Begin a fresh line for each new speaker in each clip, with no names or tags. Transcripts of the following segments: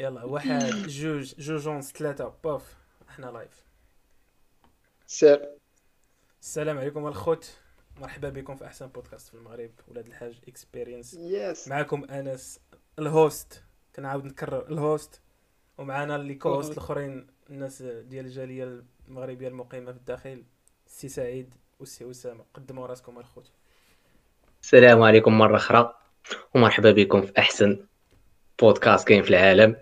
يلا واحد جوج جوج أونص ثلاثة باف إحنا live
سير.
السلام عليكم الخوت. مرحبا بكم في أحسن بودكاست في المغرب ولاد الحاج experience
yes
معكم أنس ال host كنعاود نكرر ال host ومعنا les co-hosts الأخرين الناس ديال الجالية المغربية المقيمة في الداخل السي سعيد والسي أسامة. قدموا راسكم الخوت.
السلام عليكم مرة أخرى ومرحبا بكم في أحسن بودكاست كاين في العالم.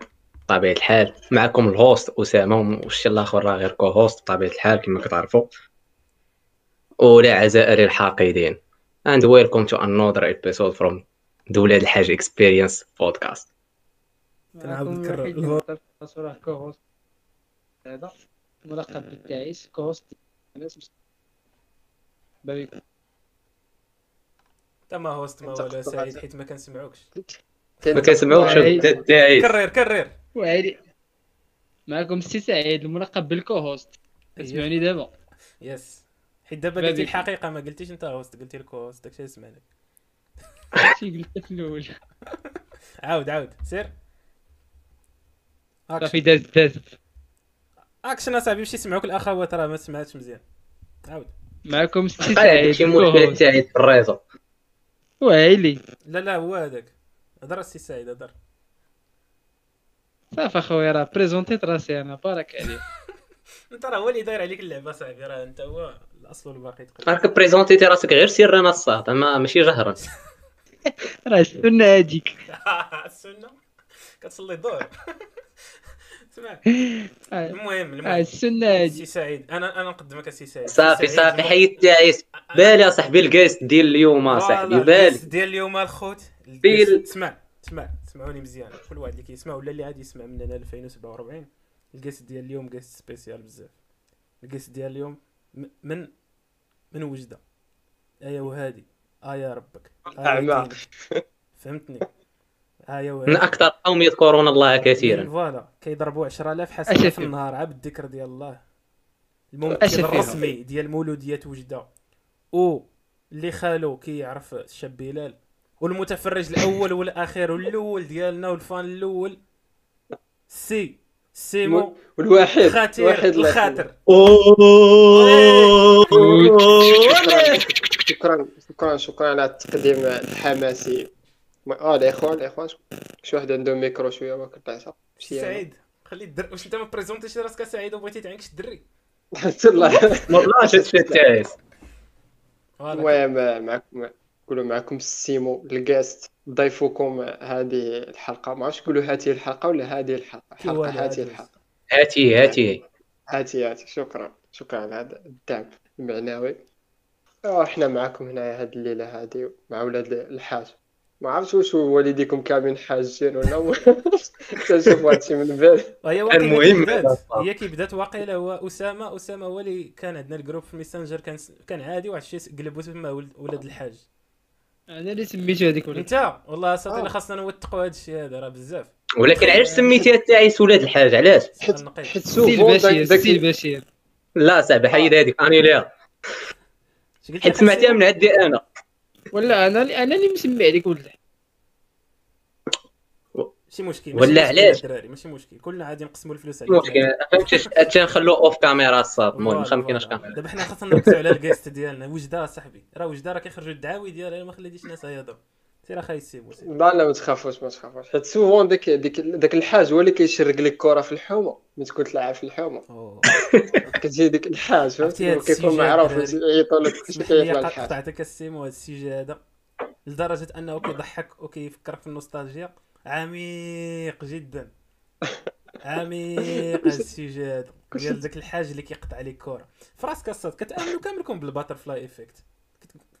بطبيعة الحال. معكم ال host أسامة وش الآخر راه غير co-host بطبيعة الحال كما كتعرفوا. ولا عزاء الحاقدين. And welcome to another episode from ولاد الحاج experience podcast.
كنعاود
معكم
نكرر
نقدر صراحة co-host هذا الملقب بالتعيس co-host الناس مش بابيكم
انت ما host ما
قصدك
سعيد حيت ما كنسمعوكش.
ما كنسمعوكش.
كرر كرر.
voilà معكم السي سعيد الملقب بال co-host. كتسمعوني دابا.
yes. حيت دابا قلتي. الحقيقة ما قلتيش انت host قلتي لك host داكشي اللي سمعنا
شي قلت في الأول.
عاود عاود. سير.
صافي داز داز.
اكشن أصاحبي باش يسمعوك الأخوات راه ما سمعتش مزيان. عاود.
معكم السي سعيد
شي
الكوهوست.
تاعي في الريزو
وعيلي.
لا لا هو هذاك. هضر السي سعيد هضر.
صافي اخويا راه بريزونتيت راسي أنا بارك عليك
انت راه هو اللي داير عليك اللعبه صاحبي راه انت هو الاصل والباقي تقريبا
راك بريزونتيتي راسك غير سير أنا الصاد اما ماشي جهرا
راه السنة هاديك
السنة كتصلي الظهر سمع المهم المهم
السنة هاديك
سي سعيد أنا أنا نقدمك السي سعيد
صافي صافي حيد التعيس بالي يا صاحبي الكاست ديال اليوم اصاحبي بالي
ديال اليوم الخوت
بيل.
الجيست- اسمعوني مزيان. كل واحد اللي كيسمع ولا اللي عادي يسمع مننا 2047 الجيست ديال اليوم جيست سبيسيال بزاف. الجيست ديال اليوم من من وجدة؟ ايا وهادي. ايا ربك. آيا
أعمى.
دينك. فهمتني؟ ايا
من
وهادي.
أكثر قوم يذكرون الله
من
كثيرا.
فوالا. كيضربوا 10000 حسنه في. النهار. عبد الذكر ديال الله. الممثل. الرسمي ديال مولودية وجدة. و اللي خالو كيعرف الشاب بلال. والمتفرج الأول والاخير والأول ديالنا والفان الأول. سي سيمو
والواحد
خاتير
واحد الله
الخاطر.
شكرا شكرا شكرا على التقديم الحماسي. آه الاخوان الاخوان شي واحد عنده ميكرو شوية ما كنطيحش
سعيد. خلي الدر واش أنت ما بريزونتيش راسك سعيد وبغيتي تعينكش الدري؟
الحمد لله
والله شفت في التعيس
voilà
المهم معكم نقولوا معكم السيمو ال guest ضيفكم هذه الحلقة. ما عرفتش تقولوا هذه الحلقة ولا هذه
الحلقة؟
الحلقة هذه؟ الحلقة.
هاتي هاتي.
هاتي هاتي. شكرا. شكرا على هذا الدعم المعنوي. آه، إحنا معكم هنا هاد الليلة هادي مع ولاد الحاج. ما عرفتش واش والديكم كاملين حاجين ولا تنشوفوا هادشي من بعد
هي
المهم.
هي كي بدات واقيلا هو أسامة. أسامة هو اللي كان عندنا ال groupe في ميسنجر كان كان عادي واحد الشيء قلبوا تما ولد الحاج.
أنا اللي سميتو هذيك ولا
انت والله أساطير
آه.
خاصنا نوثقوا هذا الشيء هذا راه بزاف.
ولكن علاش سميتيها التعيس ولاد الحاج؟ علاش؟
حيت
نقيت.
حيت
سي
سوفون
البشير
داك داك
سي البشير
لا صاحبي حيد هذيك انيليها
شي قلت
حيت
حسين؟
من عندي أنا.
ولا أنا أنا اللي مسمي عليك ولد.
ماشي مشكل
ولا علاش؟
الدراري ماشي مشكل. كلنا عادي نقسموا الفلوس
مشكل فهمتي هادشي نخلو اوف كاميرا الصاد المهم ما كاينش
فوالا.
كاميرا
دابا حنا خاصنا نركزوا على الكاست ديالنا وجده صاحبي؟ راه وجده راه كيخرجوا الدعاوي ديالها ما خليتيش الناس يهضروا سير اخاي c'est bon
لا لا ما تخافوش ما تخافوش. حيت souvent داك ديك داك الحاج هو اللي كيشرق لك كره في الحومة ملي تكون تلعب في
الحومة.
كتجي ديك الحاج فهمتي ال
sujet
معروف؟ يعيطوا لك كيطلع
قط-
الحاج.
قطعتك السيمو هذا ال sujet هذا. لدرجة أنه كيضحك وكيفكرك في النوستالجيا. عميق جدا. عميق هذا ال sujet هذا ديال ذاك الحاج اللي كيقطع لك كره في راسك الصاط كتامنوا كاملكم بال butterfly effect.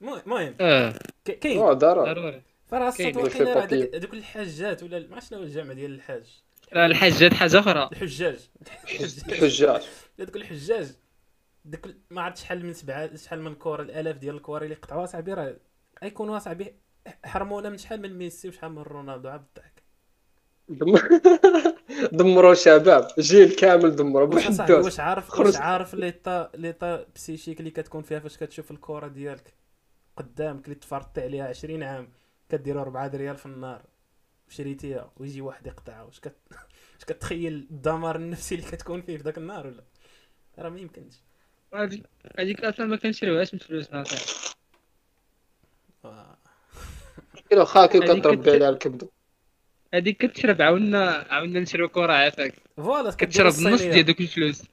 المهم
آه.
ك- كاين.
آه ضروري.
الصاد واقيلا هذوك الحاجات ولا ما شنو الجمع ديال الحاج.
راه الحاجات حاجة أخرى.
الحجاج.
الحجاج.
هذوك الحجاج. ديك ما عرفت شحال من سبعه شحال من كره الألاف ديال الكواري اللي قطعوها صاحبي راه غيكونوا صاحبي حرمونا من شحال من ميسي وشحال من رونالدو عاد الضحك.
دمروا شباب جيل كامل دمروا.
واش صاحبي
بوحدوش
واش عارف
خرج.
واش عارف ليطا ليطا بسيشيك اللي كتكون فيها فاش كتشوف الكره ديالك؟ قدامك اللي تفرطت عليها 20 عام كديروا 4 ريال في النهار وشريتيها ويجي واحد يقطعها. واش كت... واش كتخيل الدمار النفسي اللي كتكون فيه في ذاك النهار ولا؟ راه ما يمكنش.
هذيك هذيك أصلا ما كنشريوهاش بالفلوس اصاحبي
آه.
إلا خاكي كتربي
كت-
عليها الكبدة
هذيك كتشرب عاونا عاونا نشريو كرة عافاك
voilà
كتشرب النص. ديال دوك الفلوس.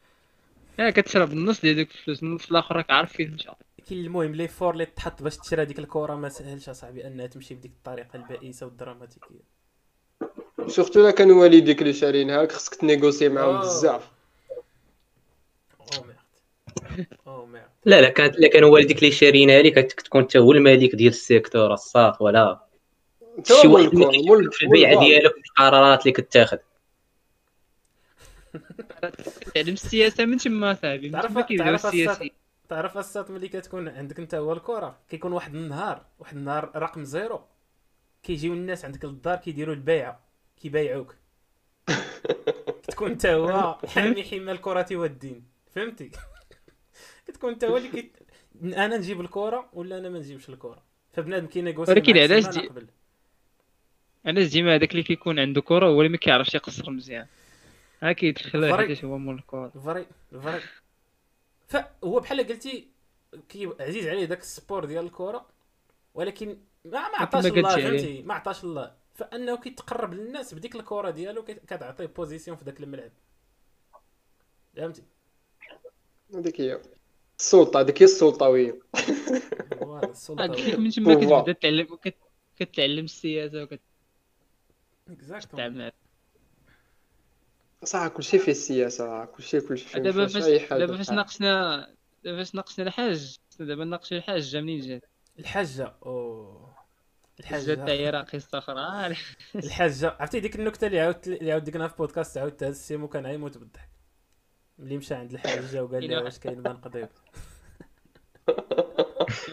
آه كتشرب النص ديال دوك الفلوس. النص الآخر راك عارف فين مشى
كاين المهم l'effort اللي تحط باش تشري هذيك الكره ما سهلش أصاحبي أنها تمشي بديك الطريقة البائسة والدراماتيكية.
surtout الا كانوا والديك اللي شارينها خصك تنيغوسي معاهم
آه.
بزاف.
oh merde
لا لا كانت لا كانوا والديك اللي شارينها لك كتكون انت هو المالك ديال ال secteur الصاط ولا. شي واحد في البيع
مول البال.
ديالك القرارات اللي كتاخذ
تعلم السياسة من تما صاحبي
تعرف-
كيبدأو
تعرف
السياسيين
تعرف الساط ملي كتكون عندك انت هو الكرة كيكون واحد النهار واحد النهار رقم zéro. كيجيو الناس عندك للدار كيديروا البيعه كيبايعوك كتكون انت هو حامي حمى الكرة والدين فهمتي؟ كتكون انت هو اللي كي... أنا نجيب الكرة ولا أنا ما نجيبش الكرة؟ فبنادم كينيغوسي
ولكن علاش. علاش ديما هذاك اللي كيكون عنده كرة هو اللي ما كيعرفش يقصر مزيان. ها كيدخل. حيت هو مول الكرة.
فري فري فهو بحال قلتي كي عزيز عليه داك ال sport ديال الكرة ولكن ما ما عطاش الله. فهمتي؟ ما عطاش الله. فأنه كيتقرب للناس بديك الكرة ديالو كت- كتعطيه position في ذاك الملعب. فهمتي؟
هذيك هي السلطة هذيك هي السلطوية.
voilà السلطة. من تما. كتبدا تعلم كتعلم
السياسة
exactement
صح كلشي فيه السياسة كلشي كلشي فيه
دابا فاش دابا فاش ناقشنا دابا فاش ناقشنا الحاج دابا ناقشوا الحاج جا منين جات
الحاجة أو.
الحاجة. تاع الحاجة قصه أخرى.
الحاجة. عرفتي ديك النكتة اللي عاودت اللي عاودت ديكنا في بودكاست عاودتها السيمو كان عيموت بالضحك ملي مشى عند الحاجة وقال لها واش كاين ما نقضيو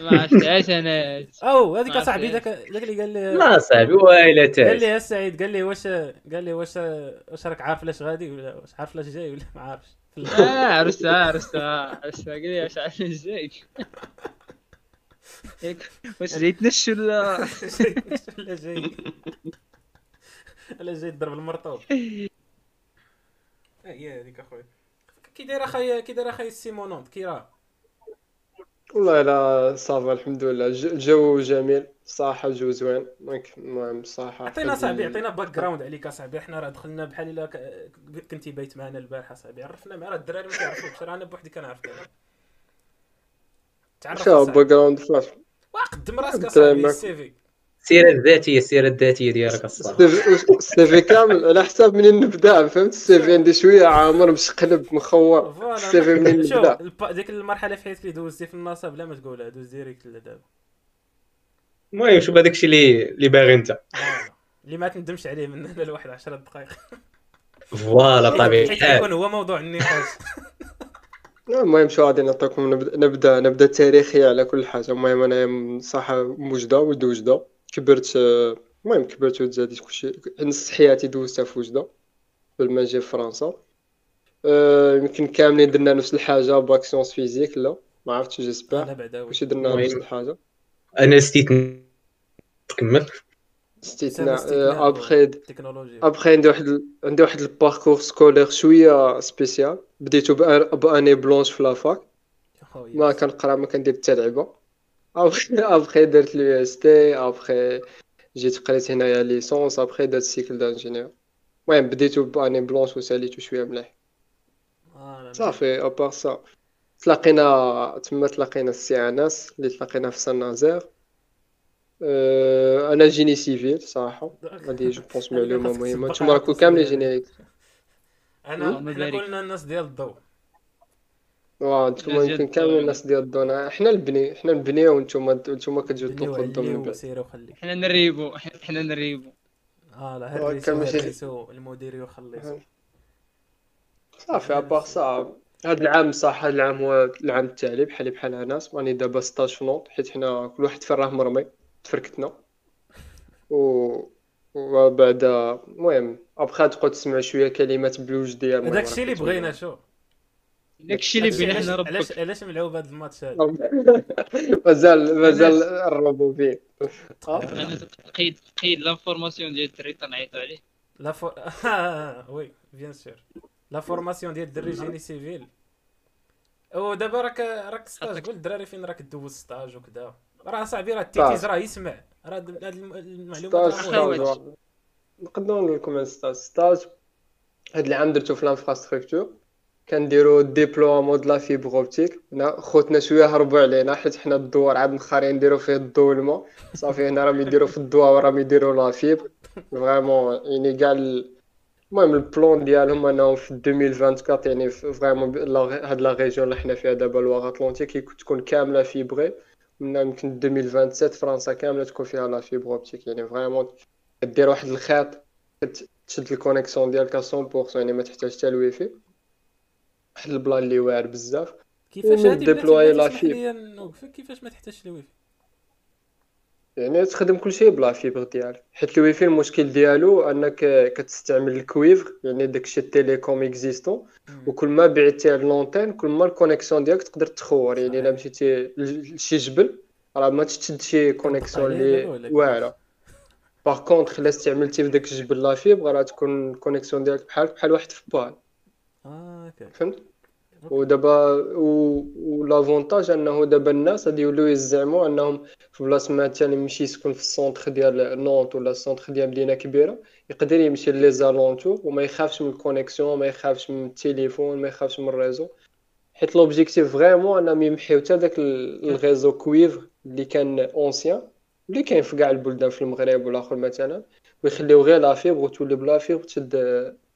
ما عرفتهاش أنا
أو هذيك صاحبي. ذاك ذاك اللي قال لي
لا صاحبي وايلة
قال لي يا سعيد قال لي واش قال لي واش واش راك عارف لاش غادي ولا واش عارف لاش جاي ولا ما عارفش.
آه عرفتها عرفتها عرفتها قال لي واش عارف جاي. ياك واش جاي تنش ولا؟
ولا جاي؟ ولا جاي تضرب المرطوب؟ هي هذيك أخويا. كي داير اخايا كي داير اخايا سيمونونت كي راه.
والله لا صافا الحمد لله. الج- الجو جميل الصراحة الجو زوين. دونك المهم الصراحة
عطينا صاحبي عطينا باك جراوند عليك اصاحبي حنا راه دخلنا بحال إلا ك- كنتي بايت معنا البارحة صاحبي. عرفنا مع راه الدراري ما كيعرفوكش راه أنا بوحدي كنعرفك أنا تعرف أصاحبي.
background flash
وقدم راسك
ما-
ال CV.
السيرة الذاتية السيرة الذاتية ديالك الصراحة
ال CV كامل على حساب منين نبدأ فهمت؟ ال CV عندي شوية عامر مشقلب مخور.
voilà
ال CV منين
نبدأ؟ ديك المرحلة في حياتك اللي دوزتي في النصاب بلا ما تقولها دوز direct لدابا
المهم شوف هذاك الشيء اللي اللي باغي
أنت. اللي ما تندمش عليه من هنا لواحد 10 دقائق.
voilà طبيعي.
حيت يكون هو موضوع النقاش.
المهم شو غادي نعطيكم؟ نبدا نبدا نبدأ تاريخي على كل حاجة. المهم أنا صح من وجدة ولد وجدة. كبرت المهم كبرت وتزاديت كلشي. نص حياتي دوزتها في وجدة قبل ما نجي فرنسا. آه، يمكن كاملين درنا نفس الحاجة bac sciences physiques لا ما عرفتش
j'espère.
واش درنا. نفس
الحاجة. أنا نكمل
ستيتنا
استثناء
ابخي
التكنولوجيا
ابخي عندي واحد عندي واحد ال parcours scolaire شوية spécial. بديتو ب année blanche في la fac.
أخويا.
ما كنقرأ ما كندير حتى لعبة. après après درت ال DEUST après جيت قريت هنايا licence après درت cycle d'ingénieur المهم بديتو ب année blanche وساليتو شوية مليح
آه، لا،
صافي à part ça تلاقينا تما تلاقينا السي انس اللي تلاقينا في سان نازير أه أنا génie civil صراحة هادي je pense معلومه
خاصك
مهمه
تسبق
نتوما راكم
على
كاملين
التصوير.
générique
أنا
اللهم
حنا
بارك.
كلنا الناس ديال الضوء
واه نتوما
الناس
يمكن
ديال
كاملين
الضوء.
الناس ديال الدونا. حنا البني حنا البنيه وانتوما انتوما كتجيو
بني
تطلقوا الضو من
وعلي
بعد
وسيري وخلي
حنا نريبو حنا نريبو.
آه لا هرسو
كان ماشي-
هرسو المدير يخلص.
صافي ابار سا هاد العام صح هاد العام هو العام التالي بحالي بحال ناس راني دابا ستاج في نوط حيت حنا كل واحد فين راه مرمي. تفركتنا. و وبعد المهم ابخي تبقاو تسمعوا شوية كلمات بلوجديه المهم
هذاك الشيء اللي بغينا شو؟
داكشي اللي بين
علاش
حنا ربك.
علاش علاش ملعوب هذا الماتش هذا
مازال مازال الربو فيه.
أنا تقيد تقيد لانفورماسيون ديال الدري تنعيطوا عليه.
لا فو... وي بيان سور لا فورماسيون ديال الدري جيني سيفيل. أو دابا راك راك ستاج. قول الدراري فين راك دوز ستاج وكذا راه صاحبي راه التيتيز راه يسمع. راه هاد الم- المعلومات
نقدروا نقول لكم stage. stage هاد العام درتو في ال infrastructure كنديرو déploiement de la fibre optique. هنا خوتنا شوية هربوا علينا حيت حنا الدوار عاد مخارين نديرو فيه الضو صافي هنا راهم يديرو في الضوء وراهم يديرو la fibre. vraiment يعني كاع ال- المهم ال plan ديالهم انهم في 2024 يعني vraiment هاد la région اللي حنا فيها دابا Loire-Atlantique تكون كاملة fibrée. من يمكن 2027 فرنسا كاملة تكون فيها la fibre optique. يعني vraiment دير واحد الخيط تشد ال connexion ديالك 100% يعني ما تحتاج حتى الويفي. واحد ال plan اللي واعر بزاف.
كيفاش هادي
و
on
déploie
بلاتي
لا.
ليا نوقفك كيفاش ما تحتاجش الويفي
يعني تخدم كل شيء ب la fibre ديالك. حيت الويفي المشكل ديالو انك كتستعمل ال cuivre يعني داكشي ال télécom existant وكل ما بعدتي l'antenne كل ما ال connexion ديالك تقدر تخور. يعني الا مشيتي لشي جبل راه ما تشد شي
connexion
اللي؟ واعرة. par contre إلا استعملتي في داك الجبل la fibre راه تكون ال connexion ديالك بحال بحال واحد في بال
آه أوكي.
فهمت؟ ودابا و... و l'avantage أنه دابا الناس غادي يوليو يزعموا أنهم في بلاصة مثلا يمشي يسكن في ال centre ديال Nantes ولا ال centre ديال مدينة كبيرة يقدر يمشي les alentours وما يخافش من ال connexion ما يخافش من التليفون ما يخافش من ال réseau. حيت l'objectif vraiment انهم يمحيو حتى داك ال- réseau cuivre اللي كان ancien اللي كاين في كاع البلدان في المغرب والآخر مثلا ويخليو غير la fibre وتولي ب la fibre تشد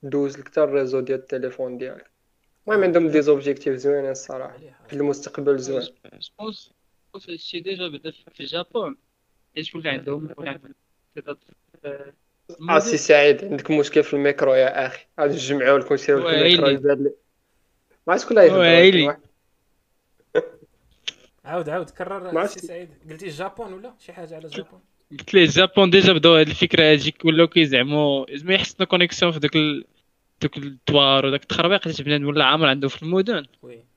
دوز لك حتى ال réseau ديال التليفون ديالك. المهم عندهم des objectifs زوينين
الصراحة.
في المستقبل زوين.
je pense هذا الشيء déjà بدا في الجابون. حيت ولا عندهم؟ عندهم؟ آه،
آه si سعيد عندك مشكل في الميكرو يا أخي. غادي نجمعوا لكم شي. الميكرو ما عرفت شكون اللي
عاود عاود كرر سي
عرفتش.
سعيد. قلتي الجابون ولا شي حاجة على الجابون
قلت ليه الجابون déjà بداو هاد الفكرة هادي ولاو كيزعموا زعما يحسنوا connexion في دوك ال... دوك الدوار وداك التخربيق حيت بنادم ولا عامر عنده في المدن.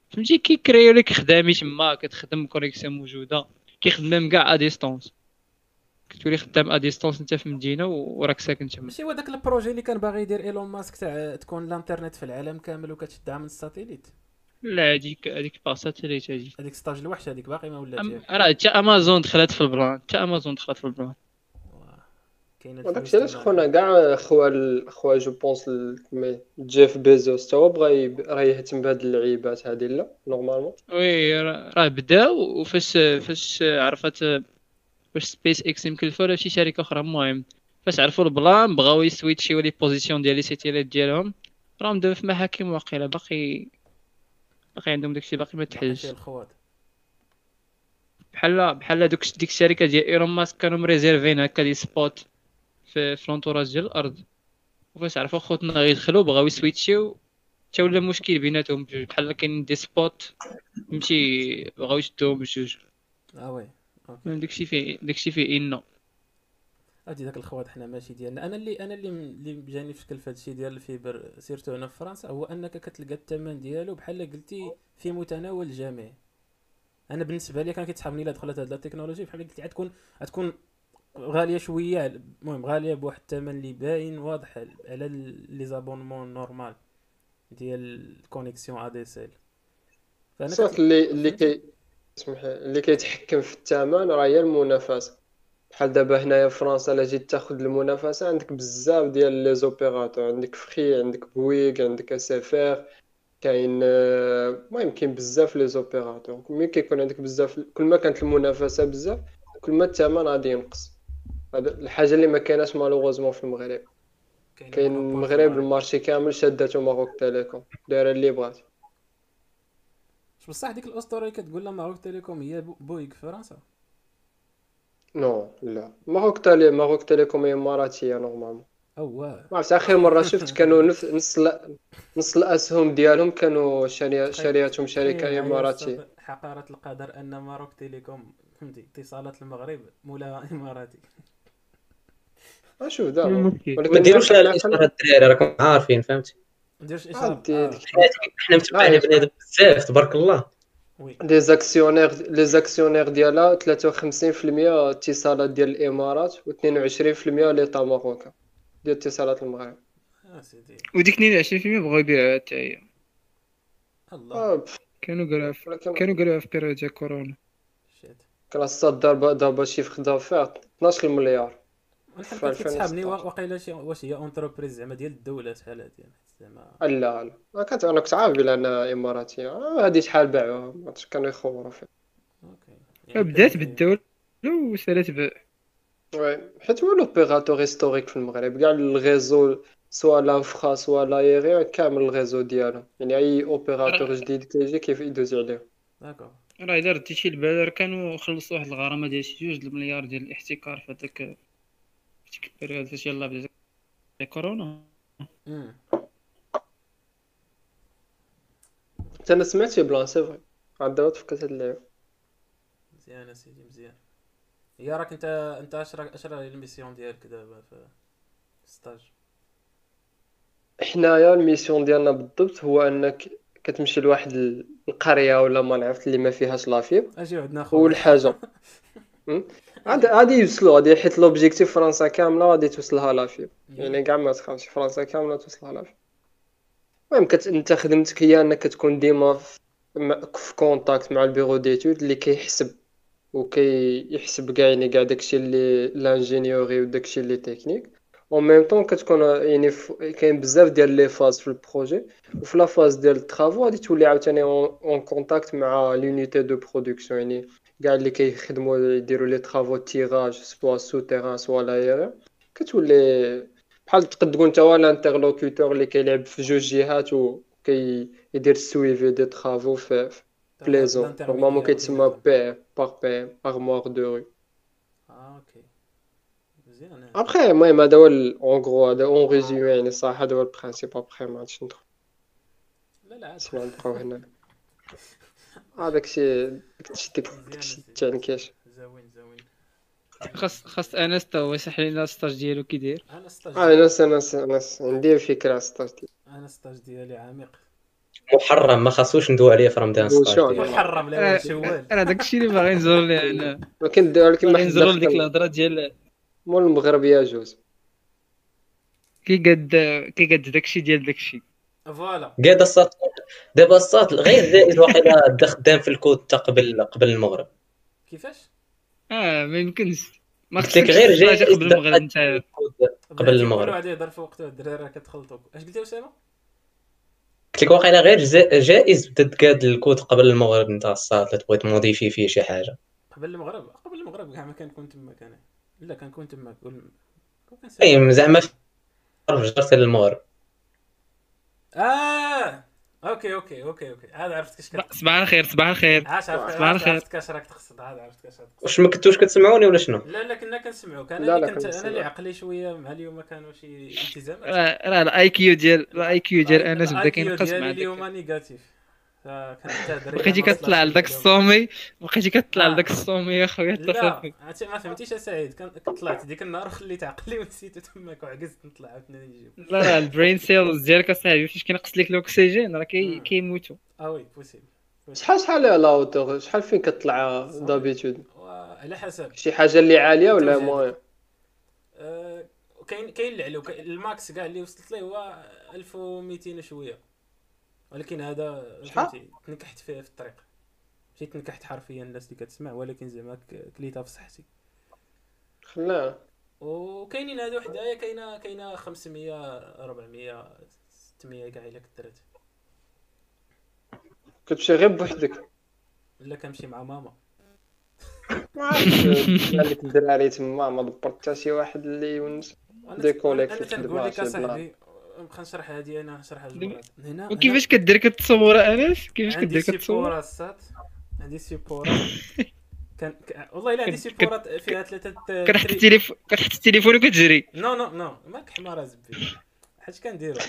فهمتي؟ كيكريو لك خدامي تما كتخدم connexion موجودة كيخدم كاع à distance كتولي خدام à distance انت في مدينة وراك ساكن تما.
ماشي هو داك ال projet اللي كان باغي يدير إيلون ماسك تاع تكون الانترنت في العالم كامل وكتشدها من ال satellite.
لا هذيك هذيك par satellite هذيك
هذيك ستاج الوحش هذيك باقي ما ولات
راه حتى أمازون دخلت في ال plan حتى أمازون دخلت في ال plan
كاين
وداكشي علاش خونا كاع خوا خوا je pense جيف بيزوس تا هو بغا يب- راه يهتم بهاد اللعيبات هادي لا normalement.
oui راه بداو وفاش فاش عرفت فاش سبيس إكس يمكن ولا شي شركة أخرى. المهم فاش عرفوا ال plan بغاو يسويتشيو les positions ديال les satellites ديالهم. راهم دابا في محاكم واقيلا باقي باقي عندهم داكشي باقي ما تحلش. بحال بحال دوك ديك الشركة ديال إيلون ماسك كانوا مريزيرفين هكا des spots في في l'entourage ديال الأرض. وفاش عرفوا خوتنا غيدخلوا بغاو يسويتشيو. تا ولا مشكل بيناتهم بجوج. بحال كاين des spots فهمتي بغاو يشدوهم بجوج.
آه oui.
داكشي فيه داكشي فيه إنه.
هادي داك الخوات حنا ماشي ديالنا. أنا اللي أنا اللي اللي جاني في شكل في هادشي ديال ال fibre surtout هنا في فرنسا هو أنك كتلقى الثمن ديالو بحال قلتي في متناول الجميع أنا بالنسبة لي كان كيتسحبني إلا دخلت هاد التكنولوجي بحال قلتي غتكون غتكون غالية شوية. المهم غالية بواحد الثمن اللي باين واضح على les abonnements normal ديال ال connexion ADSL
فأنا
كت-
اللي اللي كي اسمح لي، اللي كيتحكم في الثمن راه هي المنافسة. بحال دابا هنايا في فرنسا الا جيت تاخذ المنافسة عندك بزاف ديال les opérateurs عندك Free عندك Bouygues عندك SFR كاين آه، المهم كاين بزاف les opérateurs. ملي كيكون عندك بزاف كل ما كانت المنافسة بزاف كل ما الثمن غادي ينقص. هذا الحاجة اللي ما كايناش malheureusement في المغرب. كاين المغرب ال marché كامل شداتو Maroc Telecom دايرة اللي بغات.
بصح ديك الأسطورة اللي كتقول لها Maroc Telecom هي Bou- Bouygues في فرنسا.
non لا. Maroc Tele- Maroc Telecom هي اماراتيه normalement
أو واه
ما عرفتش اخر مرة شفت كانوا نفس نص ال- نص الاسهم ديالهم كانوا شاري- شارياتهم شركة
تخيل معايا
اماراتيه
أستاذ حقارة القدر أن Maroc Telecom فهمتي اتصالات المغرب مولاها إماراتي.
أشوف دابا.
ممكن
ولكن
ما ديروش
على
الاشاره الدراري راكم عارفين فهمتي؟
نديرش اشاره
عادي.
آه.
ديك
حنا متبعين
آه،
بنادم بزاف تبارك الله.
les actionnaires les actionnaires ديالها 53% اتصالات ديال الامارات و22% l'État marocain ديال اتصالات المغرب
آه سيدي
وديك 22% بغاو يبيعوها حتى هي
الله
كانوا قالوها كانوا قالوها في بيريود ديال كورونا
الصاد دابا دابا شيفر دافير 12 مليار
كتسحابني
2016.
واقيلا شي واش هي اونتربريز زعما ديال الدولة شحال هادي؟ زعما
لا لا ما كنت أنا كنت عارف بلا انها اماراتيه آه، هادي شحال باعوها؟ ما عرفتش كانوا يخوروا فيها.
أوكي.
بدات
كان-
بالدولة وسالات ب
وي. حيت هو لوبيراتور هيستوريك في المغرب. كاع الريزو soit l'infra soit l'aérien كامل ال réseau ديالهم. يعني أي opérateur جديد كيجي كيف يدوز عليه.
d'accord.
راه إلا رديتي البال كانوا خلصوا واحد الغرامة ديال شي جوج المليار ديال الاحتكار في هذاك في ديك ال période فاش يلاه بدات كورونا.
حتى أنا سمعت شي plan c'est vrai عاد دابا تفكرت هاد اللعبة.
مزيان اسيدي مزيان. هي راك انت انت اش راك اش راه ال mission ديالك دابا في stage.
حنايا ال mission ديالنا بالضبط هو انك كتمشي لواحد ال- القرية ولا ما عرفت اللي ما فيهاش la
fibre أجي عندنا
اول
خويا
حاجة م? عاد غادي يوصلوا غادي حيت l'objectif فرنسا كاملة غادي توصلها la fibre يعني كاع ما تخافش فرنسا كاملة توصلها la fibre المهم كت... انت خدمتك هي انك تكون ديما في, contact مع ال bureau d'études اللي كيحسب وكي يحسب كاع يعني كاع داكشي اللي l'ingénierie وداكشي اللي technique en même temps كتكون يعني ف... كاين بزاف ديال les phases في ال projet وفي la phase ديال ال travaux غادي تولي عاوتاني en contact مع l'unité de production يعني كاع اللي كيخدموا يديروا les travaux tirage soit souterrain soit l'aérien كتولي بحال تقد تكون انت هو ال interlocuteur اللي كيلعب في جوج جهات وكي يدير ال suivi des travaux في في لي زون. نورمالمون كيتسمى بي باغ بي ارموار دو رو
آه أوكي. مزيان
ابخي المهم هذا هو اون غرو هذا اون ريزومي يعني صح. هذا هو البرانسيب ابخي ما عادش ندخل.
لا لا
نسمع نبقاو هنا. هذاك الشيء داكشي التعنكاش
زوين زوين
خاص خاص انس تا هو يصح لينا الستاج ديالو كي داير؟
أنا
آه ناس ناس ناس عندي فكرة على ستاج
أنا ستاج ديالي عميق.
محرم ما خاصوش ندوي عليه في رمضان.
محرم لا شوال
أنا داكشي اللي باغي نزور ليه أنا.
ولكن ولكن ما
نزور لديك الهضرة ديال
مول المغرب يجوز
كي قد كي قد داكشي ديال داكشي
فوالا.
قاعد الساط دابا الساط غير واقيلا بدا خدام في الكود تا قبل قبل المغرب.
كيفاش؟
آه ما يمكنش. ما
قلت لك غير جائز
قبل المغرب انت
قبل المغرب.
يهضر في وقته الدراري راه كتخلطوا اش قلتي أسامة؟
قلت لك واقيلا غير جا- جائز بدا تقاد الكود قبل المغرب نتاع الساط لا تبغي تموديفي فيه شي حاجة.
قبل المغرب؟ قبل المغرب كاع ما كنكون تما كان لا كنكون تما قول كون كنسافر.
أي زعما في جرت للمغرب.
آه! أوكي أوكي أوكي أوكي. عاد عرفت كاش كت...
صباح الخير صباح الخير.
عرفت
صباح الخير.
عرفت كاش راك تقصد عاد عرفت كاش راك
واش ما كنتوش كتسمعوني ولا شنو؟
لا لا كنا كنسمعوك. أنا
لا،
اللي كنت
أنا.
اللي عقلي شوية مع اليوم ما كانوا شي التزامات
راه ال IQ ديال ال IQ ديال انس بدا كينقص
ديالي
مع
اليوم négatif.
بقيتي كتطلع لداك ال sommet بقيتي كتطلع
آه.
لداك ال sommet يا خويا
لا ما فهمتيش سعيد. طلعت ديك النهار وخليت عقلي ونسيت تماك وعكزت نطلع عاوتاني نجيب.
لا راه ال brain cells ديالك اصاحبي فاش كينقص لك الأكسجين؟ راه. كيموتوا
آه. oui possible
شحال شحال la hauteur شحال فين كطلع d'habitude؟
وعلى حسب.
شي حاجة اللي عالية ولا. moyenne
آه، كاين كاين اللي علو الماكس كاع اللي وصلت ليه هو 1200 وشوية. ولكن هذا
شحال؟
تنكحت فيه في الطريق. ماشي تنكحت حرفيا الناس اللي كتسمع ولكن زعما كليتها في صحتي.
خلاها
وكاينين هادو حدايا كاينة كاينة 500 400 600 كاع إلا كثرت
كتمشي غير بوحدك.
الا كنمشي مع ماما.
ما عرفتش. الدراري تما ما دبرت حتى شي واحد اللي يونس. ديكوليك
أنا
في
تنقول لك أصاحبي نبقى نشرح هذه أنا جوج مرات. هنا
وكيفاش كدير كتصور أنس؟ كيفاش
عندي
كدير كتصور
سيبورا السات عندي سيبورا كان. والله إلا عندي سيبورات فيها ثلاثة
كتحط التليفون كتحط التليفون وكتجري.
non non non ماك حمار زبي حيت كنديرو.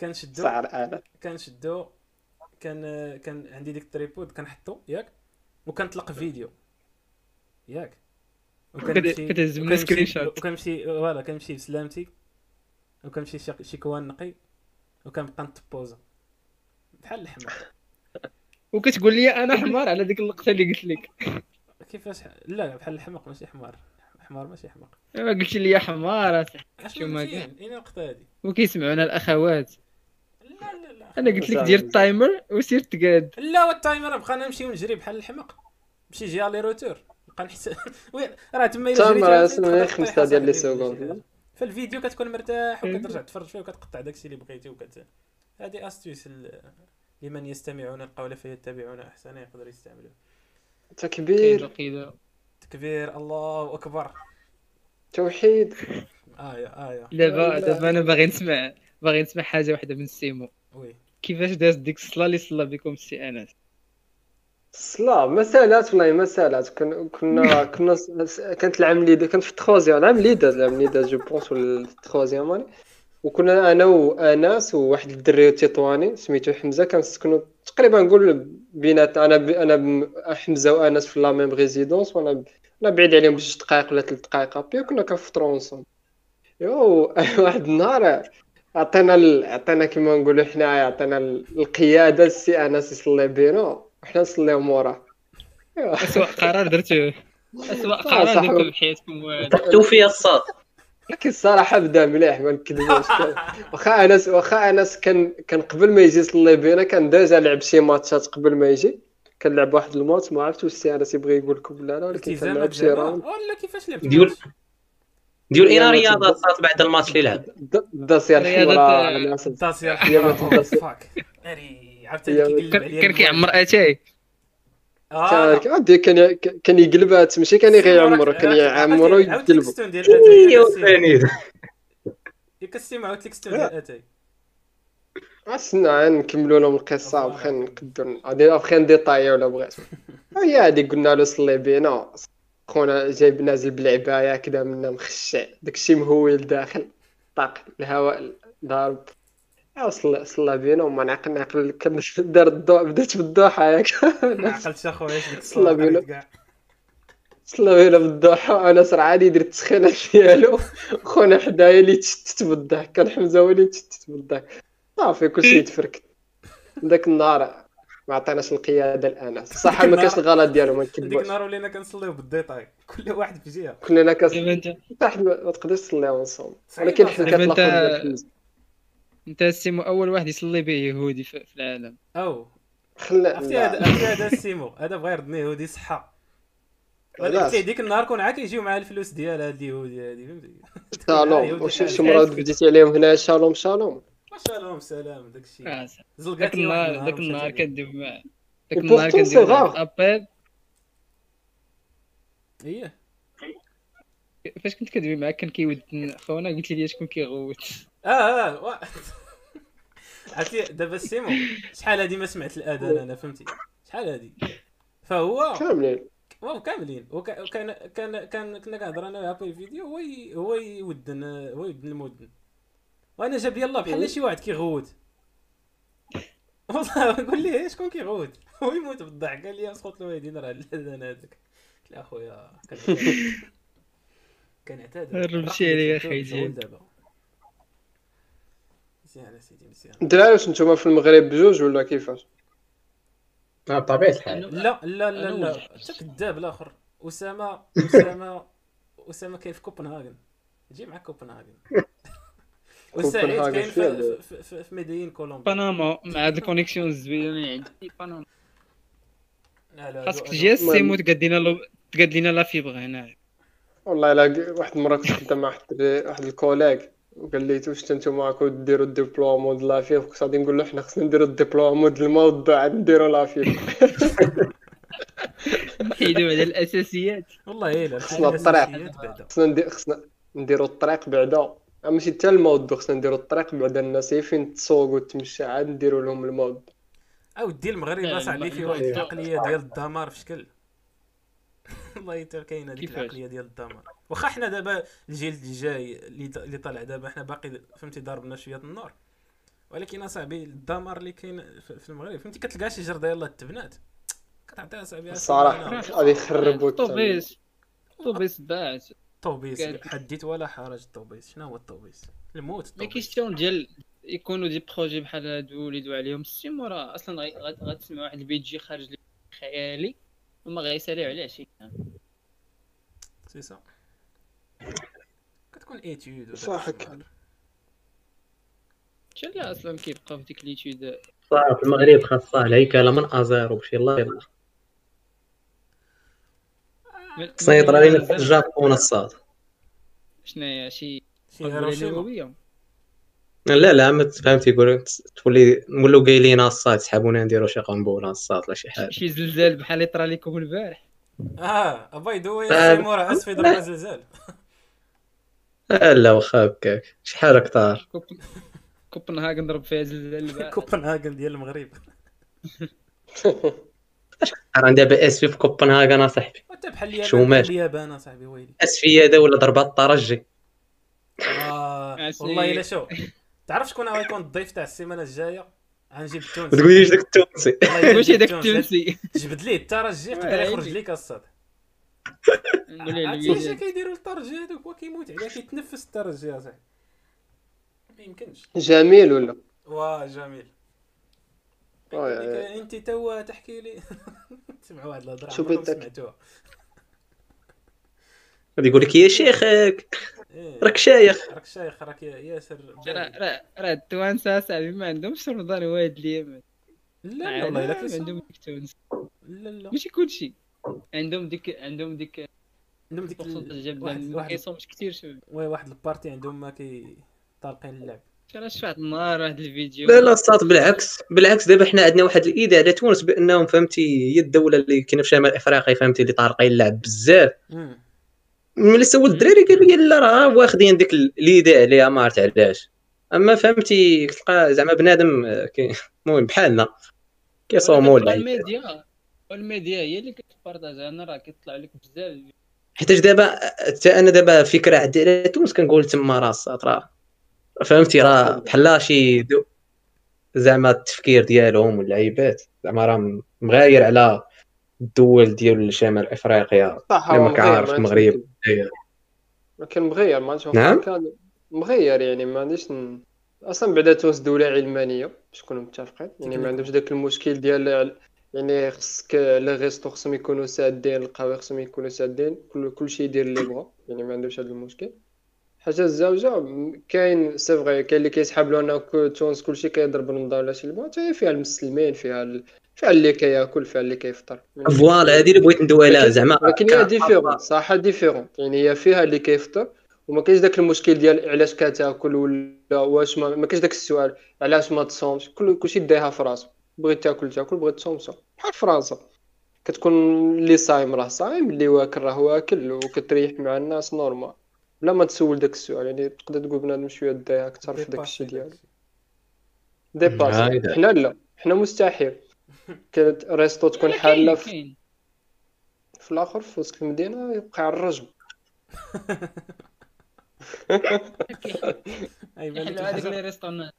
كنشدو. كنشدو. كان كان عندي ديك ال tripod. كنحطو. ياك. وكنطلق فيديو. ياك. وكنمشي. وكنمشي voilà كنمشي بسلامتي وكنمشي شي شي coin نقي وكنبقى نتبوزا بحال الحمار.
وكتقول لي أنا حمار على ديك اللقطه اللي قلت لك.
كيفاش ح- لا بحال الحمق ماشي حمار. حمار ماشي حمق.
ما قلت لي يا حمار
اش
شو ما
مزيان. اين الوقت هادي
وكيسمعونا الأخوات.
لا لا لا.
أنا قلت لك. دير ال timer وسير تقاد
لا وال timer بقى نمشي ونجري بحال الحمق. نمشي جي aller retour. نبقى وين؟ راه تما إلا
timer
جريت
اسمه
تقدر
غير
تطيح
خمسة ديال les
secondes. فالفيديو كتكون مرتاح وكترجع تفرج فيه وكتقطع داكشي اللي بغيتي وكت هذه astuce ل- لمن يستمعون القول فيتبعون احسنه يقدر يستعملوه
تكبير.
تكبير الله أكبر.
توحيد.
آية آية.
دابا دابا أنا باغي نسمع باغي نسمع حاجة واحدة من سيمو.
oui.
كيفاش داز ديك الصلاة اللي صلى بكم السي أنس؟
الصلاة مسالات والله مسالات كن- كنا كنا س- كانت العام اللي دا- كانت في ال troisième العام اللي داز العام اللي داز je pense ولا ال troisième année. وكنا أنا وانس وواحد الدري التطواني سميتو حمزة. كنسكنوا تقريبا نقول بينات أنا ب... أنا ب... حمزة وانس في la même résidence وأنا ب... أنا بعيد عليهم بجوج دقائق ولا ثلاث دقائق. أبي كنا كنفطروا ensemble و واحد النهار عطينا ال... عطينا كيما نقولوا حنايا عطينا ال- القيادة السي انس يصلي بينا وحنا نصليو موراه
اسوء قرار درتوه اسوء
آه،
قرار في حياتكم والو.
توفي الصاد.
لكن الصراحة بدا مليح ما نكذبوش. واخا انس واخا أنس كان كان قبل ما يجي يصلي بينا كان déjà لعب شي ماتشات قبل ما يجي. كان لعب واحد الماتش ما عرفتش واش السي انس يبغي يقول لكم لا لا ولكن كان لعب
التزامات
شي راوند.
ولا كيفاش لعبت؟
ديول؟ ديول رياضة
ما
صات بعد الماتش اللي لعب.
رياضة-
الحمراء انس
الداس يا
هي ما
الحمار
تداس.
فاك عرفتي
كان كيعمر أتاي.
آه.
كان عادي كان كان يقلبها ماشي كان يعمرو كان يعمرو ويقلبو
الكستون ديال أتاي
ايوا
يا كسيم.
ثاني.
يا كسيم عاود الكستون ديال أتاي.
عسنا نكملوا لهم القصة وبخي نقدر غادي بخي نديطايو ولا بغيت. هي هادي قلنا له صلي بينا. خونا جايب نازل بالعباية كذا منا مخشع. داكشي مهوي لداخل طاق الهواء ضارب أو صلى صلى بينا وما نعقل نعقل كان دار الضوء بدات بالضحى ياك.
ما عقلتش أخويا اش ديك
صلى بينا. صلى بينا بالضحى أنا صرا عادي درت التسخينه ديالو خونا حدايا اللي تشتت بالضحك كان حمزة هو اللي تشتت بالضحك صافي كلشي يتفركت ذاك النهار ما عطيناش القيادة لانس صح ما كانش الغلط ديالو ما
ديك
نكذبوش
النهار ولينا كنصليو بال détail كل واحد في جهة.
كلنا
انت
واحد ما تقدرش تصليو ensemble
صعيب
ولكن. حنا
دابا
كتلاقوا
انت- السيمو اول واحد يصلي به يهودي في في العالم.
أو.
خلا
عرفتي هذا عرفتي هذا السيمو؟ هذا بغى يردني يهودي صحه؟ قلت ديك النهار كون عا كيجيو معاه الفلوس ديال هاد اليهودي هادي فهمتي؟
شالوم واش شي مرة بديتي عليهم هنا؟ شالوم شالوم
الله سلام. داك الشيء
آه، داك النهار داك النهار
عليا.
كندير مع داك النهار كندير. ابل
إيه.
فاش كنت كندوي معاك كان كيودن خونا؟ قلت لي شكون كيغوت.
آه آه وا- عرفتي دابا السيمو شحال هادي ما سمعت الآذان أنا فهمتي؟ شحال هادي؟ فهو
كاملين.
واو كاملين. وكا- وكان كان كان كنا كنهضر أنا وياه في فيديو هو هو يودن هو يودن المدن وأنا جاب يلا بحال شي واحد كيغوت. والله قول لي شكون كيغوت؟ هو يموت بالضحك. قال لي اسقط له يدين راه الآذان هذاك. قلت له أخويا كان- كنعتاد
رمشي عليا جيب.
دابا. مزيان اسيدي مزيان
الدراري واش نتوما في المغرب بجوج ولا كيفاش؟
بطبيعة الحال.
لا. لا لا لا. انت كذاب الآخر. أسامة أسامة أسامة كاين في كوبنهاغن. جي مع كوبنهاغن. وسعيد كاين في, في, في, في مدينة كولومبيا.
بنما مع هاد ال connexion الزوينة اللي عندي بنما
لا لا
خاصك تجي السيمو تقاد لنا لو تقاد لنا la fibre هنا.
والله إلا واحد المره كنت خدام مع واحد واحد ال collègue. وقال لي واش نتوما راكم ديروا ال déploiement د la fibre كنت غادي نقول له حنا خصنا نديروا ال déploiement د الما والضو عاد نديروا la fibre
نحيدو على الأساسيات.
والله الا
خصنا الطريق. خصنا ندير خصنا نديروا الطريق بعدا. ماشي حتى الموضوع خصنا نديروا الطريق بعدا. الناس هي فين تسوق وتمشى عاد نديروا لهم الموضوع.
أو دي المغرب
لا،
اصاحبي فيه واحد. العقليه ديال الدمار في شكل. والله حتى كاينة ديك
كيفاش؟
العقلية ديال الدمار. واخا حنا دابا الجيل اللي جاي اللي ط- اللي طالع دابا حنا باقي فهمتي ضاربنا شوية النور ولكن أصاحبي الدمار اللي كاين في المغرب فهمتي؟ كتلقى شي جرده يلاه تبنات كتعطيها أصاحبي
الصراحه غادي يخربوا التاني.
طوبيس طوبيس باعت.
الطوبيس حديت ولا حرج الطوبيس شنو هو الطوبيس؟ الموت الطوبيس
كيستيون ديال يكونوا دي بروجي بحال هادو اللي دوا عليهم. السيم وراه أصلا غتسمع واحد البيجي خارج خيالي. وما غيساليو عليه شي.
سي سا كتكون ايتيود
صح هكا.
شلا أصلا كيبقى في ديك ليتود
صافي في المغرب خاصها الهيكله من أزيرو بشي الله يلا سيطر علينا في الجابون الصاد.
شناهي شي
هيروشيما.
نوويه
لا لا ما فهمتي يقول تولي نولو قايلين الصاد سحبونا نديرو شي قنبله الصاد ولا شي حاجة.
شي زلزال بحال اللي طرا لكم البارح.
آه باي ذا واي
آه.
سيمورا اسفي ضربه زلزال.
آه، لا واخا هكاك. حاجة كثار
كوب- كوبنهاغن ضرب فيها زلزال
كوبنهاغن ديال المغرب.
راه دابا اس في في كوبنهاغن اصاحبي
وانت بحال اليابان أصاحبي ويلي.
اس في هذا ولا ضربات الترجي
آه. والله إلا شو. تعرف شكون غيكون الضيف تاع السيمانة الجاية؟ غنجيب
ما
التونسي
تقوليش داك التونسي.
واش
نجيب
هذاك
التونسي. جبد ليه الترجي يقدر
عيني.
يخرج ليك الصاد عرفتي اش كيديروا الترجي هذوك؟ هو كيموت عليه كيتنفس الترجي اصاحبي ما يمكنش.
جميل ولا؟
واه جميل. انت توا تحكي لي. تسمعوا واحد الهضرة
شو
عمركم
بدك؟
سمعتوها.
غادي يقول لك يا شيخك. راك شايخ.
راك شايخ راك يا- ياسر
راه راه التوانسه صاحبي ما عندهمش رمضان واد اليمن
لا لا والله إلا
عندهم. ديك تونس.
لا لا.
ماشي كلشي عندهم ديك عندهم ديك
عندهم ديك واحد
ما
واحد
كيصومش كثير شوف
oui واحد ال partie عندهم ما كي طالقين اللعب.
راه شفت النهار واحد الفيديو.
لا لا الصاد بالعكس. بالعكس دابا حنا عندنا واحد ال idée على تونس بأنهم فهمتي هي الدولة اللي كاينة في شمال إفريقيا فهمتي اللي طارقين اللعب بزاف. ملي سولت الدراري قالوا لي لا راه واخدين ديك ال idée عليها ما عرفت علاش. أما فهمتي تلقى زعما بنادم آه، المهم بحالنا. كيصوموا ولا
الميديا والميديا هي اللي كتبارطاجي أنا راه كيطلع لك بزاف.
حيتاش دابا حتى أنا دابا فكره عندي على تونس كنقول تما راه راه فهمتي راه بحال شي زعما التفكير ديالهم واللعيبات زعما راه مغاير على الدول ديال شمال افريقيا
صح هو
ما كعارف المغرب.
كان مغير ما نشوف
نعم؟
كان مغير يعني ما عنديش ن... أصلا بعدا تونس دولة علمانية باش نكونوا متفقين. يعني ما عندهمش داك المشكل ديال يعني خصك les restos خصهم يكونوا سادين القهوة خصهم يكونوا سادين كل كلشي يدير اللي بغا يعني ما عندهمش هذا المشكل. حاجة الزوجه كاين c'est vrai كاين اللي كيسحب له انه تونس كلشي كيضرب رمضان ولا شي اللي بغا حتى فيها المسلمين فيها فيها اللي كياكل فيها اللي كيفطر. يعني
voilà هذه اللي بغيت ندوي عليها. زعما
ولكن هي différent صراحة différent يعني هي فيها اللي كيفطر وما كاينش داك المشكل ديال علاش كتاكل ولا واش ما, ما كاينش داك السؤال علاش ما تصومش؟ كل كلشي دايها في راسو بغيت تاكل تاكل بغيت تصوم صوم بحال فرنسا. كتكون اللي صايم راه صايم اللي واكل راه واكل وكتريح مع الناس normal بلا ما تسول داك السؤال يعني تقدر تقول بنادم شوية دايها أكثر في داك الشيء ديالو. dépassé
هايدا.
حنا لا. حنا مستحيل. كانت ريستو تكون حالة في في الآخر في وسط المدينة يبقى على الرجم.
أي بالك
يحلوا هذيك. لي ريستورون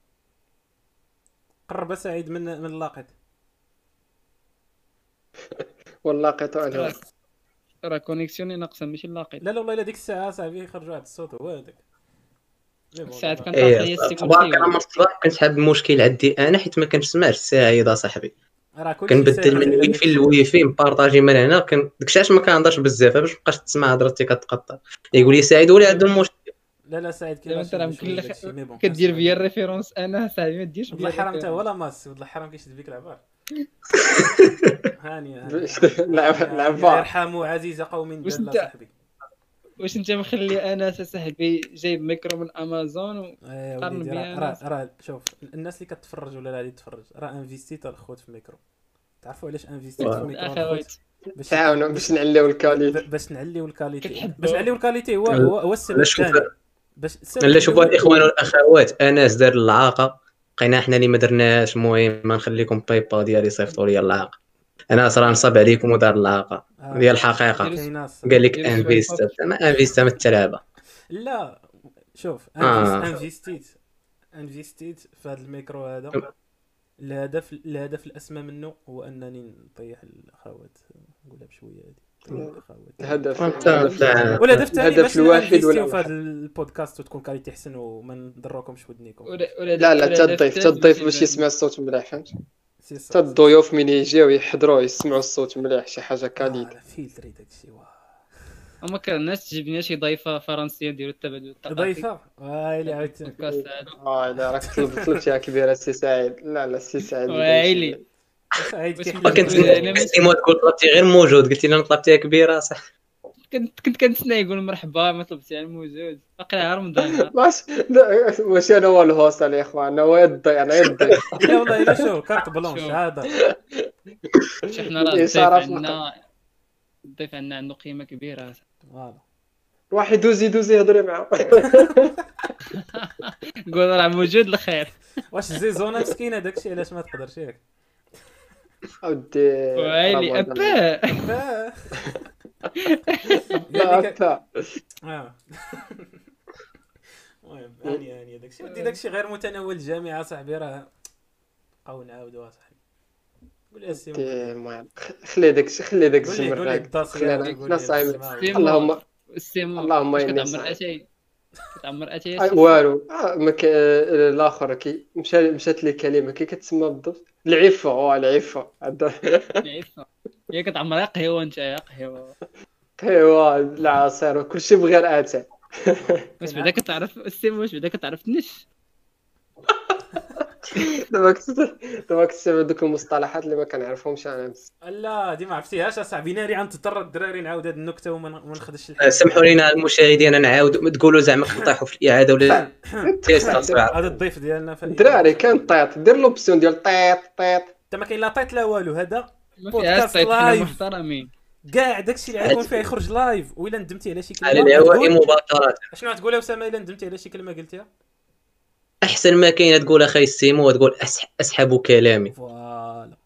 قرب سعيد من من اللاقط.
والله قطع عليهم
راه كونيكسيوني ناقصة ماشي لاقي
لا لا والله إلا ديك الساعة صاحبي خرج واحد الصوت هو هذاك.
ساعات. كان
الله
فيه
من الصباح كنسحب المشكل عندي أنا حيت ما كنسمعش السعيد اصاحبي
راه كلشي
كنبدل من الواي
داك
في
الشيء.
الواي في مبارطاجي من هنا كان داكشي علاش ما كنهضرش بزاف باش مابقاش تسمع هضرتي كتقطع يقول لي سعيد ولا عندهم مشكل
لا لا سعيد كيفاش
انت راه يمكن كدير. بيا الريفيرونس أنا صاحبي ما ديرش بيا
الحرام انت
الريفيرونس.
ولا ماس ولد الحرام كيشد بك العبار هانيه هانيه.
لعب لعب فار
يرحموا عزيز قوم دل صاحبي
واش انت مخلي أنا صاحبي جايب ميكرو من أمازون و... قارن
وليدي
بيا
راه. راه شوف الناس اللي كتفرج ولا غادي تتفرج راه investi يت الخوت في ميكرو تعرفوا علاش investi يت
في.
ميكرو؟ باش
تعاونوا باش نعليو ال
qualité باش نعليو ال
qualité.
باش نعليو ال qualité هو هو, هو السبب الثاني باش
لا شوفوا الاخوان والاخوات انس دار العاقه بقينا حنا اللي ما درناش المهم ما نخليكم PayPal ديالي يصيفطوا لي العاقه أنا راه نصب عليكم ودار العاقه
آه.
ديال
الحقيقة.
قال لك investi ما investi من التلعبة.
لا شوف
آه.
investi يت investi يت في هذا الميكرو هذا. الهدف الهدف الأسمى منه هو أنني نطيح الاخوات نقولها بشوية هذه
الهدف الهدف-
فعلا.
والهدف الثاني
الهدف
باش
الواحد ولا
في هذا. البودكاست وتكون qualité احسن وما نضروكمش ودنيكم.
لا لا حتى الضيف حتى الضيف باش يسمع الصوت مليح فهمت؟ حتى الضيوف من يجيو يحضروا يسمعوا الصوت مليح شي حاجة qualité
آه، filtré داكشي
كان الناس تجيب لنا شي ضيفة فرنسية نديروا التبادل الثقافي
ضيفة؟ وايلي عاوتاني
آه لا راك طلب طلبتيها كبيرة سي سعيد. لا لا سي سعيد.
ويلي.
كنت
كنت-
تقول طلبتي غير موجود. قلت لي أنا طلبتيها كبيرة صح.
كنت كنت كنتسنى يقول مرحبا ما طلبتي على الموجود باقي رمضان.
باش لا، ماشي أنا هو ال host يا إخوان؟ أنا هو الضيف أنا
لا والله الا شو carte
blanche.
هذا
حنا راه الضيف عندنا الضيف عندنا عنده قيمة كبيرة.
فوالا
واحد يدوز يدوز يهضري معاه
قول راه موجود الخير
واش زيزونا مسكينة داكشي علاش ما تقدرش ياك
اودي
ويلي
أبا.
لا
قال لك-
لا
آه. المهم هاني هاني داكشي. ودي داكشي غير متناول الجامعة صاحبي راه بقاو نعاودوها صاحبي. قول
أودي، المهم خلي داكشي خلي داك
قول لي
الجمر
قول لي
راك خلينا
السماوي.
اللهم
السيمو
اللهم
واش
إني
كتعمر
صايم.
اتاي
والو. آه، الآخر كي مشى مشات لي كلمة كي كتسمى بالضبط العفة آه العفة. هذا
عيفة. هي كتعمر يا قهوة انت يا قهوة.
ايوا العصير وكلشي بغير اتاي
واش بعدا كتعرف السيمو واش بعدا كتعرف تنش؟
دابا كنت دابا كتسمع دوك المصطلحات اللي ما كنعرفهمش أنا.
لا دي ما عرفتيهاش أصاحبي ناري غنتضطر الدراري نعاود هاد النكتة وما نخدش
سمحوا لنا المشاهدين نعاود تقولوا زعما قطعوا في الإعادة ولا
هذا الضيف ديالنا
الدراري كان طيط دير l'option ديال طيط طيط.
انت ما كاين لا طيط لا والو هذا
ما حنا
live.
محترمين
كاع داكشي اللي غيكون فيه يخرج live وإلا ندمتي على شي
على
كلمه
الهواء
تقول-
مباشره
شنو غتقول يا أسامة إلا ندمتي على شي كلمة قلتيها؟
أحسن ما كاين تقول أخي السيمو وتقول أسح- أسحب كلامي.
voilà.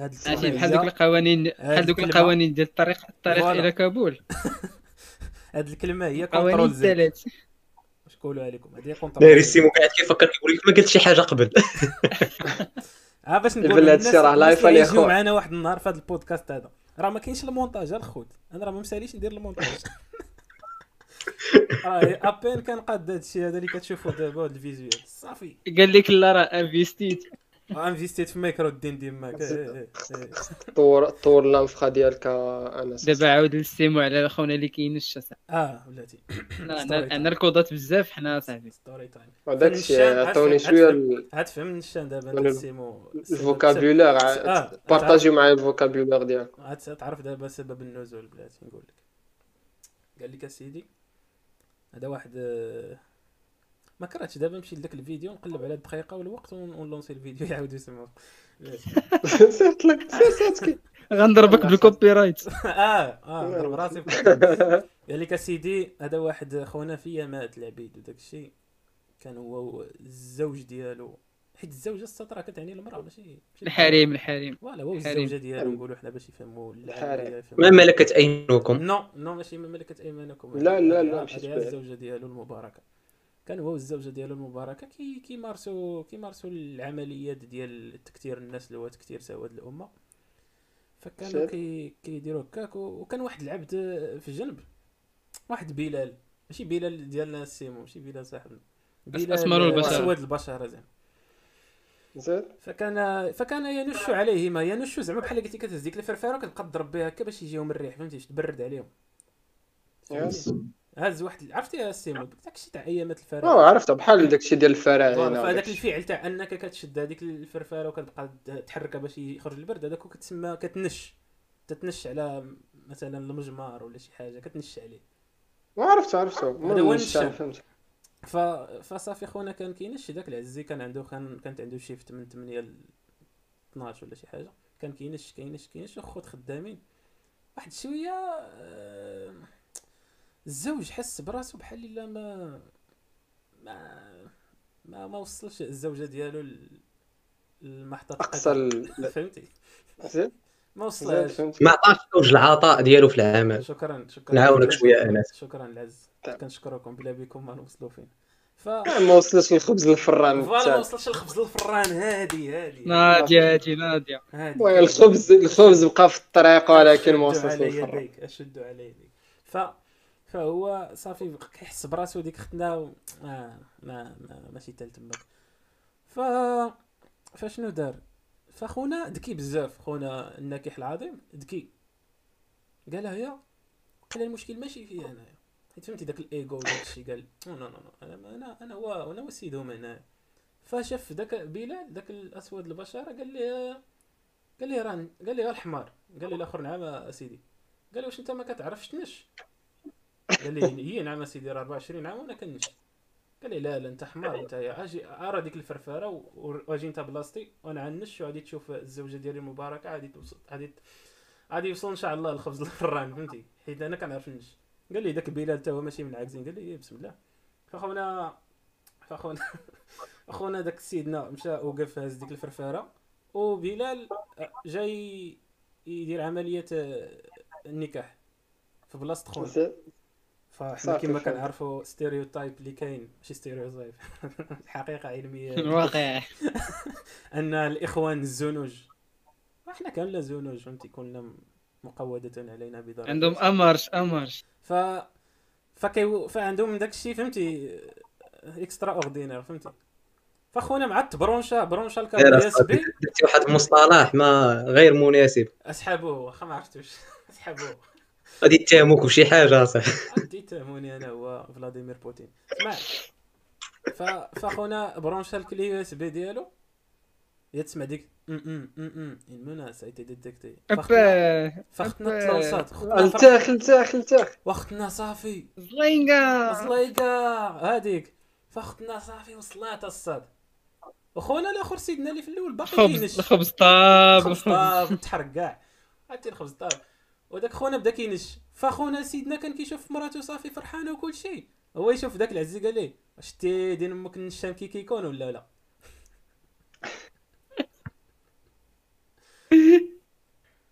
الكلمة
بحال دوك
هي
القوانين بحال دوك
الكلمة.
القوانين ديال الطريق الطريق. إلى كابول.
هاد الكلمة هي
قوانين
control
Z
واش نقولوا عليكم؟ هذه
داير
control Z
السيمو قاعد كيفكر كيقول لك ما قلت شي حاجة قبل.
آه باش نقول للناس
راه
الناس
live
اللي
يا
يجيو
خويا.
معنا واحد النهار في هذا البودكاست هذا. راه ما كاينش المونتاج الخوت. أنا راه ما مساليش ندير المونتاج. راه ابين كنقاد هذا الشيء هذا اللي كتشوفوا دابا هاد الفيزيوال. صافي.
قال لك لا راه انفيستيت
انفيستيت في ميكرو الدين ديماك.
طور طور اللنفخه ديالك أنس.
دابا عاود نستمو على خونا اللي كاينش
آه بلاتي
أنا ركوضات بزاف حنا صاحبي.
ستوري تايم
هذاك
فالنشان،
الشيء عطوني
شوية عاد فهم النشان دابا
من ال-
سيمو
الفوكابولير
آه،
بارطاجيو معايا الفوكابولير ديالك.
عاد تعرف دابا سبب النزول بلاتي نقول لك. قال لك اسيدي هذا واحد آه، ما كرهتش دابا نمشي لذاك الفيديو نقلب على الدقيقة والوقت ون- ونلونسي الفيديو يعاودوا يسمعوا.
سيرت لك سيرت لك
غنضربك بال copyright
آه آه نضرب راسي قال لك اسيدي هذا واحد خونا في يامات العبيد وداك الشيء. كان هو الزوج ديالو. حيت الزوجه السطره كتعني المرأة ماشي
الحريم الحريم.
voilà هو. الزوجه ديالو نقولوا حنا باش يفهموا
الحريم.
ما ملكت أيمانكم.
non non ماشي من ملكت أيمانكم.
لا، لا، لا،.
الزوجة ديالو المباركة. كان هو والزوجة ديالو المباركة كي كيمارسوا كيمارسوا العمليات ديال تكتير الناس اللي هو تكتير سواد الأمة. فكانوا. كي كيديروا هكاك وكان واحد العبد في الجنب واحد بلال ماشي بلال ديالنا السيمو ماشي بلال صاحبنا. بلال
أسمر البشرة.
اسود البشره زين.
زين.
فكان فكان ينش عليهما ينش زعما بحال قلتي كتهز ديك الفرفاره وكتبقى تضرب بها هكا باش يجيهم الريح فهمتي؟ تبرد عليهم. هز واحد عرفتي يا السيمو داكشي تاع أيامات
آه
الفراعنه
عرفت بحال داكشي ديال الفراعنه وداكشي.
الفعل تاع أنك كتشد هذيك الفرفاره وكتبقى تحركها باش يخرج البرد هذاك كتسمى كتنش. تتنش على مثلا المجمار ولا شي حاجة كتنش عليه.
ما عرفت عرفت
هذا هو.
فهمت.
ف... فصافي خونا كان كينش. داك العزي كان عنده كان كانت عنده shift من 8 ل 12 ولا شي حاجة. كان كينش كينش كينش وخوت خدامين. واحد شوية آه، الزوج حس براسو بحال إلا ما ما ما, ما وصلش الزوجة ديالو للمحطة
أقصى
فهمتي؟ ما وصلش.
ما عطاش زوج العطاء ديالو في العمل.
شكرا شكرا.
نعاونك شوية أنس.
شكرا العز
طيب.
كنشكركم بلا بكم ما نوصلوا فين. ف
ما وصلش الخبز للفران.
voilà ما وصلش الخبز للفران. هادي هادي.
نادية هادي نادية.
المهم الخبز الخبز بقى في الطريق ولكن ما وصلش
يديك أشدوا على يديك. ف فهو صافي كيحس براسو ديك ختنا و... آه ما, ما ماشي تال تماك. ف فشنو دار؟ فخونا ذكي بزاف خونا الناكح العظيم ذكي. قال هي قال المشكل ماشي فيا انايا حيت فهمتي داك الايجو وداك الشيء قال non non non أنا أنا أنا هو أنا هو سيدهم هنايا فشاف داك بلال داك الأسود البشرة قال لي قال لي راه قال لي غير الحمار. قال لي الآخر نعم اسيدي قال لي واش أنت ما كتعرفش تنش قال لي هي نعم اسيدي راه 24 عام وأنا كنش قال لي لا لا انت حمار انت أجي أرى ديك الفرفاره وأجي انت بلاصتي وأنا غنش وغادي تشوف الزوجة ديالي المباركه غادي توصل غادي غادي يوصل إن شاء الله الخبز للفران فهمتي؟ حيت أنا كنعرف نش قال لي داك بلال حتى هو ماشي من العاكزين قال لي إيه بسم الله. فخونا فخونا أخونا داك سيدنا مشى وقف هز ديك الفرفاره وبلال جاي يدير عملية آه، النكاح في بلاصة خونا. فحنا
صافي
كما. كنعرفوا stereotype اللي كاين. ماشي stereotype الحقيقة علمية.
الواقع
أن الإخوان الزنوج. إحنا كاملين زنوج فهمتي؟ كلنا مقودة علينا بدرجة
عندهم امرش امرش
ف فكيو فعندهم داك الشيء فهمتي؟ اكسترا اوردينير فهمتي؟ فأخونا مع التبرونشا برونشا الكابل
إس
بي.
درتي واحد المصطلح ما غير مناسب.
أسحبوه واخا ما عرفتوش. أسحبوه.
غادي يتهموك بشي حاجة اصاحبي
عندي تهموني أنا هو فلاديمير بوتين. اسمع ف... فأخونا برونشا ال clé USB ديالو يا تسمع ديك ام ام ام ام المنا
ça
y
est
détecté خدنا فرق-
التاخ التاخ التاخ
واختنا صافي.
زلينغا
زلايكا هاديك. فاختنا صافي وصلات الصاد. وخونا الآخر سيدنا اللي في الأول باقي كينش
الخبز طاب
الخبز طاب تحرق كاع. عرفتي الخبز طاب وداك خونا بدا كينش فخونا سيدنا كان كيشوف مراتو صافي فرحانة وكل شيء. هو يشوف داك العزي قال ليه شتي دين أمك النشام كي كيكون ولا لا؟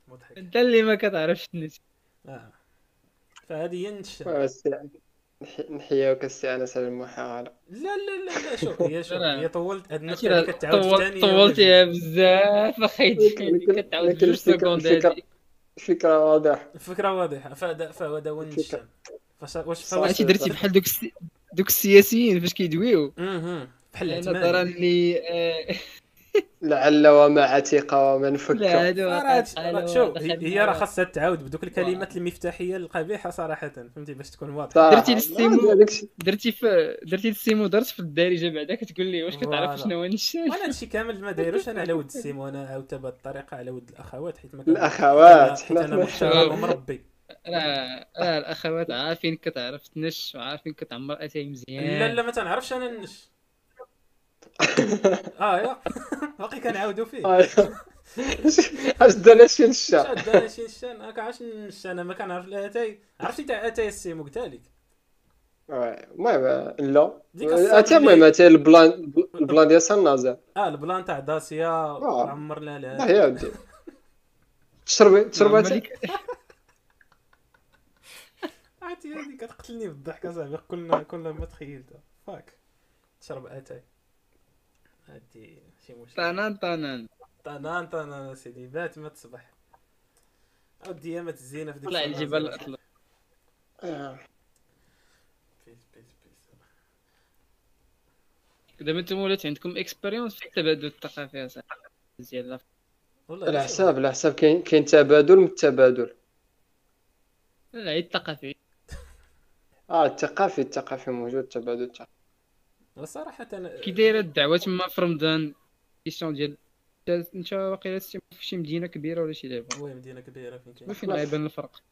مضحك.
أنت اللي ما كتعرفش تنش
آه. فهذه هي النشام
بس نح- نحيوك السي على المحاولة
لا لا لا لا شوف هي شوف. هي طولت هاد
راه
اللي كتعاود ثاني
طولتيها بزاف.
أخي
كتعاود جوج
الفكرة-
seconde
الفكرة-
هادي
الفكرة واضحة.
الفكرة واضحة. فهذا فهو هذا هو النشام فاش واش
عرفتي درتي بحال دوك. دوك السياسيين فاش كيدويو؟
بحال
ترى اللي آه،
لعل وما عتيق ومن فك
شوف هي راه. خاصها تعاود بدوك الكلمات المفتاحية القبيحة صراحة فهمتي باش تكون
واضحة.
درتي للسيمو.
الشيء.
درتي في درتي السيمو درت في الدارجه بعدا كتقول لي واش كتعرف. شنو هو
وأنا هادشي كامل ما دايروش أنا على ود السيم وأنا عاودتها بهذه الطريقة على ود الأخوات حيت ما أنا
حنا
محترم ومربي
راه راه الأخوات عارفين كتعرف تنش وعارفين كتعمر اتاي مزيان
لا لا ما تنعرفش أنا النش آه يا. باقي كنعاودو فيه.
آه. اش دانا شي نشا.
شاد أنا شي نشان ما كنعرفش النش أنا ما كنعرف الاتاي عرفتي تاع أتاي السيم قلتها لك
المهم لا.
ديك الصاط
اتي
اللي-
المهم اتي البلان البلان ديال سنازا
آه البلان تاع داسيا
آه.
عمرنا
لا
لها
يا ودي تشربي تشربي
عرفتي هذه كتقتلني بالضحك أصاحبي. كل كل ما تخيلتها. فاك. تشرب أتاي. هادي شي مشكل.
طنان طنان.
طنان طنان سيدي. بات ما تصبح. عاود ديامات الزينه في ديك
طلع
السنة
الجبل. الاطلس.
بيس بيس بيس
دابا أنتم ولات عندكم اكسبيريونس في التبادل الثقافي اصاحبي مزيان
على حساب على حساب كاين كاين تبادل من التبادل.
لا عيد ثقافي
آه الثقافي الثقافي موجود التبادل الثقافي.
الصراحه أنا
كي دايره الدعوه تما في رمضان question ديال انت- واقيلا في شي مدينة كبيرة ولا شي لعبه
وين مدينة كبيرة فين كاين؟
وفين غيبان الفرق؟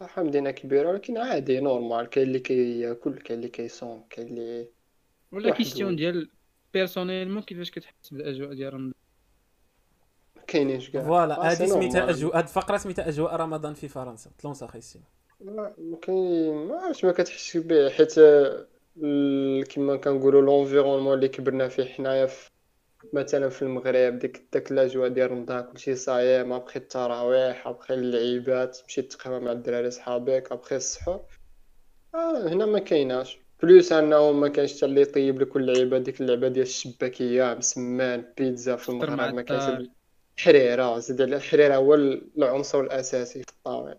صح مدينة كبيرة ولكن عادي normal كاين اللي كياكل كاين اللي كيصوم كاين اللي
ولا
question.
ديال personnellement كيفاش كتحس بالأجواء ديال رمضان؟
كاينينش كاع. voilà
هذه
سي
سميتها. اجواء هاد الفقره سميتها أجواء رمضان في فرنسا ت lança أخي السيما
ما كاين ما عرفتش ما كتحسش به حيت كما كنقولوا l'environnement اللي كبرنا فيه حنايا في مثلا في المغرب ديك داك الاجواء ديال رمضان كلشي صايم أبخي التراويح أبخي اللعيبات تمشي تقهوى مع الدراري صحابك أبخي السحور آه هنا ما كايناش. plus أنه ما كانش حتى اللي يطيب لك اللعيبة ديك اللعبه ديال الشباكية مسمان بيتزا في المغرب ما كانش. الحريره زيد على الحريره هو العنصر الأساسي في الطاوله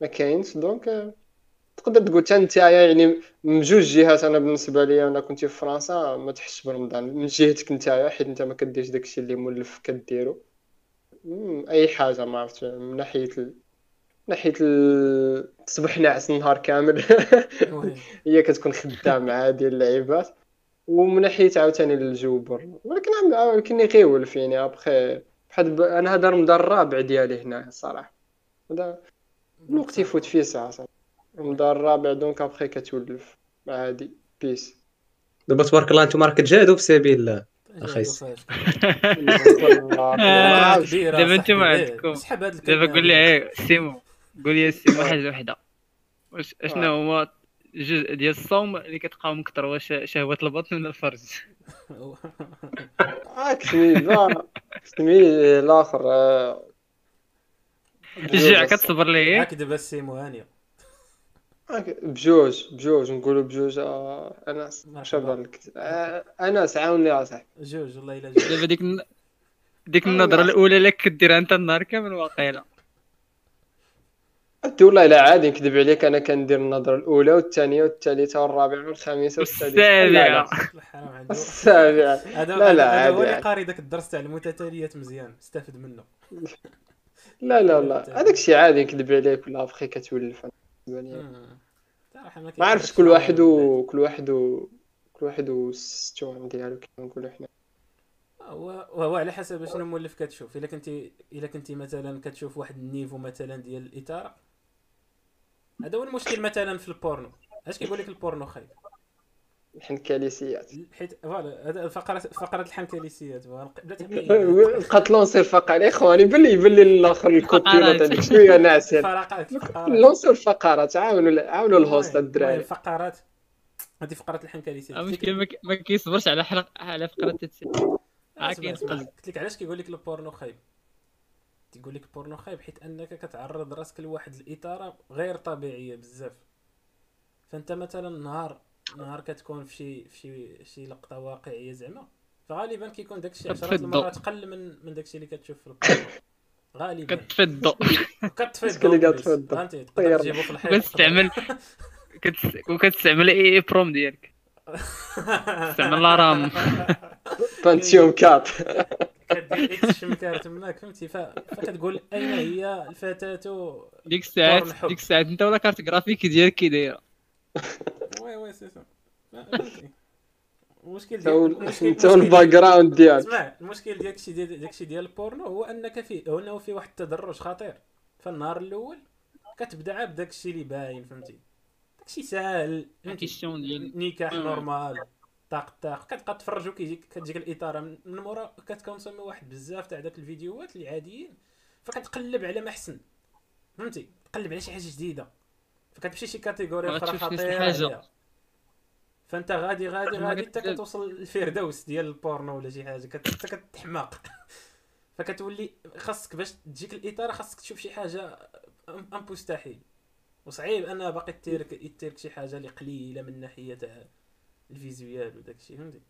ما كاينش donc آه، تقدر تقول حتى نتايا يعني من جوج جهات أنا بالنسبة لي أنا كنت في فرنسا ما تحسش برمضان. من جهتك نتايا حيت انت ما كديرش داكشي اللي مولف كديرو. أي حاجة ما عرفت من ناحية ال... ناحية ال... تصبح ناعس النهار كامل. هي كتكون خدام عادي اللعيبات. ومن ناحية عاوتاني الجو برا. ولكن عم- ولكن غيولف يعني أبخي بحال ب... أنا هذا رمضان الرابع ديالي هنا الصراحه هذا الوقت يفوت فيه ساعه صراحة. رمضان الرابع donc après كتولف عادي بيس
دابا تبارك الله أنتم راه كتجاهدوا في سبيل الله رخيص.
آه، دابا
إيه،
عندكم. دابا قول لي. إيه، سيمو. قول لي سيمو حاجة وحده واش اشنا هما جزء ديال الصوم اللي كتبقاو مكثر واش شهوة البطن ولا الفرج؟
هاك سميتها سمي الآخر آه،
الجوع كتصبر ليه
هاك دابا السيمو هانية
هاك بجوج بجوج نقولوا بجوج آه،
أنس.
شابه لك آه، أنس عاوني اصاحبي
جوج والله الا جوج.
دابا ديك الن- ديك النظرة الأولى اللي كديرها أنت النهار كامل واقيلا.
أنت والله إلا عادي نكذب عليك أنا كندير النظرة الأولى والثانية والثالثة والرابعة والخامسة والسادسة. لا لا
عليك.
السابعة.
هذا
لا، لا،
هذا هو
عادي،
اللي
عادي.
قاري داك الدرس تاع المتتاليات مزيان استافد منه.
لا لا لا. هذاك الشيء عادي نكذب عليك ولا بخي كتولف
مم. صراحة
ما عرفتش كل واحد. و كل واحد و كل واحد والستون ديالو كيما نقولوا حنا
هو وهو على حسب شنو مولف كتشوف إلا كنتي إلا كنتي مثلا كتشوف واحد النيفو مثلا ديال الاثاره هذا هو المشكل مثلا في البورنو اش كيقول لك البورنو خايب
الحنكاليسيات.
حيت فوالا هذا فقره فقرة الحنكاليسيات بلاتي
بقات لونسير فقرة. إخواني بلي بلي
الآخر.
هذيك شوية ناعسين
فقرات. فقرات
lancer فقرات. عاونوا عاونوا ال
host
الدراري.
فقرات. هذه فقرة الحنكاليسيات.
المشكل ما كيصبرش على حلق على فقرة
اسمع،
قلب.
قلت لك علاش كيقول لك البورنو خايب؟ تيقول لك البورنو خايب حيت أنك كتعرض راسك لواحد الاثاره غير طبيعية بزاف. فأنت مثلا نهار نهار كتكون في شي في شي شي لقطة واقعية زعما. فغالبا كيكون داكشي عشرات
كتفضو.
المرات أقل من من داكشي اللي كتشوف في البورنو غالبا.
كتطفي الضوء
كتطفي الضوء. فهمتي. تقدر تجيبو في الحيط
وكتستعمل كتس- وكتستعمل اي بروم ديالك. استعمل لا رام.
بانتيوم كات
كدير إكس شمكار تماك فهمتي. فكتقول أين هي الفتاة
ديك الساعات. ديك الساعات أنت ولا كارت جرافيك ديالك كي دايرة.
وي وي سي سا. المشكل ديال المشكل
والباك جراوند ديالك.
اسمع المشكل ديال داكشي ديال داكشي ديال البورنو هو أنك في هو أنه في واحد التدرج خطير. فالنهار الأول كتبدأ عاد داكشي اللي باين فهمتي؟ داكشي ساهل
question ديال
نكاح. normal طاق طاق. كتبقى تفرج وكيجيك كتجيك الاثاره من مورا كت consommer واحد بزاف تاع داك الفيديوهات اللي عاديين. فكتقلب على ما أحسن فهمتي؟ تقلب على شي حاجة جديدة. فكتمشي شي catégorie
أخرى
خطيرة. فانت غادي غادي غادي حتى
كت-
كتوصل للفردوس ديال البورنو ولا شي حاجة. حتى كتحماق. فكتولي خاصك باش تجيك الاثاره خاصك تشوف شي حاجة مستحيل وصعيب انها باقي تثيرك يثيرك شي حاجة اللي قليلة من ناحية تاع ال visuel وداك الشيء فهمتي؟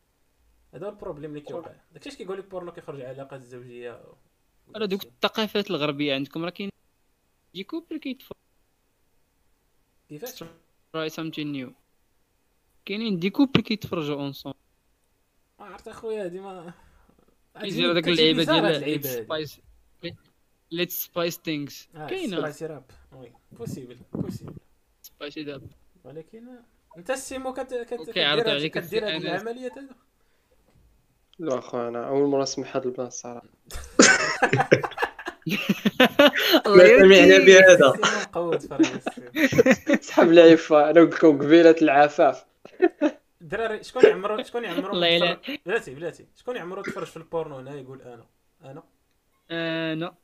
هذا هو ال problème اللي كيوقع. داك الشيء كيقول لك بورنو كيخرج على العلاقات الزوجية
راه دوك الثقافات الغربية عندكم راه كاين des couples كيتفرجوا
كيفاش؟
try something new كاينين des couples كيتفرجوا ensemble
ما عرفت اخويا هادي ما
كيديروا داك
اللعيبة هاد
ديال. سبايس ليتس سبايس ثينكس
آه،
كاينة.
سبايسي راب وي بوسيبل بوسيبل
سبايسي داب
ولكن انت السيمو كت كت هاد-
عليك
كدير هاد
السي-
العمليات هادو؟
لا أخويا أنا أول مرة نسمع هذا البلان الصراحه
ما سمعنا بهذا.
سحب العفه أنا قلت لكم قبيلة العفاف.
الدراري شكون يعمرو شكون يعمرو
الله
بلاتي بلاتي شكون يعمرو تفرج في البورنو هنا؟ يقول أنا. أنا؟
أنا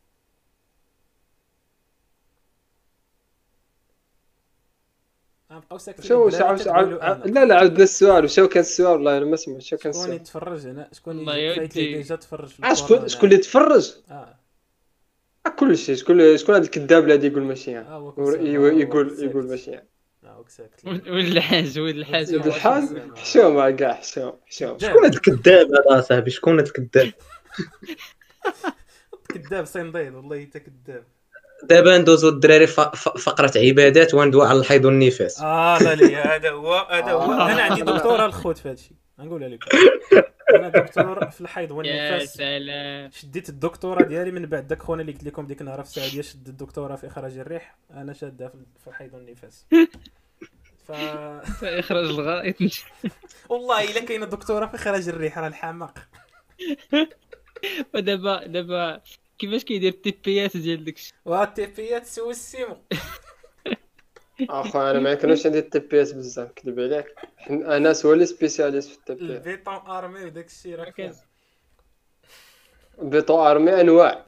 غنبقاو ساكتين
شو شو عاود عاود-
أنا.
لا لا عاودنا السؤال وشو كان السؤال؟ والله أنا ما سمعت. شو كان
شكون
السؤال؟
يتفرج هنا؟ شكون. ديجا تفرج في
آه،
البورنو
شكون؟ شكون اللي تفرج؟
آه.
آه، كل شيء شكون شكون هذا الكذاب اللي يقول ماشي
آه
يعني يقول. يقول ماشي يعني.
exact
ولد الحاج؟ ولد الحاج؟
ولد الحاج؟ حشومه كاع حشوم حشوم
شكون هذا الكذاب هذا صاحبي شكون هذا الكذاب
كذاب صنديد والله انت كذاب
دابا ندوزو الدراري فقرة عبادات وندوي على الحيض والنفاس.
آه لا لي هذا هو هذا هو. أنا عندي دكتوراه الخوت في هذا الشيء. نقولها لكم. أنا دكتور في الحيض
يا
والنفاس
سلام.
شديت الدكتوراه ديالي من بعد. داك خونا اللي قلت لكم ديك النهار في السعودية شد الدكتوراه في إخراج الريح. أنا شادها في الحيض والنفاس ف
يخرج الغائط.
والله إلا كاينة دكتوراه في إخراج الريح راه الحماق.
ودابا دابا كيفاش كيدير ال TP يات ديال داكشي؟
وال TP تسوي السيمو.
اخو أنا ما يكونوش عندي ال TP اس بزاف كذب عليك. انس هو اللي spécialiste في ال TP اس
ال béton armé وداك الشيء راه كاين
béton armé أنواع.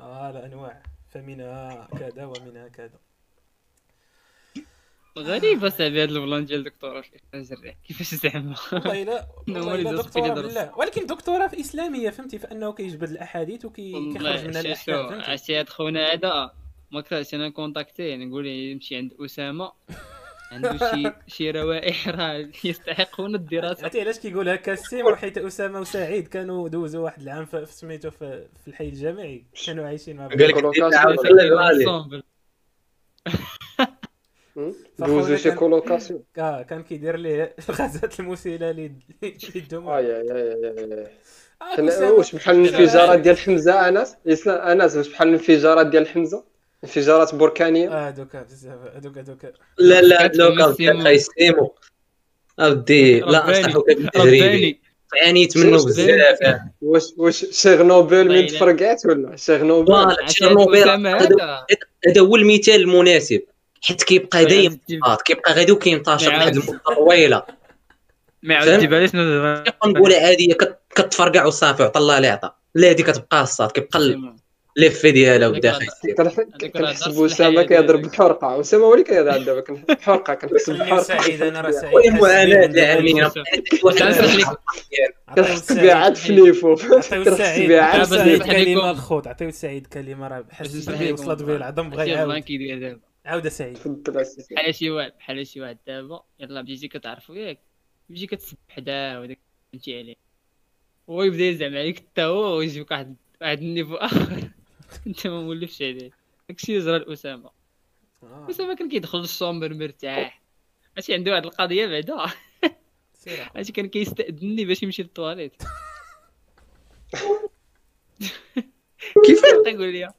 آه لا أنواع. فمنها كذا ومنها كذا.
غريب أصاحبي هاد البلان ديال الدكتوراه في الريح كيفاش زعما؟
والله الا والله دكتوراه. بالله. ولكن دكتوراه في إسلامية فهمتي؟ فأنه كيجبد الأحاديث وكيخرج منها فهمتي؟
عرفتي هاد خونا هذا ما كرهتش أنا نcontactيه نقول له يمشي عند اسامه عنده شي شي روائح راه يستحقون الدراسه
عرفتي علاش كيقول هكا السيم حيت اسامه وسعيد كانوا دوزوا واحد العام في في سميتو في, في الحي الجامعي كانوا عايشين مع بعض
قال.
دوزو شي
كان-
colocation
آه كان كيدير ليه الغازات المسيله لي للدموع
اي اي اي واش بحال الانفجارات ديال حمزه انس انس واش بحال الانفجارات ديال حمزه انفجارات بركانيه
آه دوك بزاف هذوك هذوك
لا لا لو كان اودي لا انصحك بالتجريبي
رباني.
عانيت منه بزاف.
واش واش شيرنوبيل من
باينة.
تفرقعت ولا؟ شيرنوبيل
تشيرنوبيل
أسامة
هذا هو المثال المناسب. حيت كيبقى دايم
عرفتي-
آه، كيبقى غادي وكينتشر
ما
واحد. المده طويله
ما
فهمت؟
عاودتي بالي شنو دابا
كيبقى نقولها عاديه كت- كتفرقع وصافي عطا الله اللي عطا لا هذه كتبقى الصاد كيبقى الليف ديالها
كنح- كنحسب اسامه كيهضر. بالحرقه اسامه هو اللي كيهضر دابا كنحسب بحرقه كنحسب بحرقة.
سعيد أنا راه سعيد.
وي
حاسس
معاناه
بيه
يا عمي
واش غنصح لك
عطيو
كنحس بها عاد فليفو كنحس بها عاد
نصح كلمة.
الخوت. عطيو السعيد كلمة راه.
لكم.
وصلت به العظم بغا يعاود عاود سعيد.
بحال شي واحد بحال شي واحد. دابا يلاه بديتي كتعرفو ياك. تجي كتسب حداه وداك فهمتي عليه. هو يبدأ يزعم عليك حتى هو ويجيبك واحد واحد النيفو آخر. انت ما مولفش عليه داكشي اللي جرى لاسامه
آه،
أسامة كان كيدخل للشومبر مرتاح. ماشي عنده واحد القضية بعدا. ماشي كان كيستأذني باش يمشي للطواليت
كيفاش
يقول لي.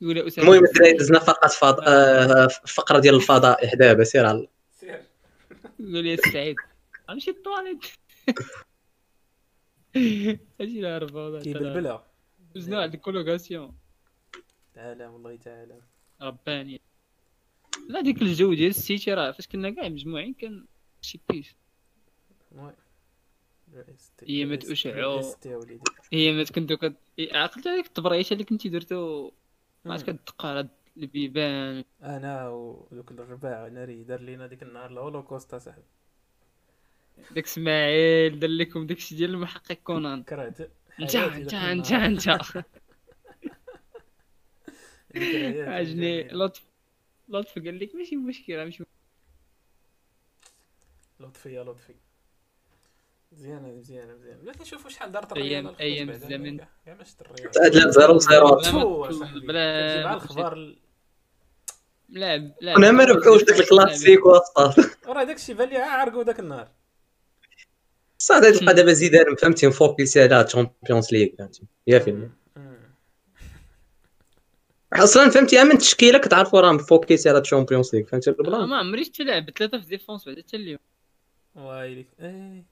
يقول لي أسامة.
المهم الدراري دزنا فقط فض... آه، فقرة ديال الفضائح دابا سير على
سير.
يقول لي سعيد. غنمشي للطواليت أجي لا ربا
كيبلبلها
وزنا واحد الكولوكاسيون
تعالى والله تعالى.
رباني. لا ديك الجو ديال السيتي راه فاش كنا كاع مجموعين كان شي بيس
وي.
هي ما تأشعو. هي ما كنتو كت عقلت هذيك التبريشه اللي كنتي درتو. ما عرفت كتدق على البيبان.
أنا ودوك الرباع ناري دار لينا ديك النهار الهولوكوست اصاحبي
داك إسماعيل دار لكم داكشي ديال المحقق كونان.
كرهت.
انت
حياتي
انت
داك
انت
النهار.
انت
ذكريات
عجبني. لطف لطف قال لك ماشي مشكلة ماشي
لطفي يا لطفي. مزيانة مزيانة مزيانة بلاتي نشوفوا شحال دارت
أيام
بعدا.
الزمن.
كاع
تعادلات زيرو زيرو
بلا
ال-
لا لا.
كنا ما ربحوش ديك الكلاسيك وسط
راه داكشي بان لي عرقوا داك النهار.
صاد تلقى دابا زيدان فهمتي مفوكسي على Champions League فهمتي يا فيلم
مم.
أصلا فهمتي من التشكيله كتعرفوا راه مفوكسي على Champions League فهمتي البلان
ما عمري شفت لعب ثلاثة في défense بعدا حتى اليوم
وايلي إيه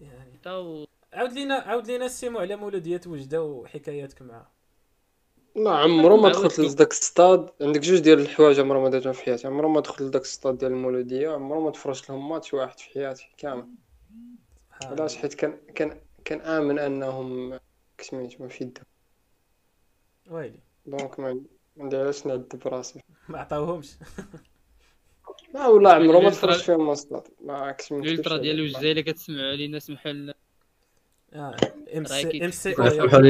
يعني عاود لينا عاود لينا السيمو على مولودية وجدة وحكاياتك معاه
لا عمرو ما دخلت. لذاك الستاد. عندك جوج ديال الحوايج عمرو ما درتهم في حياتي. عمرو ما دخلت لذاك الستاد ديال المولوديه عمرو ما تفرجت لهم ماتش واحد في حياتي كامل. علاش. حيت كان كان كان آمن أنهم كسميتو ما في يدهم
وايلي
دونك ما ما عندي علاش نعذب راسي.
ما عطاوهمش.
ما والله عمرو ما تفرجت فيهم أصلا ما كسميتو
الالترا ديال اللي كتسمعوا علينا سمحوا لنا.
آه
إم
سي إم سي
سمحوا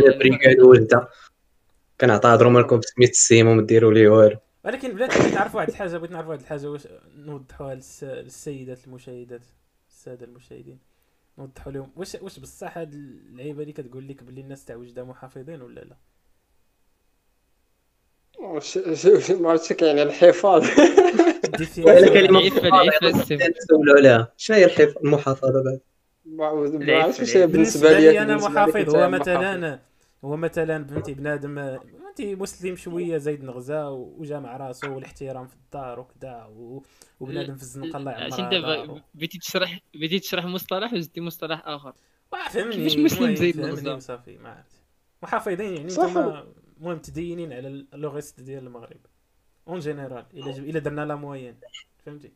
كنعطى هضروا مالكم بسميت السيمو ما ديروا ليه والو.
ولكن بلاتي بغيت نعرف واحد الحاجة بغيت نعرف واحد الحاجة واش نوضحوها للس- للسيدات المشاهدات السادة المشاهدين. نوضحوا لهم واش واش بصح هاد اللعيبة اللي كتقول لك باللي الناس تاع وجده محافظين ولا لا؟
ما عرفتش كاين الحفاظ.
السم
نسولوا عليها شنو هي الحف- المحافظة بعد؟
ما عرفتش بالنسبة
لي
أنا
محافظ هو. مثلا هو مثلا فهمتي بنادم فهمتي مسلم شوية زايد نغزا وجا مع راسو والاحترام في الدار وكذا وبنادم في الزنقة الله
عشان
يعمرها
دابا
دارو.
بغيتي تشرح بغيتي تشرح مصطلح وزدتي مصطلح
آخر فهمني
كيفاش مسلم زايد
فهمني
نغزا؟
وصافي ما عرفت محافظين يعني
صح.
المهم متدينين على le reste ديال المغرب en général إلا. إلا درنا la moyenne فهمتي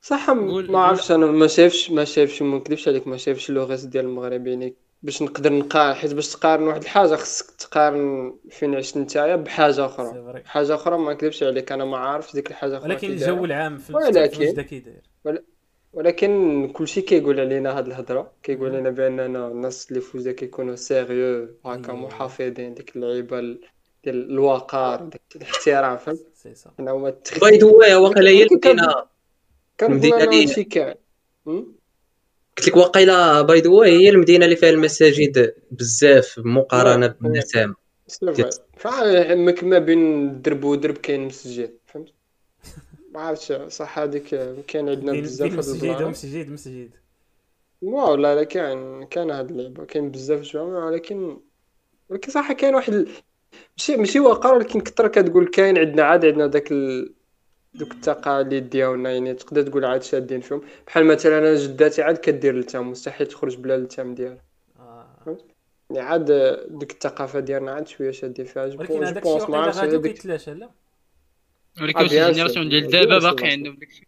صح ما عرفتش أنا ما شايفش ما شايفش ما نكذبش عليك ما شايفش اللغات ديال المغرب يعني باش نقدر نقارن حيت باش تقارن واحد الحاجة خصك تقارن فين عشت نتايا بحاجة
أخرى.
حاجة أخرى ما نكذبش عليك أنا ما عارفش ديك الحاجة أخرى
ولكن الجو. العام في
ولكن-
ولكن
كلشي كيقول علينا هاد الهضرة. كيقول علينا باننا الناس اللي فوجدة كيكونوا sérieux هكا. محافظين ديك اللعيبة ال- ديال الوقار ديك الاحترام فهمت؟
سي صح
by the way واقيلا هي
ولكن كان-
المدينة
كنظن
المدينة قلت لك واقيلا by the way هي المدينة اللي فيها المساجد بزاف مقارنة
oui.
بالنسام
فما ما بين درب ودرب كاين مسجد فهمت ما عرفتش صح هذيك كاين عندنا بزاف
مسجد ومسجد مسجد
واو لا لا كاين كاين هاد اللعبة كاين بزاف جوامع ولكن ولكن صح كاين واحد. ماشي ماشي واقع ولكن كثر كتقول كاين عندنا عاد عندنا داك ال... دوك التقاليد ديالنا يعني تقدر تقول عاد شادين فيهم بحال مثلا أنا جداتي عاد كدير اللتام مستحيل تخرج بلا اللتام ديالها.
آه.
يعني عاد ديك الثقافه ديالنا عاد شوية شادين فيها. je
ولكن
pense-
هذاك
je
الشيء
pense ما
وقيلا
عرفتش
غادي كيتلاشى لا؟
ولكن ال
génération.
ديال دابا باقي عندهم داكشي.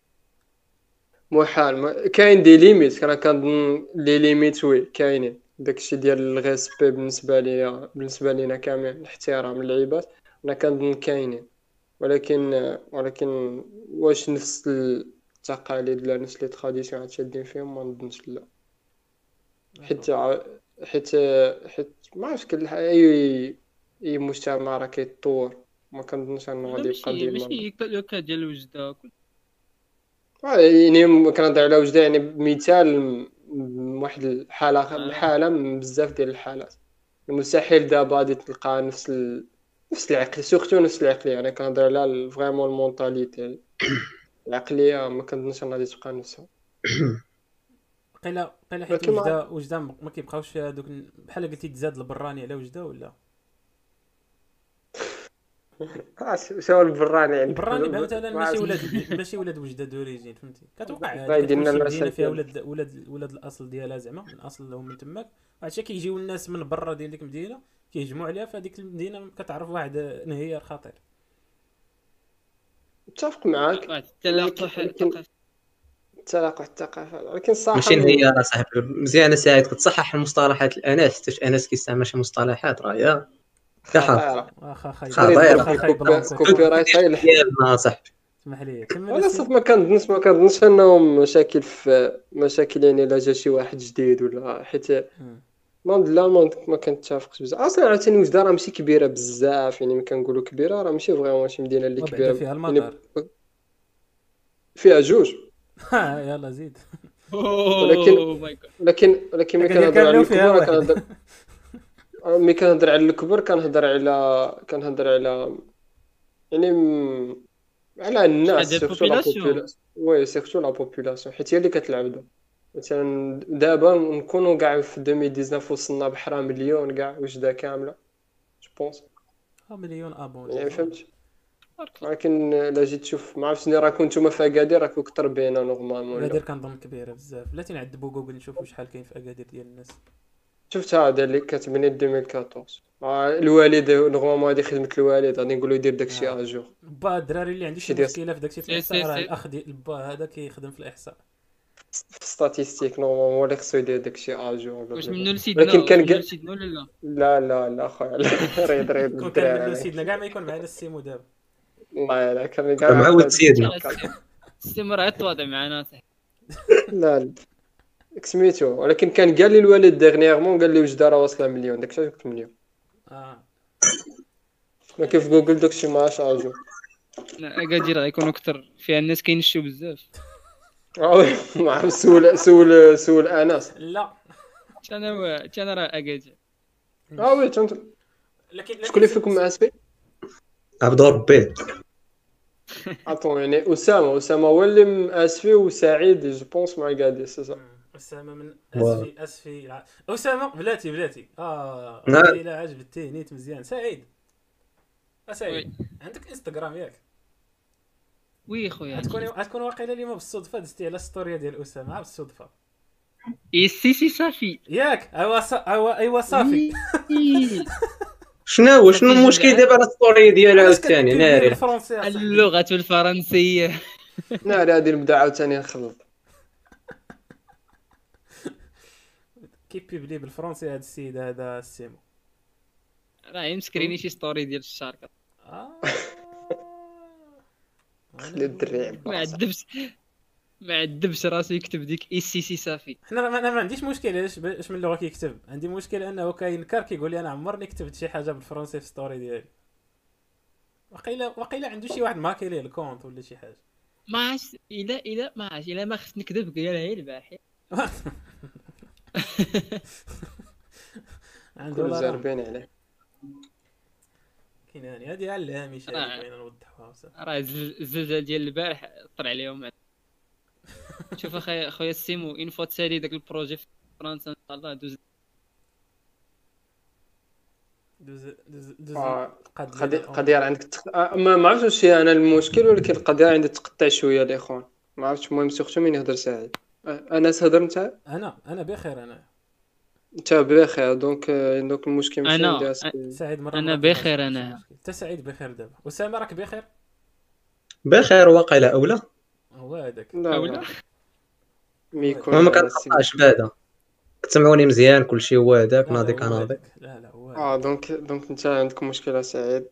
محال ما... كاين des limites أنا كنظن les limites oui كاينين. داكشي ديال ال respect بالنسبة لي بالنسبة لينا كاملين الاحترام للعباد أنا كنظن كاينين. ولكن ولكن واش نفس التقاليد ولا نفس لي تراديسيون عاد شادين فيهم ما نظنش لا. حيت حيت حيت ما عرفتش كل أي أي مجتمع راه كيتطور. ما كنظنش
أنه
غادي يبقى ديما.
ماشي لو كا ديال الوجدة
آه، يعني كنهضر على وجدة يعني مثال واحد الحالة
آه.
حالة من بزاف ديال الحالات. مستحيل دابا غادي تلقى نفس ال... نفس العقل surtout نفس العقلية أنا كنهضر على vraiment ال mentalité العقلية ما كنظنش انها غادي تبقى نفسها
قيلا قيلا حيت وجده وجده ما كيبقاوش دوك بحال قلتي تزاد البراني على وجده ولا
آه، ش- شو البراني يعني
البراني مثلا
ما
ماشي. ولاد ماشي ولاد وجده d'origine فهمتي كتوقع مدينه فيها. ولاد ولاد ولاد الاصل ديالها زعما من اصلهم من تماك وعاد شي كيجيو الناس من برا ديال ديك المدينة كيهجموا عليها فهاديك المدينة كتعرف واحد انهيار خطير.
متفق معاك.
التلاقح
ولكن-
ثقافي.
تلاقح الثقافة. ولكن الصراحة
ماشي هي راه صاحبي مزيان سعيد كتصحح المصطلحات أنس حتى أنس كيستعمل شي مصطلحات راه يا. كحر
خطيرة.
واخا خايب
خطير.
واخا خايب بلانكو
copyright
ديالنا صاحبي
اسمح لي. السي-
صافي ما كنظنش ما كنظنش انهم مشاكل في مشاكل يعني الا جا شي واحد جديد ولا حيت لا ما ما كنتفقش بزاف أصلا عاوتاني وجده راه ماشي كبيرة بزاف يعني ملي كنقولوا كبيرة راه ماشي vraiment شي مدينة اللي كبيرة
فيها
يعني
المطار
فيها جوج
ها يلا زيد
ولكن-
جاد.
ولكن ولكن ملي كنهضر على الكبر. كنهضر ملي كنهضر على الكبر كنهضر على كنهضر على يعني م- على الناس
ديال
surtout la.
population
oui surtout la population حيت هي اللي كتلعب دابا مثلا دابا نكونوا كاع في 2019 وصلنا بحرا مليون كاع وجده كاملة؟ je
pense مليون ah bon
يعني فهمت؟ ولكن إلا جيت تشوف ما عرفتش راه كنتو في أكادير راكو أكثر بينا normalement
أكادير كنظن كبيره بزاف. بلاتي نعدبوا جوجل نشوفوا شحال كاين في أكادير ديال الناس.
شفت هذا اللي كتبني 2014 آه، الوالد normalement هذه خدمة الوالد غادي نقولوا يدير داكشي
آه.
à jour
با الدراري اللي عنده شي مشكلة في داكشي في
سي- الإحصاء
راه. الأخ ديال البا هذا كيخدم في الإحصاء.
في ستاتيستيك نورمالمون هو اللي خصو يدير داكشي اجور
واش منو لسيدنا
ولكن كان
لسيدنا ولا لا
لا لا لا خويا لا ريد ريد
كون كان
بالدراري
منو سيدنا كاع ما يكون معنا السيمو دابا
الله لا كان كاع
معود سيدنا
استمر عاد تواضع معنا صاحبي
لا لا سميتو ولكن كان قال لي الوالد ديغنيغمون قال لي وجده راه واصله مليون داكشي قلت مليون
آه
ما كيف جوجل داكشي ما شارجو
اكادير غيكونوا أكثر فيها الناس كينشوا بزاف
ما عرف سول سول سول انس
لا.
أنا أنا راه اكادير
آه وي تنت
لكن
شكون اللي فيكم اسفي
عبد ربي.
عطوا يعني أسامة أسامة هو اللي ماسفي وسعيد جو بونس مع غادي سي سا.
أسامة من أسفي أسفي أسامة بلاتي بلاتي. آه
نعم.
لا عجبتي نيت مزيان. سعيد. آه، سعيد. عندك إنستغرام ياك.
oui خويا
غتكون غتكون واقيلا اليوم بالصدفة دزتي على ال story ديال أسامة بالصدفة.
إي سي سي صافي.
ياك أيوا. ايوا أيوا صافي.
شنو شنو المشكل دابا على ال story
ديالها
عاوتاني؟ ناري؟
اللغة الفرنسية.
ناري غادي نبدا عاوتاني نخلط
كيبيب لي بالفرنسي هذا السيد هذا السيمو
راه يمسكريني شي story ديال الشاركة
آه.
خلي الدري
ما عذبش ما عذبش راسو يكتب ديك اي سي سي صافي
حنا ما- أنا ما عنديش مشكل علاش اش من لغه كيكتب؟ عندي مشكل إنه كينكر كيقول لي أنا عمرني كتبت شي حاجة بالفرنسي في story ديالي. وقيلا وقيلا عنده شي واحد hacké ليه ال compte ولا شي حاجة.
ما عرفت الا الا ما عرفت إلا ما خصت نكذب قالها هي البارحة
عنده
كل
ولا راه.
زاربين عليه.
كاين يعني هذه على الهامش
آه.
بغينا نوضحوها بصح.
راه الزل- الزلزال ديال البارح طلع عليهم شوف اخويا خويا السيمو اين فوا تسالي داك البروجيه في فرنسا ان شاء الله دوز
دوز دوز دوز
آه،
الأمور.
قضية عندك تق... آه، ما ما عرفتش واش أنا المشكل ولكن القضية عندي تقطع شوية الاخوان ما عرفتش المهم surtout من يهضر سعيد آه، أنس هضر أنت
أنا أنا بخير أنا
انت بخير دونك آه، دونك المشكل ماشي
أنا-
عندي.
سعيد مرة
أنا
مرة
بخير أنا.
أنت سعيد بخير دابا اسامه راك بخير
بخير واقيلا اولا
هو هذاك
لا
أولا.
لا ميكون
ما ما
على
كنقطعش بعدا كتسمعوني مزيان كلشي هو هذاك
لا،
ناضي
لا، هو
كناضي
هذاك. لا لا هو هذاك.
آه donc donc أنت عندك مشكلة سعيد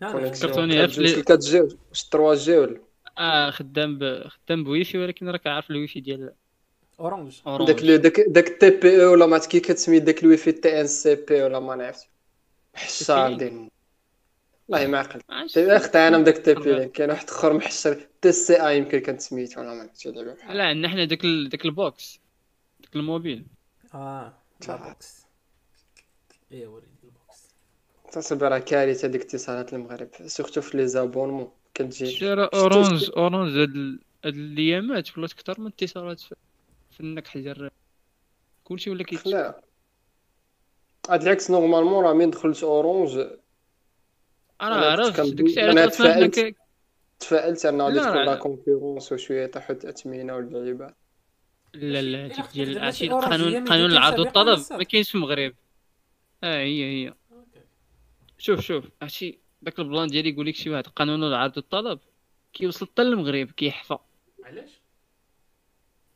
لا، لا،
connexion
لا.
عرفت لي-
واش 4G واش 3G ولا
آه خدام ب... خدام بويفي ولكن راك عارف الويفي ديال
اورانج
داك داك داك تي بي أو ولا ما عرفت كي كتسمي داك الويفي تي ان سي بي ولا ما نعرفش حشار ديال والله ما عقلت. اخت أنا بداك تي بي كاين واحد اخر محشر تي سي اي يمكن كان سميتو ولا ما عرفتش لعبه بحال
لا عندنا حنا داك. داك البوكس داك الموبيل
آه.
البوكس إيه وليدي البوكس
تصبر راه كارثه ديك اتصالات المغرب surtout في les abonnements كتجي
اورانج اورانج هاد ال- هاد الايامات ولات كثر من الاتصالات النكح ديال كلشي ولا كيت
لا هاد العكس normalement راه من دخلت أورونج
أنا
أنا
عرفت داكشي علاش
تفائلت. تفائلت انه غادي تكون
لا.
concurrence وشوية تحت الاثمنه واللعيبات
لا لا ديال
دابا
عرفتي
شي أورانج هي
قانون قانون العرض والطلب. ما كاينش في المغرب آه هي هي. شوف شوف عرفتي داك ال plan ديالي يقول لك شي واحد قانون العرض والطلب كيوصل حتى للمغرب كيحفى
علاش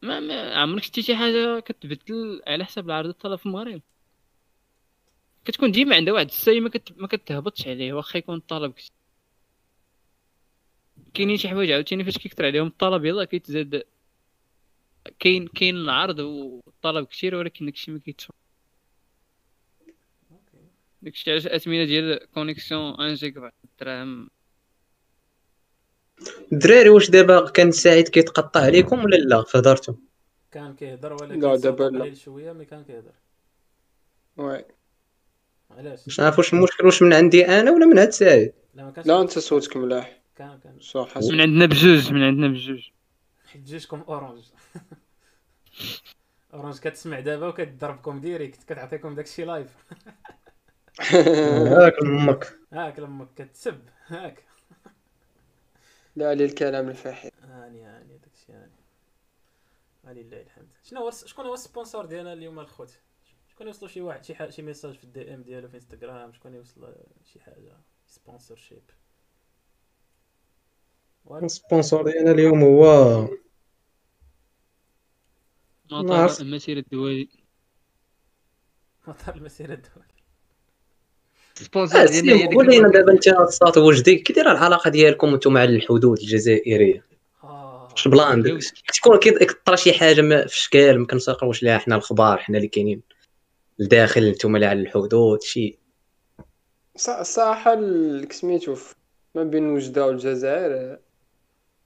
ما, عمرك شفتي شي حاجة كتبدل على حساب العرض والطلب في المغرب؟ كتكون ديما عندها واحد الساي ما, كت... ما كتهبطش عليه واخا يكون الطلب كاينين شي حوايج عاوتاني فاش كيكثر عليهم الطلب يلاه كيتزاد. كاين كاين العرض والطلب كثير ولكن داكشي ما كيتفهم داكشي علاش الاثمنه ديال connexion 1 جيجا دراهم
الدراري واش دابا كان سعيد كيتقطع عليكم ولا لا؟ فهضرتو
كان كيهضر ولكن
لا، دابا لا.
قليل شوية mais كان كيهضر.
oui.
علاش؟
باش نعرف واش المشكل واش من عندي أنا ولا من عند سعيد.
لا ما كانش
لا أنت صوتك ملاح.
كان كان.
صح حسن.
من عندنا بجوج من عندنا بجوج.
حيت جوجكم أورانج. أورانج كتسمع دابا وكتضربكم direct كتعطيكم داكشي live.
هاك أمك
هاك لما كتسب. هاك.
لا علي الكلام الفاحش.
هاني هاني داكشي هاني. هاني لله الحمد. شنو هو شكون هو ال sponsor ديالنا اليوم الخوت؟ شكون يوصلوا شي واحد شي حاجة شي message في ال DM ديالو في انستغرام شكون يوصل شي حاجة؟ sponsorship ال
sponsor ديالنا اليوم هو
مطار
عرفت.
المسيرة الدولي.
مطار المسيرة الدولي.
سبونسور
آه
ديالنا هي
سيم
ديك
قول لينا
الماركة.
دابا انت الساط وجدي كي دايره العلاقة ديالكم أنتم مع الحدود الجزائرية
آه
واش بلان تكون كيطرى شي حاجة ما- في الشكال ما كنساقوش ليها حنا الخبار حنا اللي كاينين الداخل أنتم اللي على الحدود شي
ص- الصراحة ال- سميتو ما بين وجدة والجزائر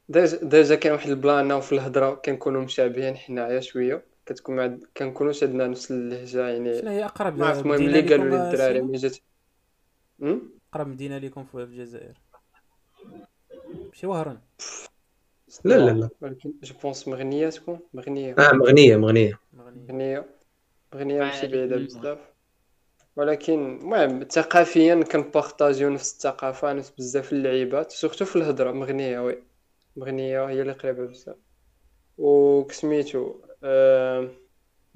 déjà déjà كاين واحد ال plan في الهضرة كنكونوا مشابهين حنايا شوية كتكون مع كنكونوش عندنا نفس اللهجة يعني
شنو هي أقرب
ما عرفت المهم اللي قالوا لي الدراري؟ ملي جات؟
أقرب مدينة لكم في الجزائر. ماشي وهران.
لا لا لا.
ولكن je pense مغنية تكون؟ مغنية.
آه مغنية مغنية.
مغنية.
مغنية. مغنية ماشي
منها.
بزاف. ولكن المهم ثقافيا كنبارطاجيو نفس الثقافة نفس بزاف اللعيبات surtout في الهضرة. مغنية oui. مغنية هي اللي قريبة بزاف. وكسميتو آه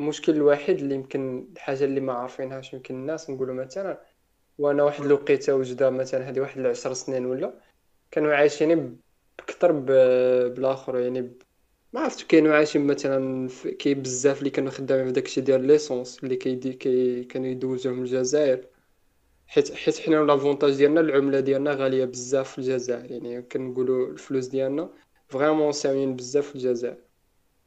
المشكل الوحيد اللي يمكن الحاجة اللي ما عارفينهاش يمكن الناس نقولوا مثلا وأنا واحد الوقيته وجدة مثلا هذه واحد العشر سنين ولا كانوا عايشين بكثر بالآخر يعني ما عرفت كانوا عايشين مثلا كاين بزاف اللي كانوا خدامين في داكشي ديال l'essence اللي كيدي كي كانوا يدوزوهم الجزائر. حيت حيت حنا l'avantage ديالنا العملة ديالنا غالية بزاف في الجزائر يعني كنقولوا الفلوس ديالنا vraiment ساويين بزاف في الجزائر.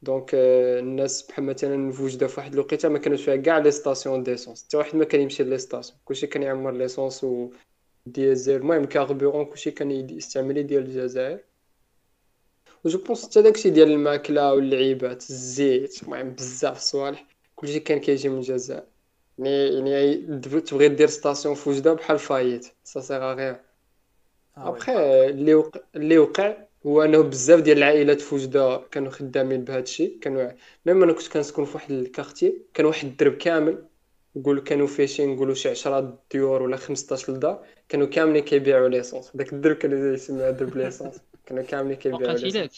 donc آه، الناس بحال مثلا في وجدة في واحد الوقيته ما كانوش فيها كاع les stations d'essence حتى واحد ما كان يمشي les stations كلشي كان يعمر l'essence و ديزل المهم carburant كلشي كان يستعمل ديال الجزائر و je pense حتى داكشي ديال الماكلة واللعيبات الزيت المهم بزاف صوالح كلشي كان كيجي من الجزائر يعني يعني تبغي دير station في وجدة بحال فايت سا سيغ غير
آه.
ابخي اللي وقع اللي وقع هو أنه بزاف ديال العائلات في وجده كانوا خدامين بهذا الشيء كانوا même أنا كنت كنسكن في واحد ال quartier كان واحد الدرب كامل. نقول كانوا فيه شي نقولوا شي 10 ديور ولا 15 دار كانوا كاملين كيبيعوا l'essence. داك الدرب كانوا يسميوه درب l'essence. كانوا كاملين كيبيعوا l'essence.
مقاتلات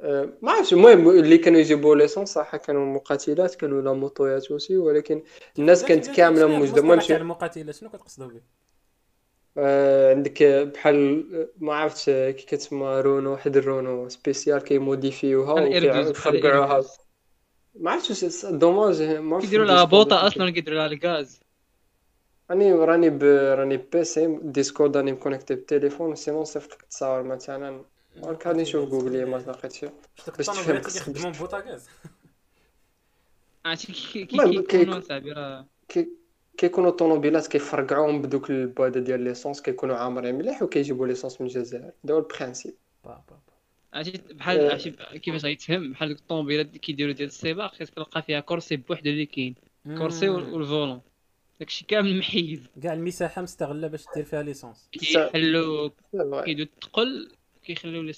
أه، ما عرفتش. المهم اللي كانوا يجيبوا l'essence صح كانوا مقاتلات كانوا لا موطويات ولكن الناس كانت
كاملة
موجودة. المهم
المقاتلة شنو كتقصدوا به؟
آه، عندك بحال ما عرفتش كي كتسمى رونو واحد ال Renault spéciale
كيموديفيوها إيربوز.
ما عرفتش dommage ما عرفتش
كيديروا لها بوطه أصلا كيديروا لها الغاز
راني راني ب... راني PC Discord راني مكونيكتي بالتليفون sinon صيفط لك التصاور مثلا ولك غادي نشوف جوجل ما
داك
باش تفهم
كيخدموا ببوطاغاز
عرفتي كي كي كيكونوا
كيك-
صاحبي راه
كي كيكونوا الطوموبيلات كيفرقعوهم بدوك البواده ديال l'essence كيكونوا عامرين مليح وكيجيبوا l'essence من الجزائر هذا هو ال principe
با- با- با.
عرفتي بحال
آه.
عرفتي كيفاش غيتفهم بحال الطوموبيلات اللي كيديروا ديال السباق كتلقى فيها كرسي بوحدو اللي كاين كرسي. وال volant داكشي كامل محيد
كاع المساحة مستغلة باش دير فيها ليسونس
كيحلوا كيدو الثقل كيخليو لي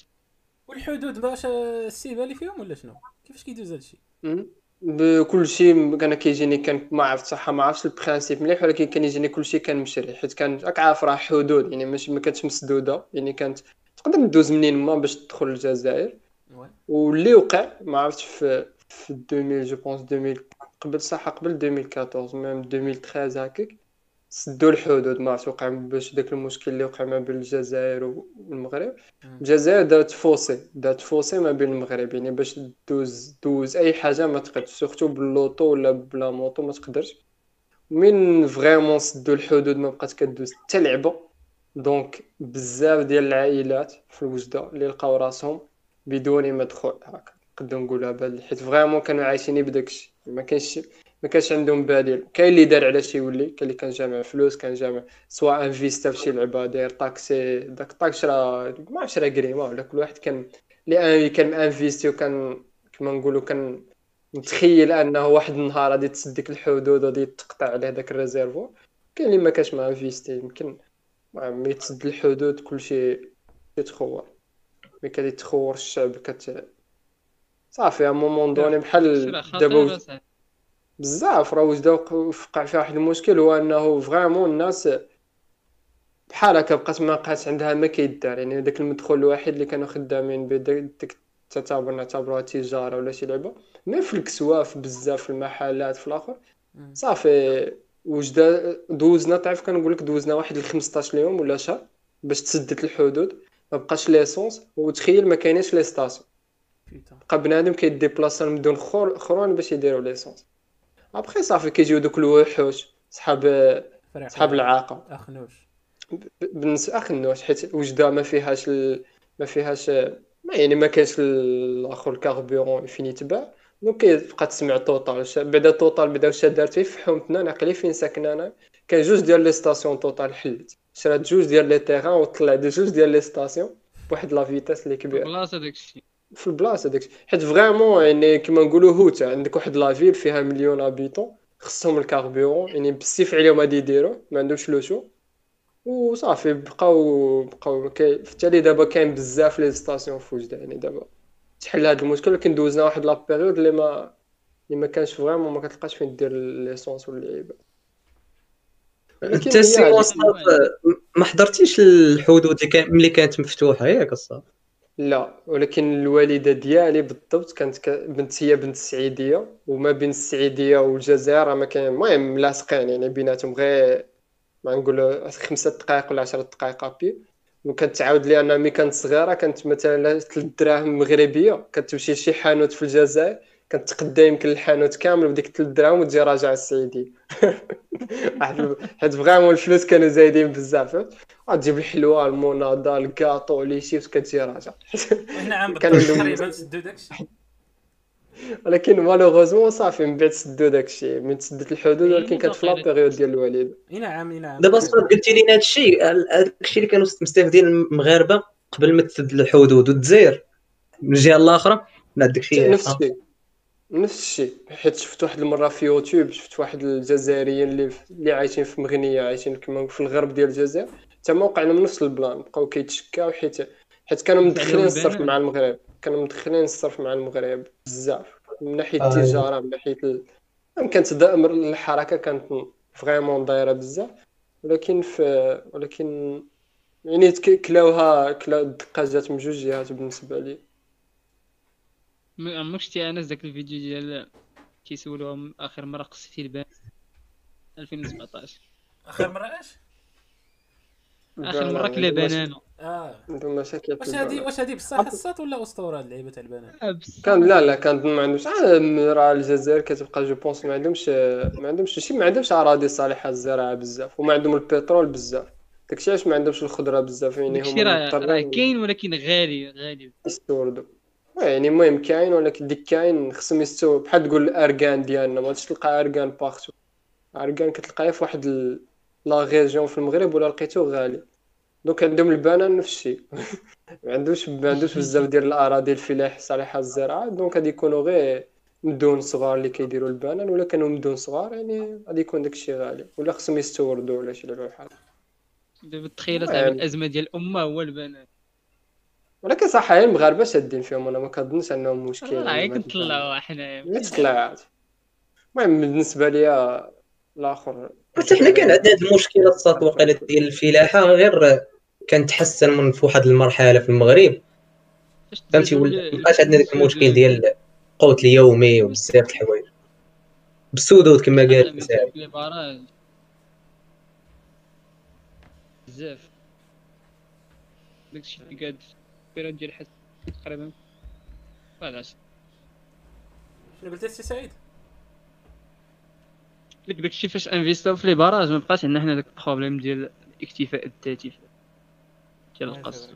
والحدود باش السيبة اللي فيهم ولا شنو؟ كيفاش كيدوز هادشي؟
بكل شيء أنا كيجيني كان ما عرفت صح ما عرفتش ال principe مليح ولكن كان يجيني كل شيء كان مشري حيت كان راك عارف راه حدود يعني ماشي ما كانتش مسدودة يعني كانت تقدر ندوز منين ما باش تدخل الجزائر
oui.
واللي وقع ما عرفتش في في 2000 je pense 2000 قبل صح قبل 2014 même 2013 هكاك سدوا الحدود ما عرفت وقع باش داك المشكل اللي وقع ما بين الجزائر والمغرب. الجزائر دارت fossé دارت fossé ما بين المغرب يعني باش دوز دوز أي حاجة ما تقدرش surtout بال l'auto ولا ب la moto ما تقدرش. من vraiment سدوا الحدود ما بقات كدوز حتى لعبة. donc بزاف ديال العائلات في الوجدة اللي لقاو راسهم بدون مدخول هكا. نقدروا نقولها بهذا حيت vraiment كانوا عايشين بداكشي. ما كانش ما كانش عندهم بديل. كاين اللي دار على شي يولي كاين اللي كان جامع فلوس كان جامع سواء investa في شي لعبة داير طاكسي داك الطاكسي راه ما عرفتش راه كريمه ولا كل واحد كان اللي كان investi وكان كما نقولوا كان متخيل أنه واحد النهار غادي تسدك الحدود وغادي تقطع عليه داك ال réservoir كاين اللي ما كانش ما investi يمكن ملي تسد الحدود كلشي كيتخور ملي تخور الشعب كت صافي à moment donné بحال
دابا
بزاف راه وجده وقع فيها واحد المشكل هو انه vraiment الناس بحال هكا بقات ما بقات عندها ما كيدار. يعني داك المدخول الوحيد اللي كانوا خدامين به ديك تعتبر نعتبروها تجارة ولا شي لعبة. mais في الكسوه في بزاف في المحلات في
الآخر.
صافي وجده دوزنا تعرف كنقول لك دوزنا واحد ل 15 يوم ولا شهر باش تسدت الحدود. ما بقاش ليسونس وتخيل ما كايناش لي ستاسيون بقى بنادم كيديبلاصا من دون خور اخرين باش يديروا ليسونس. ابخي صافي كيجيو دوك الوحوش صحاب صحاب العاقه
أخنوش.
بالنسبة أخنوش حيت وجده ما فيهاش ال... ما فيهاش ما يعني ما كاينش الآخر الكاربيرون فين يتباع. دونك كيبقى تسمع توتال بعدا توتال بعدا واش دارت في فحومتنا ناقلي فين ساكن أنا. كان جوج ديال les stations Total حلت. شرات جوج ديال les terrains وطلع دي جوج ديال les stations بواحد la vitesse اللي كبيرة.
بلاصه داكشي
في البلاصة داكشي حيت vraiment يعني كيما نقولوا نتا عندك واحد la ville فيها مليون habitants خصهم ال carburant يعني بالسيف عليهم غادي يديروا ما عندهمش le choix وصافي بقاو بقاو التالي دابا كاين بزاف les stations في وجده يعني دابا تحل هذا المشكل. ولكن دوزنا واحد la période اللي ما اللي ما كانش vraiment ما كتلقاش فين دير l'essence واللعيبه
انت وسط ما حضرتيش الحدود اللي كان ملي كانت مفتوحة؟ ياك الصاد
لا ولكن الوالدة ديالي بالضبط كانت ك... بنت هي بنت السعيديه وما بين السعيدية والجزائر ما كاين المهم لاصقين يعني بيناتهم غير ما نقول خمسة دقائق ولا عشرة دقائق ابي وكانت تعاود لي أنا ملي كانت صغيرة كانت مثلا ثلاث دراهم مغربية كتمشي لشي حانوت في الجزائر. كانت تقدا يمكن الحانوت كامل بديك ثلاث دراهم وتجي راجع السعيديه واحد حيت vraiment الفلوس كانوا زايدين بزاف غتجيب الحلوه الموناضة ال gâteau les chips كتجي راجع
هنا عام تقريبا سدوا داكشي.
ولكن malheureusement صافي من بعد سدوا داكشي. من تسدت الحدود ولكن كانت في la période ديال الوالده
هنا عام هنا عام
دابا الصاد قلتي لي هذا الشيء هذاك الشيء اللي كانوا مستافدين المغاربة قبل ما تسد الحدود والجزائر. من الجهة الأخرى لا داك الشيء
نفس الشيء نفس الشيء حيت شفت واحد المرة في يوتيوب شفت واحد الجزائريين اللي اللي عايشين في مغنية عايشين كما في الغرب ديال الجزائر تما وقع لهم نفس ال plan بقاو كيتشكاو حيت حيت كانوا مدخلين الصرف. مع المغرب كانوا مدخلين الصرف مع المغرب بزاف من ناحية
آه.
التجارة من ناحية ال... كانت دائما الحركة كانت vraiment دايرة بزاف ولكن في ولكن يعني كلاوها كلاو الدقة جات من جوج جهات بالنسبة لي
ما عمرك شتي آنس داك الفيديو ديال كيسولوهم آخر مرة قصيتي البان 2017
آخر مرة اش
آخر مرة كلا بنانه
آه.
عندهم مشاكل في
واش هادي. واش هادي بصح الصات ولا اسطوره هاد اللعيبة تاع البنات؟
أبس.
كان لا لا كان ما آه، راه الجزائر كتبقى جو بونس ما عندهمش ما عندهمش شي ما عندهمش أراضي صالحة للزراعة بزاف وما عندهم البترول بزاف. داكشي علاش ما عندهمش الخضرة بزاف يعني هما
راه كاين ولكن غالي غالي.
يستوردوا. يعني المهم كاين ولكن ديك كاين خصهم يستووا بحال تقول الأركان ديالنا. ما غاديش تلقى أركان partout أركان كتلقاه في واحد ال- la région في المغرب ولا لقيتو غالي. donc عندهم البنان نفس الشيء ما عندوش ما عندوش بزاف ديال الأراضي الفلاح صالحه للزراعه donc غادي يكونوا غير مدون صغار اللي كيديروا البنان ولا كانوا مدون صغار يعني غادي يكون داكشي غالي. ولا خصهم يستوردوا ولا شي بحال
دابا تخيل
المهم.
صاحبي الازمه ديال الأمة هو البنات
ولكن صح هي المغاربه شادين فيهم أنا ما كنظنش أنهم مشكل
راه غير كنطلعوا حنايا
ما تطلعات المهم بالنسبة لي الآخر.
حتى حنا كان عندنا هاد المشكلة الصاد واقيلا ديال الفلاحة غير كان تحسن من في واحد المرحلة في المغرب. فهمتي؟ مابقاش عندنا داك المشكل ديال القوت اليومي وبزاف د الحوايج. بالسدود كما قال
بزاف. داكشي اللي قاعد في ال période ديال حس تقريبا. علاش
شنو قلت السي سعيد؟
لك داكشي فاش انفيستاو في les barrages ما بقاش عندنا حنا داك ال problème ديال الاكتفاء الذاتي ديال القص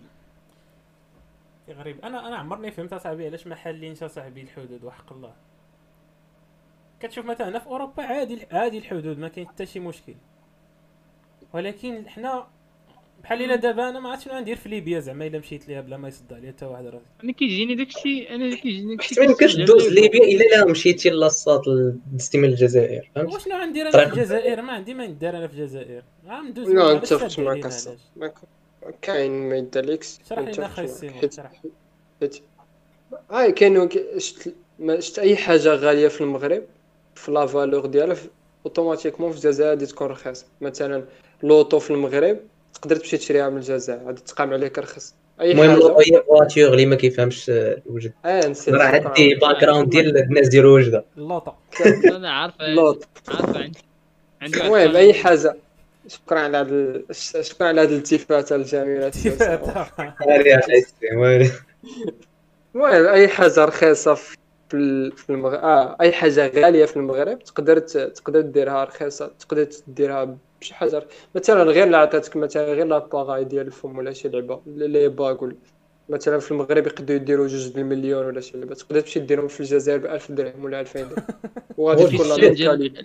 شي غريب. أنا أنا عمرني فهمت أصاحبي علاش ما حالينش اصاحبي الحدود وحق الله. كتشوف مثلا في أوروبا عادي عادي الحدود ما كاين حتى شي مشكل. ولكن حنا بحال الا دابا أنا ما عرفتش شنو غندير في ليبيا زعما الا مشيت ليها بلا ما يصدع ليا حتى واحد راسي
أنا كيجيني داكشي أنا كيجيني داكشي
حيت ما يمكنش
كيستعجل
دوز
ليا.
ليبيا الا لا مشيتي لاصات دزتي من الجزائر فهمت؟
وشنو غندير
أنا
في الجزائر؟ ما عندي ما ندير أنا في الجزائر. غندوز
لا
السد
معك كاين ما يدالكش
شرح لنا
معك.
السيمون شرح.
حيت اي كاينو ك- شت ما شت أي حاجة غالية في المغرب؟ في لا فالور ديالها اوتوماتيكمون في الجزائر غادي تكون رخيصة. مثلا لوطو في المغرب تقدر تمشي تشريها من الجزائر غادي تقام عليك رخص أي
المهم هي فواتور اللي ما كيفهمش آه، الوجد
آه نسيت
راه. عندي باك جراوند ديال الناس ديال وجده
اللوطة.
أنا عارفه
لوط
عارفه عندي.
المهم أي حاجة. شكرا على هذا شكرا على هذه الالتفاته الجميله المهم أي حاجة رخيصة في ال- في المغرب آه أي حاجة غالية في المغرب تقدر ت- تقدر ديرها رخيصة تقدر ديرها بشي حاجة مثلا غير اللي عطاتك مثلا غير لاباغاي ديال الفم ولا شي لعبة لي باغ ولا مثلا في المغرب يقدروا يديروا جوج المليون ولا شي لعبة تقدر تمشي ديرهم في الجزائر ب 1000 درهم ولا 2000 درهم. وغادي تكون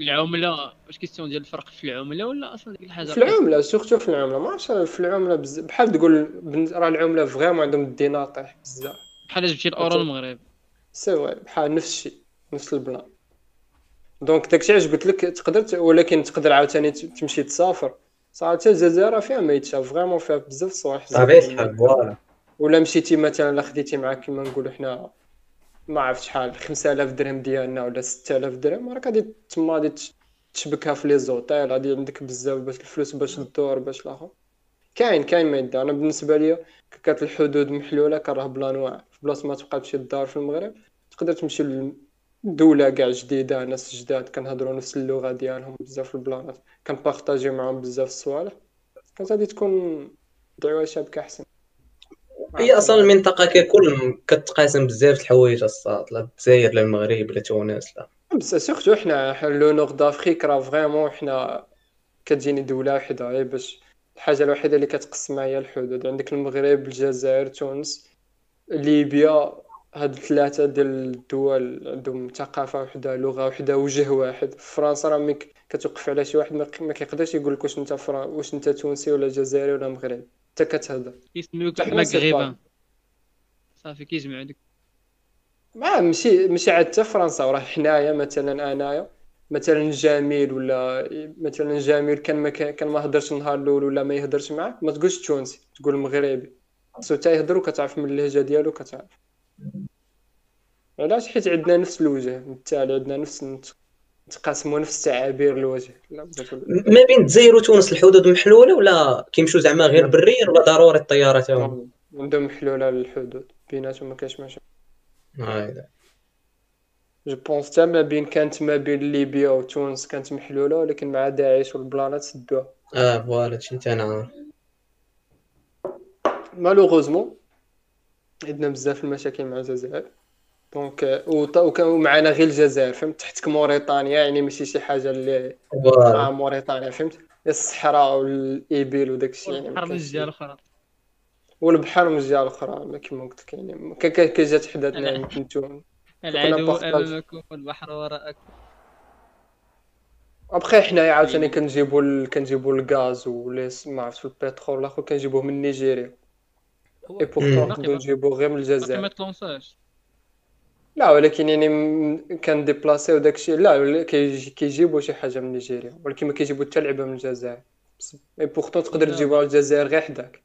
العملة؟ واش question ديال الفرق في العملة ولا أصلا ديك الحاجة؟
في العملة surtout في العملة. ما عرفتش في العملة بزاف بحال تقول راه العملة vraiment عندهم الدينار طايح بزاف.
بحال جبتي الأورو المغرب.
c'est vrai بحال نفس الشيء نفس ال plan. donc داكشي علاش قلت لك تقدر ولكن تقدر عاوتاني تمشي تسافر. صراحة الجزائر فيها ما يتشاف vraiment فيها بزاف الصوالح
الحال voilà.
ولا مشيتي مثلا لا خديتي معاك كيما نقولوا حنا ما عرفت شحال 5000 درهم ديالنا ولا 6000 درهم راك غادي تما غادي تش- تشبكها في les hôtels غادي عندك بزاف باش الفلوس باش تدور باش الآخر. كاين كاين ما يدار. أنا بالنسبة ليا كانت الحدود محلولة كان راه plan واعر في بلاصة ما تبقى تمشي للدار في المغرب تقدر تمشي لدولة كاع جديدة ناس جداد كنهضروا نفس اللغة ديالهم بزاف في البلانات كنبارطاجي معاهم بزاف الصوالح. كانت غادي تكون دعوة شابكة أحسن
هي أصلا المنطقة ككل كتقاسم بزاف الحوايج الصاد لا الجزائر لا المغرب لا تونس لا.
بس surtout حنا le nord d'Afrique راه vraiment حنا كتجيني دولة وحدة غير باش الحاجة الوحيدة اللي كتقسمها هي الحدود. عندك المغرب الجزائر تونس ليبيا هاد الثلاثة ديال الدول عندهم ثقافة وحدة لغة وحدة وجه واحد. في فرنسا راه ملي كتوقف على شي واحد ما كيقدرش يقول لك واش انت فرا... واش انت تونسي ولا جزائري ولا مغربي. انت كتهضر.
كيسميوك مغربان صافي كيجمعوا ديك
ما ماشي ماشي عاد حتى فرنسا. وراه حنايا مثلا آنايا. مثلا جميل ولا مثلا جميل كان ما كان ما هضرش النهار الأول ولا ما يهضرش معاك ما تقولش تونسي تقول مغربي. خصو حتى يهضر وكتعرف من اللهجة ديالو كتعرف علاش حيت عندنا نفس الوجه بالتالي عندنا نفس نت- نتقاسموا نفس تعابير الوجه.
ما بين الجزائر وتونس الحدود محلولة ولا كيمشوا زعما غير بريا ولا ضروري الطيارة تاعهم؟
عندهم حلول على الحدود بيناتهم ما كاينش مشاكل. je pense حتى ما بين كانت ما بين ليبيا وتونس كانت محلولة ولكن مع داعش والبلانات سدوها
آه voilà هادشي انت أنا؟
malheureusement عندنا بزاف المشاكل مع الجزائر. donc وط- وكان معنا غير الجزائر فهمت؟ تحتك موريتانيا يعني ماشي شي حاجة اللي مع موريتانيا فهمت؟ الصحراء والابل وداك الشيء يعني
حرب من الجهة الأخرى.
والبحر من الجهة الأخرى ما كيما قلت لك يعني جات حداتنا يمكن تون
العدو. أمامكم والبحر وراءكم.
ابخي حنايا عاوتاني كنجيبو ال... كنجيبو الغاز ولي ما عرفتش البترول الآخر كنجيبوه من نيجيريا. اي بورتون. نقدروا نجيبوه غير من
باقي ما
الجزائر
تلونساش
لا ولكن يعني كنديبلاسيو داكشي لا كيجيبوا شي حاجة من نيجيريا. ولكن ما كيجيبوا حتى لعبه من الجزائر. et pourtant تقدر من الجزائر غير حداك.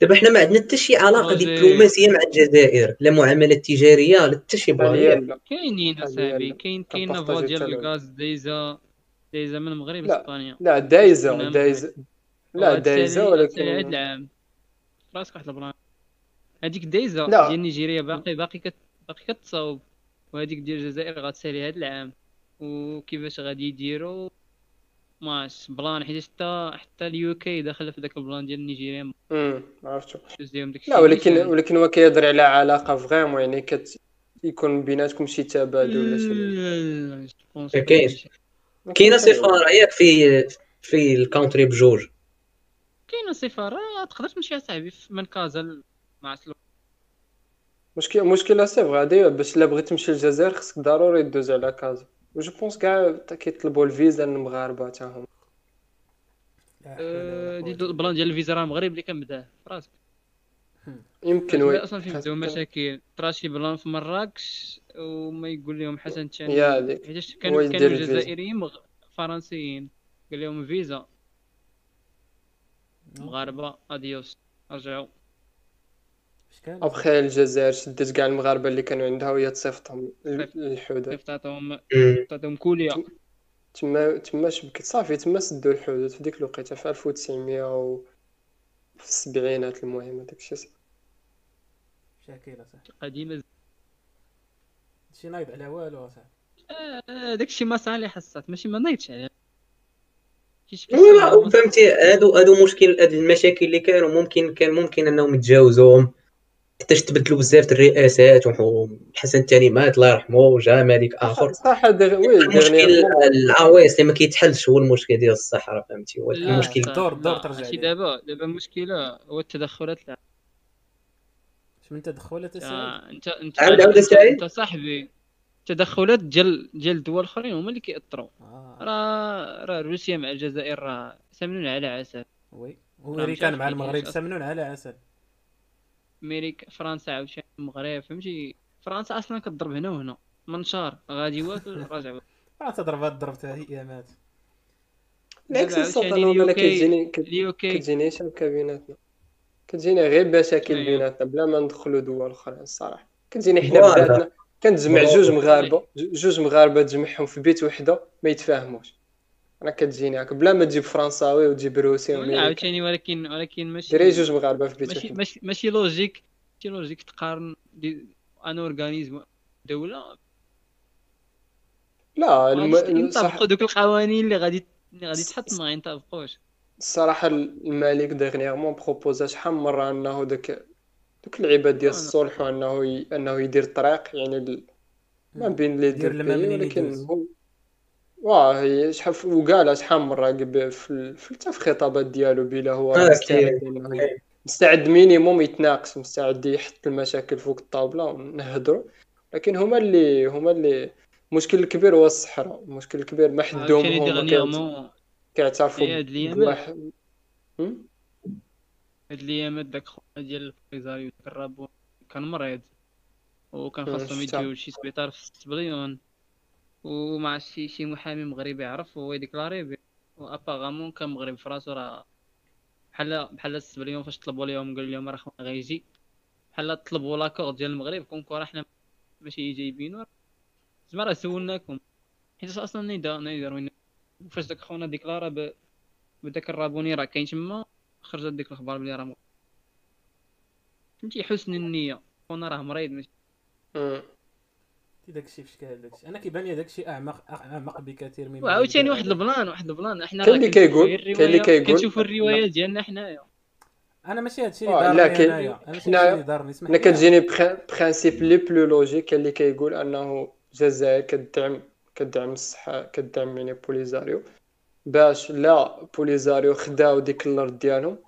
دابا حنا ما عندنا حتى شي
علاقة.
دبلوماسية مع الجزائر. لا معاملات تجارية لا حتى شي
لا.
كاينين اصاحبي. كاين كاين فوا ديال. الغاز دايزة. دايزة من المغرب
لا.
لاسبانيا
لا
دايزة.
دايزة. لا
دايزة
ولكن
راسك واحد ال plan هذيك
دايزة.
ديال نيجيريا باقي باقي كت باقي كتصاوب. وهذيك ديال الجزائر غتسالي هاد العام. وكيفاش غادي يديروا ماش plan حيت حتى حتى ال UK داخلة في داك ال plan ديال نيجيريا.
امم عرفتو لا ولكن ولكن هو كيهضر على علاقة vraiment يعني كت يكون بيناتكم شي تبادل ولا شي
ما كاينش. كاينة سفاره ياك في في ال country بجوج؟
كاينة سفاره تقدر تمشي صاحبي في من كازا مع سلو
مشكل مشكلة سي فغي هادي باش إلا بغيت تمشي للجزائر خصك ضروري دوز على كازا. وجو بونس كاع كيطلبوا الفيزا للمغاربة تا هما.
ولا
دي. البلان ديال الفيزا راه المغرب اللي كنبداه في راسك.
يمكن وي.
أصلا فين بداو مشاكل طرا شي بلان في مراكش وما يقول لهم حسن
يا
الثاني
هذيك.
حيتاش كانوا كانوا. جزائريين. فرنسيين. قال لهم فيزا. مغاربة. أديوس. رجعوا
كان
ابخي الجزائر شدت كاع المغاربة اللي كانوا عندها وهي تصيفطهم. لل- للحدود
تعطيهم. تعطيهم كوليا
تما تما شبكت صافي تما سدوا الحدود في ديك الوقيتة في 1900 و في السبعينات المهم هذاك الشيء.
شاكيلة صح.
قديمة
شي نايض على والو صح.
آه، داك الشيء مصالح حسات ماشي ما نايتش عليه
لا فهمتي؟ هادو هادو مشكل هاد المشاكل اللي كانوا ممكن كان ممكن أنهم يتجاوزوهم. حتى تبدلوا بزاف الرئاسات وحسن الثاني مات الله يرحمه وجا ملك آخر.
صح هذا وي
المشكل. العوايس اللي ما كيتحلش هو المشكل ديال الصحراء فهمتي؟ هو المشكل.
الدور- الدور ترجع ليه.
دابا دابا المشكلة هو التدخلات الع-
من تدخلات السعوديه
آه، انت انت
عاود- عاود سعيد.
انت صاحبي. التدخلات ديال ديال الدول الاخرين هما اللي كيأثروا.
آه.
راه راه روسيا مع الجزائر راه سمنون على عسل.
وي.
راه
وامريكان مع المغرب
كيفاش
سمنون على عسل.
أمريكا فرنسا عاوتاني المغرب فهمتي؟ فرنسا أصلا كضرب هنا وهنا. منشار غادي واكل راجع
فرنسا ضربات ضربتها هيامات
بالعكس
دابا
السلطه
أنا
كتجيني كتجيني شبكه بيناتنا كتجيني غير مشاكل
أيوة.
بيناتنا بلا ما ندخلوا دول أخرى الصراحه كتجيني حنا. بلادنا. كنتجمع. جوج مغاربة جوج مغاربة تجمعهم في بيت وحدة ما يتفاهموش. أنا كتجيني هكا بلا ما تجيب فرنساوي وتجيب روسي
عاوتاني ولكن ولكن ماشي
ديري جوج مغاربة في بيت
ماشي
وحدة.
ماشي ماشي logique ماشي logique تقارن دي- un organisme دولة.
لا الم... صح
ينطبقوا دوك القوانين اللي غادي اللي غادي تحط ما ينطبقوش.
الصراحه الملك dernièrement proposa شحال من مرة أنه داك دوك اللعيبات ديال الصلح وأنه ي... أنه يدير طريق يعني ال... ما بين لي
منين
ولكن. هو واه هي شحال وقالها شحال من مرة قبل في حتى في الخطابات ديالو بلا هو
آه،
مستعد
كاين.
انه ي- مستعد minimum يتناقش مستعد يحط المشاكل فوق الطاولة ونهضروا لكن هما اللي هما اللي المشكل الكبير هو الصحراء المشكل الكبير ما حدهم هما كيعترفوا
هاد الايامات داك خونا ديال البوليزاريو داك الرابون كان مريض وكان خاصهم. يديو لشي سبيطار في سبليون ومع شي شي محامي مغربي عرف هو يديكلاري بلي apparemment كان مغربي في راسو راه بحال بحال سبليون فاش طلبوا ليهم قال لهم راه خونا غيجي بحال طلبوا لاكور ديال المغرب كونكو راه حنا ماشي جايبينو زعما راه سولناكم حيت أصلا نيدا نيديرو فاش داك خونا ديكلارا. بداك الرابوني راه كاين تما خرجت ديك الأخبار بلي راه فهمتي حسن النية. خونا راه مريض ماشي.
مم.
داك الشيء في شكال داك الشيء أنا كيبان لي داك الشيء أعمق أعمق بكثير مما
وعاوتاني واحد. البلان واحد البلان. حنا
كاين
راه
اللي كيقول- كاين اللي كيقول-
كنشوفوا الروايه ديالنا حنايا.
أنا ماشي هادشي
آه،
اللي
لا،
دارني انايا أنا ماشي
حنايا-
اللي دارني. اسمح
أنا
لي.
كتجيني بخ- principe les plus logique اللي كيقول أنه الجزائر كدعم كدعم الصح كدعم يعني بوليزاريو. باش لا بوليزاريو خداو ديك الأرض ديالهم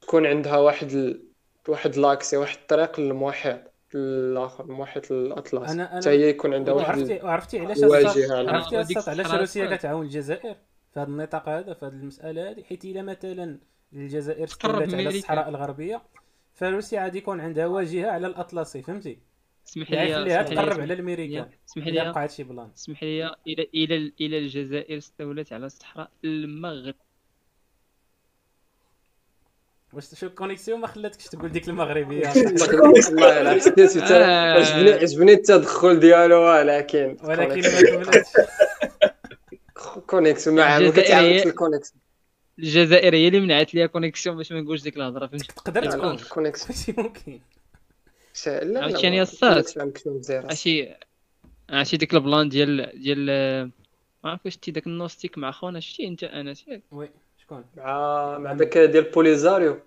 تكون عندها واحد ال... واحد l'accès واحد الطريق للمحيط الآخر المحيط الاطلسي
أنا- أنا-
حتى هي يكون عندها واحد
وعرفتي علاش عرفتي علاش روسيا. كتعاون الجزائر في هذا النطاق هذا في هذه المسألة هذه حيت إلا مثلا الجزائر
تقرب
استولت
من
على. الصحراء الغربية فروسيا غادي يكون عندها واجهة على الأطلسي فهمتي
اسمح
يعني
لي
خليها
اسمح لي-
تقرب على
لي-
الامريكان
اسمح لي
بقى هادشي plan.
اسمح لي إلى إلى إلى الجزائر استولت على الصحراء المغرب.
واش شو connexion ما خلاتكش تقول ديك المغربية؟
والله الا حسيت. عجبني عجبني التدخل ديالو ولكن
ولكن ما كملتش.
كونيكس مع ما
الجزائر
كتعاونش
هي-
الكونيكس
الجزائر هي اللي منعت ليا كونيكسيون باش ما نقولش ديك الهضرة فهمتي
تقدر تكون
الكونيكس
ماشي ممكن.
لا كتكون مزيرة.
عرفتي عرفتي ديك البلان ديال ديال ما عرف واش شتي داك النوستيك مع خونا شتي انت انس ياك
وي شكون؟
مع مع داك ديال بوليزاريو.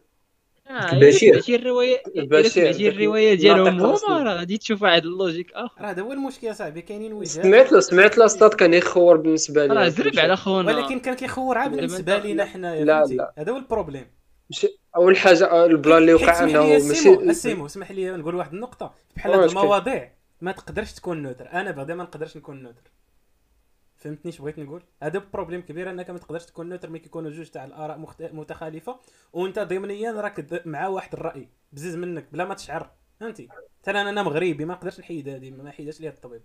آه،
البشير.
سمعتي الروايه
البشير،
الرواية ديالهم هما. راه غادي تشوف واحد اللوجيك آخر.
راه هذا هو المشكل صاحبي كاينين وجهات.
سمعت له سمعت له أستاذ كان يخور بالنسبة لي.
راه زرب على خونا.
ولكن كان كيخور عا
بالنسبة
لينا حنايا
لا، لا.
هذا هو ال
problème. أول حاجة ال plan
اللي
وقع
أنه
ماشي
السيمو اسمح لي نقول واحد النقطة. بحال هاد؟ المواضيع ما تقدرش تكون neutre أنا بعدا ما نقدرش نكون neutre فهمتني اش بغيت نقول؟ هذا problème كبير أنك ما تقدرش تكون neutre ملي كيكونوا جوج تاع الآراء مخت... متخالفة وأنت ضمنيا راك مع واحد الرأي بزز منك بلا ما تشعر. فهمتي؟ مثلا أنا مغربي ما نقدرش نحيد هذه ما حيداش ليا الطبيب.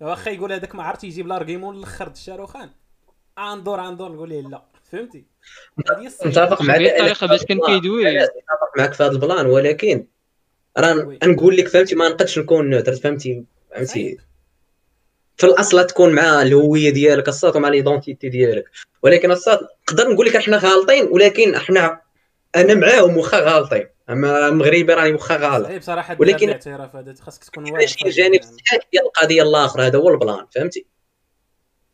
واخا يقول هذاك ما عرفتش يجيب لارغيمون الآخر د الشاروخان أندور أندور نقول ليه لا. فهمتي؟ هذه هي الصعيبة.
متفق معك
الطريقة باش كان كيدوي.
متفق معك في هذا البلان ولكن راه. نقول لك فهمتي؟ ما نقدش نكون نوتر فهمتي؟ فهمتي. في الأصل تكون مع الهوية ديالك الصاد ومع ليدونتيتي ديالك. ولكن الصاد نقدر نقول لك إحنا غالطين ولكن إحنا أنا معاهم واخا غالطين. أما مغربي راني واخا غلط
صعيب صراحة
ولكن-
الاعتراف هذا خاصك تكون واعي
الجانب ديال القضية الآخر هذا هو ال plan فهمتي؟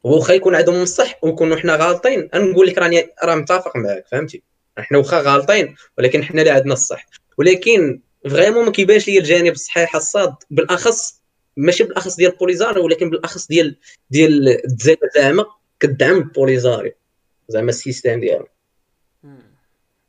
واخا يكون عندهم الصح ونكونوا حنا غالطين. نقول لك راني راه متفق معك فهمتي؟ حنا واخا غالطين ولكن حنا اللي عندنا الصح. ولكن vraiment ما كيبانش لي الجانب الصحيح الصاد. بالأخص ماشي بالأخص ديال بوليزاري ولكن بالأخص ديال ديال الجزائر زعما كدعم بوليزاري زعما ال système
ديالو.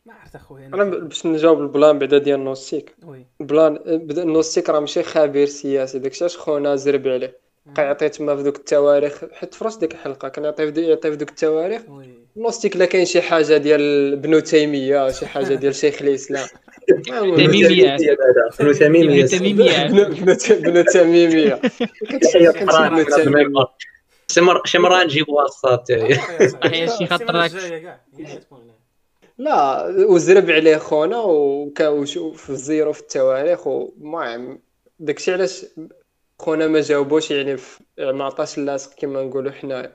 ما اسكت
أخويا أنا باش نجاوب ال plan بعدا ديال نوستيك
ال
plan بدا النوستيك راه ماشي خبير سياسي. داكشي اش خونا زرب عليه بقى يعطي تما في دوك التواريخ حيت في راس ديك الحلقة كان يعطي في دو- يعطي في دوك التواريخ.
oui.
النوستيك لا كاين شي حاجة ديال ابن تيمية شي حاجة ديال شيخ الإسلام.
تميمية.
ابن تميمية.
ابن تميمية.
ابن ابن ت- ابن تيميه
تحية
كانش
قران
ابن تيمية.
شي مر- شي مرة نجيب وسط
صحيح شي خطرك.
لا وزرب عليه خونا وكان وشوف في الزيرو في التواريخ ومهم. داكشي علاش خونا ما جاوبوش يعني ما عطاش اللاصق كما نقولوا حنايا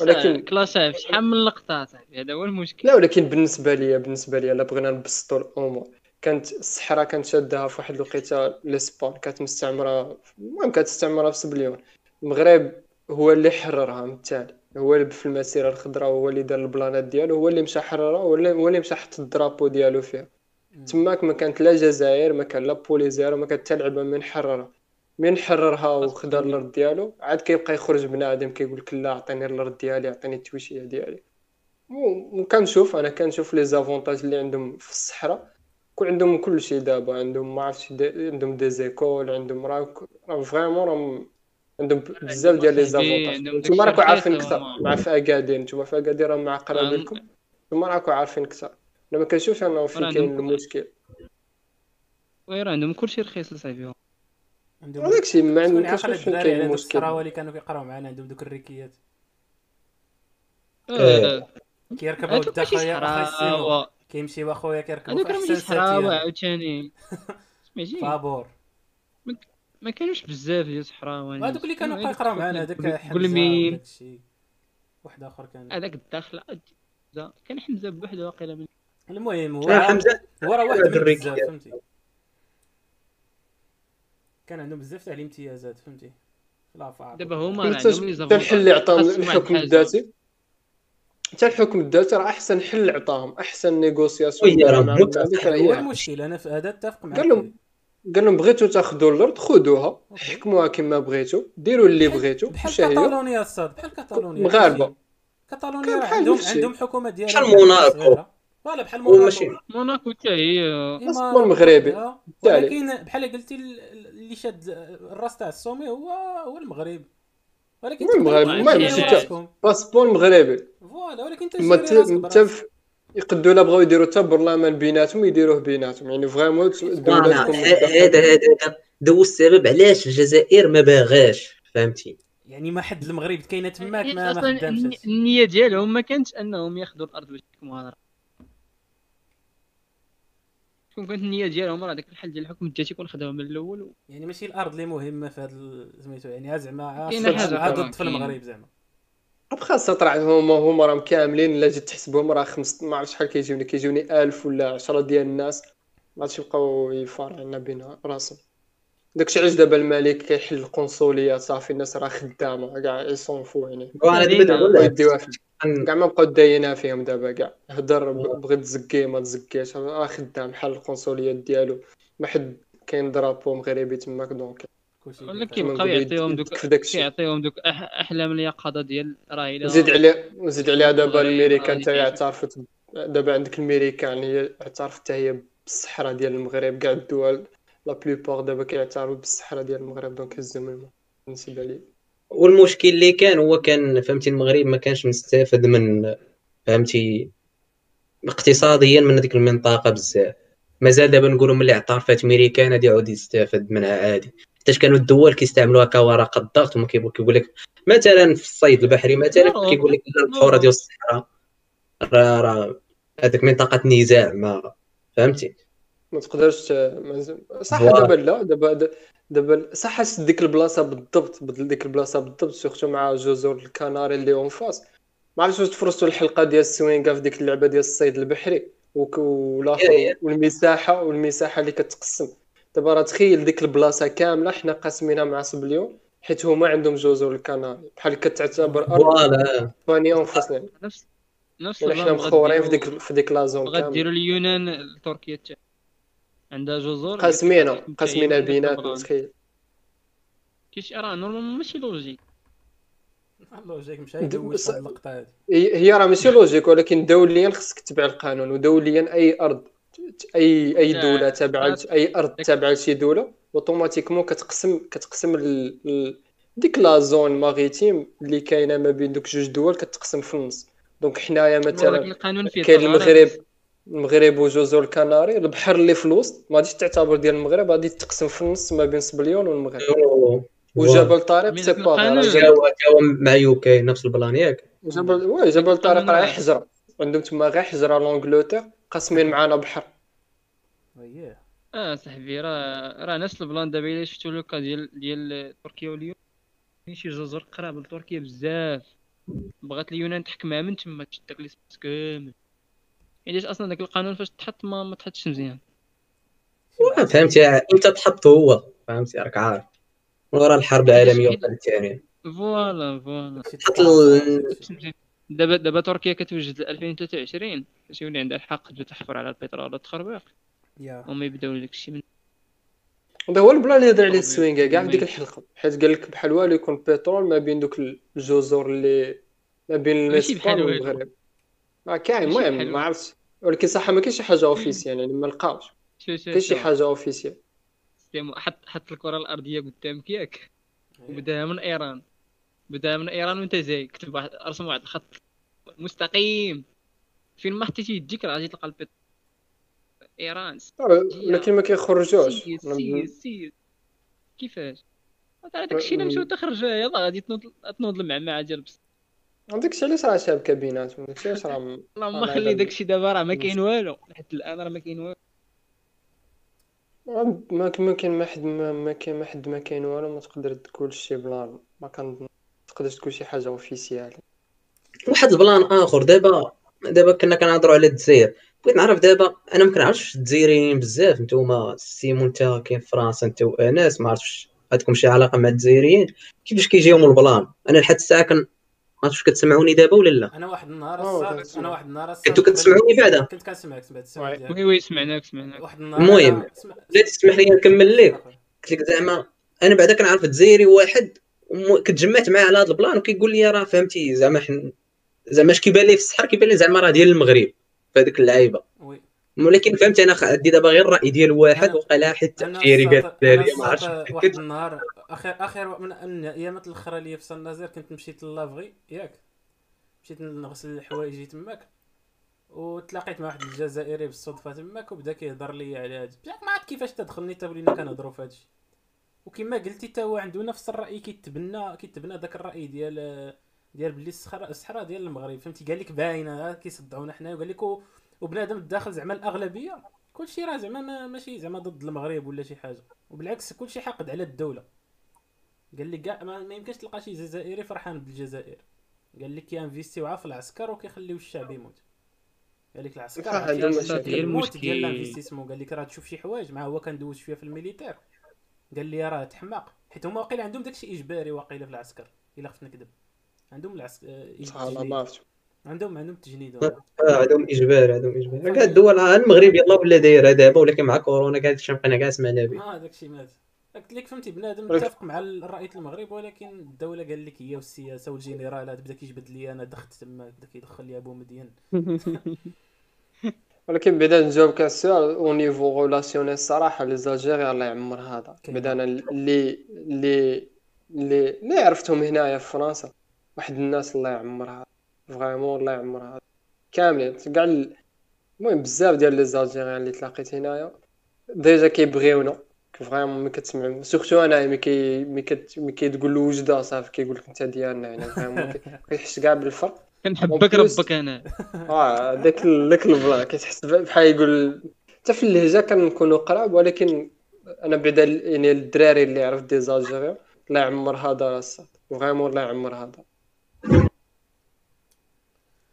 ولكن-
كلاسه في شحال من لقطة؟ صاحبي هذا هو المشكل.
لا ولكن بالنسبة ليا بالنسبة ليا لا بغينا نبسطوا الأمور. كانت الصحراء كانت شادها في واحد الوقيتة لإسبان كانت مستعمرة المهم كانت مستعمرة في سبليون. المغرب هو اللي حررها من التالي هو اللي في المسيرة الخضراء هو اللي دار البلانات ديالو هو اللي مشى حررها هو اللي هو اللي مشى حط الدرابو ديالو فيها. تماك ما كانت لا جزائر ما كان لا بوليزير ما كانت حتى لعبة من حررها. من حررها وخدا الأرض ديالو. عاد كيبقى يخرج بنادم كيقول لك لا عطيني الأرض ديالي عطيني التويشية ديالي. و- وكنشوف أنا كنشوف les avantages اللي عندهم في الصحراء. كون عندهم كل شيء دابا. عندهم ما عرفتش عندهم des écoles عندهم راه راه فريمون راه عندهم بزاف ديال لي زافونتاج. نتوما
داكشي
عارفين
أكثر.
مع في اكادير نتوما في اكادير راه مع قرابلكم نتوما راكم عارفين أكثر أنا ما كنشوفش انه فين كاين المشكل.
وي راه عندهم كلشي رخيص صاحبي
عندهم
هذاك ما كنشوف فين كاين المشكل
الصحراوه اللي كانوا كيقراو معانا عندهم دوك الريكيات
آه،
كيركبوا
هادوك ماشي
الدخايا اخا السيمو
صحراوه
كيمشيو اخويا كيركبوا في
راه
احسن
ماشي صحراوه
ساتيان
عاوتاني. سمعتي
فابور.
ما كانوش بزاف ديال صحراوه
وهذوك اللي كانوا بقاو يقراو معانا هذاك حمزة
قلمين
وداك الشيء. واحد آخر كان.
هذاك الداخل حمزة. كان حمزة بوحده واقيلا من
المهم هو
آه، حمزة.
هو راه واحد من
الريكيات.
بزاف فهمتي؟ كان عندهم بزاف تاع الامتيازات فهمتي؟
دابا هما عندهم
حتى الحل اللي عطاهم الحكم. الذاتي. حتى الحكم الذاتي راه أحسن حل عطاهم
أحسن
négociation
هو
هي
المشكل أنا في هذا أتفق معك
قال لهم قال لهم بغيتو تاخذوا الأرض خذوها حكموها كما بغيتو ديروا اللي بغيتو
بحال كاتالونيا الصاد بحال كاتالونيا.
مغاربة.
كاتالونيا عندهم. عندهم حكومة ديالها
بحال موناكو.
voilà بحال موناكو.
موناكو حتى هي
إما
أصلاً مغربي.
ولكن بحال قلتي ال- اللي شاد الراس تاع الصومي هو هو المغرب ولكن
المغرب،
حتى.
راسكم.
passeport مغربي
voilà ولكن براسك.
يقدوا لا بغاو يديروا حتى برلمان بيناتهم يديروه بيناتهم يعني
vraiment
تكون
هذا هذا هذا هو السبب علاش الجزائر ما باغاش فهمتي
يعني ما حد المغرب كاينة تماك ما
أصلا
خدامش.
النية ديالهم ما كانتش أنهم ياخذوا الأرض باش كون كانت النية ديالهم راه داك الحل ديال الحكم الذاتي يكون خداها من الأول و-
يعني ماشي الأرض اللي مهمة في هذا سميتو يعني زعما ضد في. المغرب زعما.
خاصة طلع هما هما راهم كاملين الا جيت تحسبهم راه خمس ما عرفتش شحال كيجيوني. كيجيوني 1000 ولا 10 ديال الناس. ما عرفتش يبقاو يفارعنا بين راسهم. داكشي علاش دابا الملك كيحل القنصليات صافي الناس راه خدامة كاع يصون فو يعني.
وأنا دابا
يديوها في- كاع ما بقاو داينها فيهم دابا كاع هضر ب- بغيت تزكي ما تزكيش. راه خدام بحال القنصليات ديالو. ما حد كاين درابو مغربي تماك
donc
ولا.
كيما
كيبقاو يعطيهم دوك كيعطيهم دوك أح- أحلام اليقظة ديال راه إلا
زيد عليها وزيد عليها دابا الميريكان حتى هي. اعترفت دابا عندك الميريكان هي اعترفت حتى هي بالصحراء ديال المغرب. كاع الدول la plupart دابا كيعترفوا بالصحراء ديال المغرب donc هزهم المهم. بالنسبة لي.
والمشكل اللي كان هو كان فهمتي المغرب ما كانش مستافد من فهمتي اقتصاديا من هذيك المنطقة بزاف مازال دابا نقولوا ملي اعترفت ميريكان غادي يعود يستافد منها عادي حيت كانوا الدول كيستعملوها كورقة الضغط وما كيقول كيقول لك مثلا في الصيد البحري مثلا
لا،
كيقول لك البحوره ديال الصحراء راه راه هذيك منطقة نزاع ما فهمتي
ما تقدرش صح. دابا لا دابا دابا صح حس ديك البلاصة بالضبط بد- ديك البلاصة بالضبط surtout مع جزر الكناري اللي en face. ما عرفتش واش تفرجتوا الحلقة ديال السوينغا في ديك اللعبة ديال الصيد البحري والآخر
يا.
والمساحه والمساحة اللي كتقسم. دابا راه تخيل ديك البلاصة كاملة حنا قاسمينها مع سبليون حيت هما عندهم جزر الكناري. بحال كتعتبر أرض
voilà.
ثانية منفصله
نفس نفس
يعني حنا مخورين في ديك في ديك la zone
بغا
كاملة.
ديروا اليونان تركيا حتى عندها جزر من ديك
بيناتنا. تخيل
كيش راه normalement ماشي logique
ال logique مشى
د-
يدوز اللقطة هادي
هي راه ماشي logique ولكن دوليا خصك تتبع القانون ودوليا أي أرض أي
أي
دولة تابعه. أي أرض تابعه لشي دولة automatiquement كتقسم كتقسم ال... ال... ديك la zone maritime اللي كاينة ما بين دوك جوج دول كتقسم في النص donc حنايا مثلا كاين. المغرب المغرب وجزر الكناري البحر اللي في الوسط ما غاديش تعتبر ديال المغرب غادي تقسم في النص ما بين سبليون والمغرب. وجبل طارق
c'est pas مع UK نفس البلان ياك.
جبل oui جبل طارق راه. حجرة. عندهم تما غير حجرة l'Angleterre قاسمين معانا بحر.
آه صاحبي راه راه نفس ال plan. دابا إلا شفتو le cas ديال ديال تركيا واليونان كاين شي جزر قراب لتركيا بزاف. بغات اليونان تحكمها من تما تشد داك l'espace كامل. علاش أصلا داك القانون فاش تحط ما ما تحطش مزيان.
فهمتي إمتى تحط هو فهمتي راك عارف. من ورا الحرب
العالمية الثانية
voilà voilà.
دابا دابا تركيا كتوجد ل 2023 باش يولي عندها الحق تجي تحفر على البترول والتخربيق
يا.
هما يبداو لك الشيء من
هذا هو ال plan اللي هضر عليه. السوينغا كاع في ديك. الحلقة. حيت قال لك بحال والو يكون بترول ما بين دوك الجزر اللي ما بين
ماشي
الإسبان
بحال والو.
والمغرب. ما كاين
ماشي
المهم ما. عرفتش. ولكن صح ما كاينش شي حاجة officielle يعني ما لقاوش. كاين شي. حاجة
officielle حط حط الكرة الأرضية قدامك ياك وبداها من إيران. بداها من إيران وأنت جاي كتب واحد ارسم واحد الخط. مستقيم. فين ما حطيتي يديك راه غادي تلقى البيترول. إيران.
ولكن ما كيخرجوش.
كيفاش؟ ترى داك الشيء إلا مشاو تخرجوا يلاه غادي تنوض تنوض المعمعة ديال بس.
داك الشيء علاش راه شابكه بيناتهم داك الشيء علاش راه
اللهم خلي
هذا-
داك الشيء دابا راه ما كاين والو. لحد الان راه ما كاين والو.
ما ما كاين ما حد ما, ما كاين ما حد ما كاين والو. ما تقدر تقول شي plan. ما كان تقدرش تقول شي حاجة officielle
واحد ال plan آخر دابا دابا كنا كنهضروا على الجزائر. بغيت نعرف دابا أنا ما كنعرفش الجزائريين بزاف. نتوما سيمون انت كاين في فرنسا انت واناس ما عرفتش عندكم شي علاقة مع الجزائريين؟ كيفاش كيجيهم ال plan؟ أنا لحد الساعة كن ما عرفتش كتسمعوني دابا ولا لا؟
أنا واحد النهار. أنا واحد النهار
كنتو كتسمعوني بعدا؟
كنت كنسمعك سمعت السؤال
oui.
ديالك
oui oui سمعناك سمعناك.
واحد النهار
المهم، لا تسمح لي نكمل لك قلت لك زعما أنا بعدا كنعرف الجزائري واحد كتجمعت معاه على هذا ال plan وكيقول لي راه فهمتي زعما حن... زعما اش كيبان لي في الصحراء كيبان لي زعما راه ديال المغرب في هذيك اللعيبة.
oui.
ولكن فهمت أنا عندي دابا غير الرأي ديال واحد وقال حيت الجزائري قال
أنا
ما عرفتش
واحد. النهار اخر اخر من أيامات الأخرى ليا في سنازير كنت مشيت للافغي ياك. مشيت نغسل الحوايج تماك وتلاقيت مع واحد الجزائري بالصدفة تماك وبدا كيهضر لي على هذا بصح ما عرفت كيفاش تدخلني حتى ولينا كنهضروا في هذا الشيء. وكما قلتي حتى هو عنده نفس الرأي كيتبنى كيتبنى داك الرأي ديال ديال بلي الصحراء الصحراء ديال المغرب. فهمتي؟ قال لك باينة كيصدعونا حنا وقال لك وبنادم الداخل زعما الأغلبية كلشي راه زعما ما- ماشي زعما ضد المغرب ولا شي حاجة. وبالعكس كلشي حاقد على الدولة. قال لك كاع ما, ما يمكنش تلقى شي جزائري فرحان بالجزائر. قال لك كي investi و في العسكر وكيخليو الشعب يموت. قال لك العسكر.
هي
الموت. ديال ال investissement قال لك راه تشوف شي حوايج مع هو كندوز شوية في ال militaire. قال لي راه تحماق. حيت هما واقيلا عندهم داكشي إجباري واقيلا في العسكر إلا خفت نكذب. عندهم العسكر
ما عرفتش.
عندهم عندهم تجنيد.
آه عندهم إجبار عندهم إجبار. كاع الدول ها المغرب يلا ولا دايرها دابا ولكن مع كورونا كاع هادشي بقينا كاع سمعنا به
آه داكشي مات. قلت لك فهمتي بنادم متفق مع الراي المغرب ولكن الدولة قال لك هي والسياسة والجنرالات بدا كيجبد لي أنا دخت تما بدا كيدخل لي أبو مدين.
ولكن بعدا نجاوبك على السؤال au niveau relationnel الصراحه les Algériens الله يعمرها
دار.
بعدا أنا اللي اللي اللي اللي عرفتهم هنايا في فرنسا. واحد الناس الله يعمرها vraiment الله يعمرها كاملين كاع ال- المهم بزاف ديال les Algériens اللي تلاقيت هنايا déjà كيبغيونا vraiment ملي كتسمع surtout أنا ملي كي ملي كت- كتقول له وجده صافي كيقول لك انت ديالنا يعني vraiment كي- كيحس كاع بالفرق
كنحبك ربك أنا
آه داك داك ال plan كتحس بحال يقول حتى في اللهجه كنكونوا قراب ولكن أنا بعدا يعني الدراري اللي عرفت des Algériens الله يعمرها دار الصاط vraiment الله يعمرها دار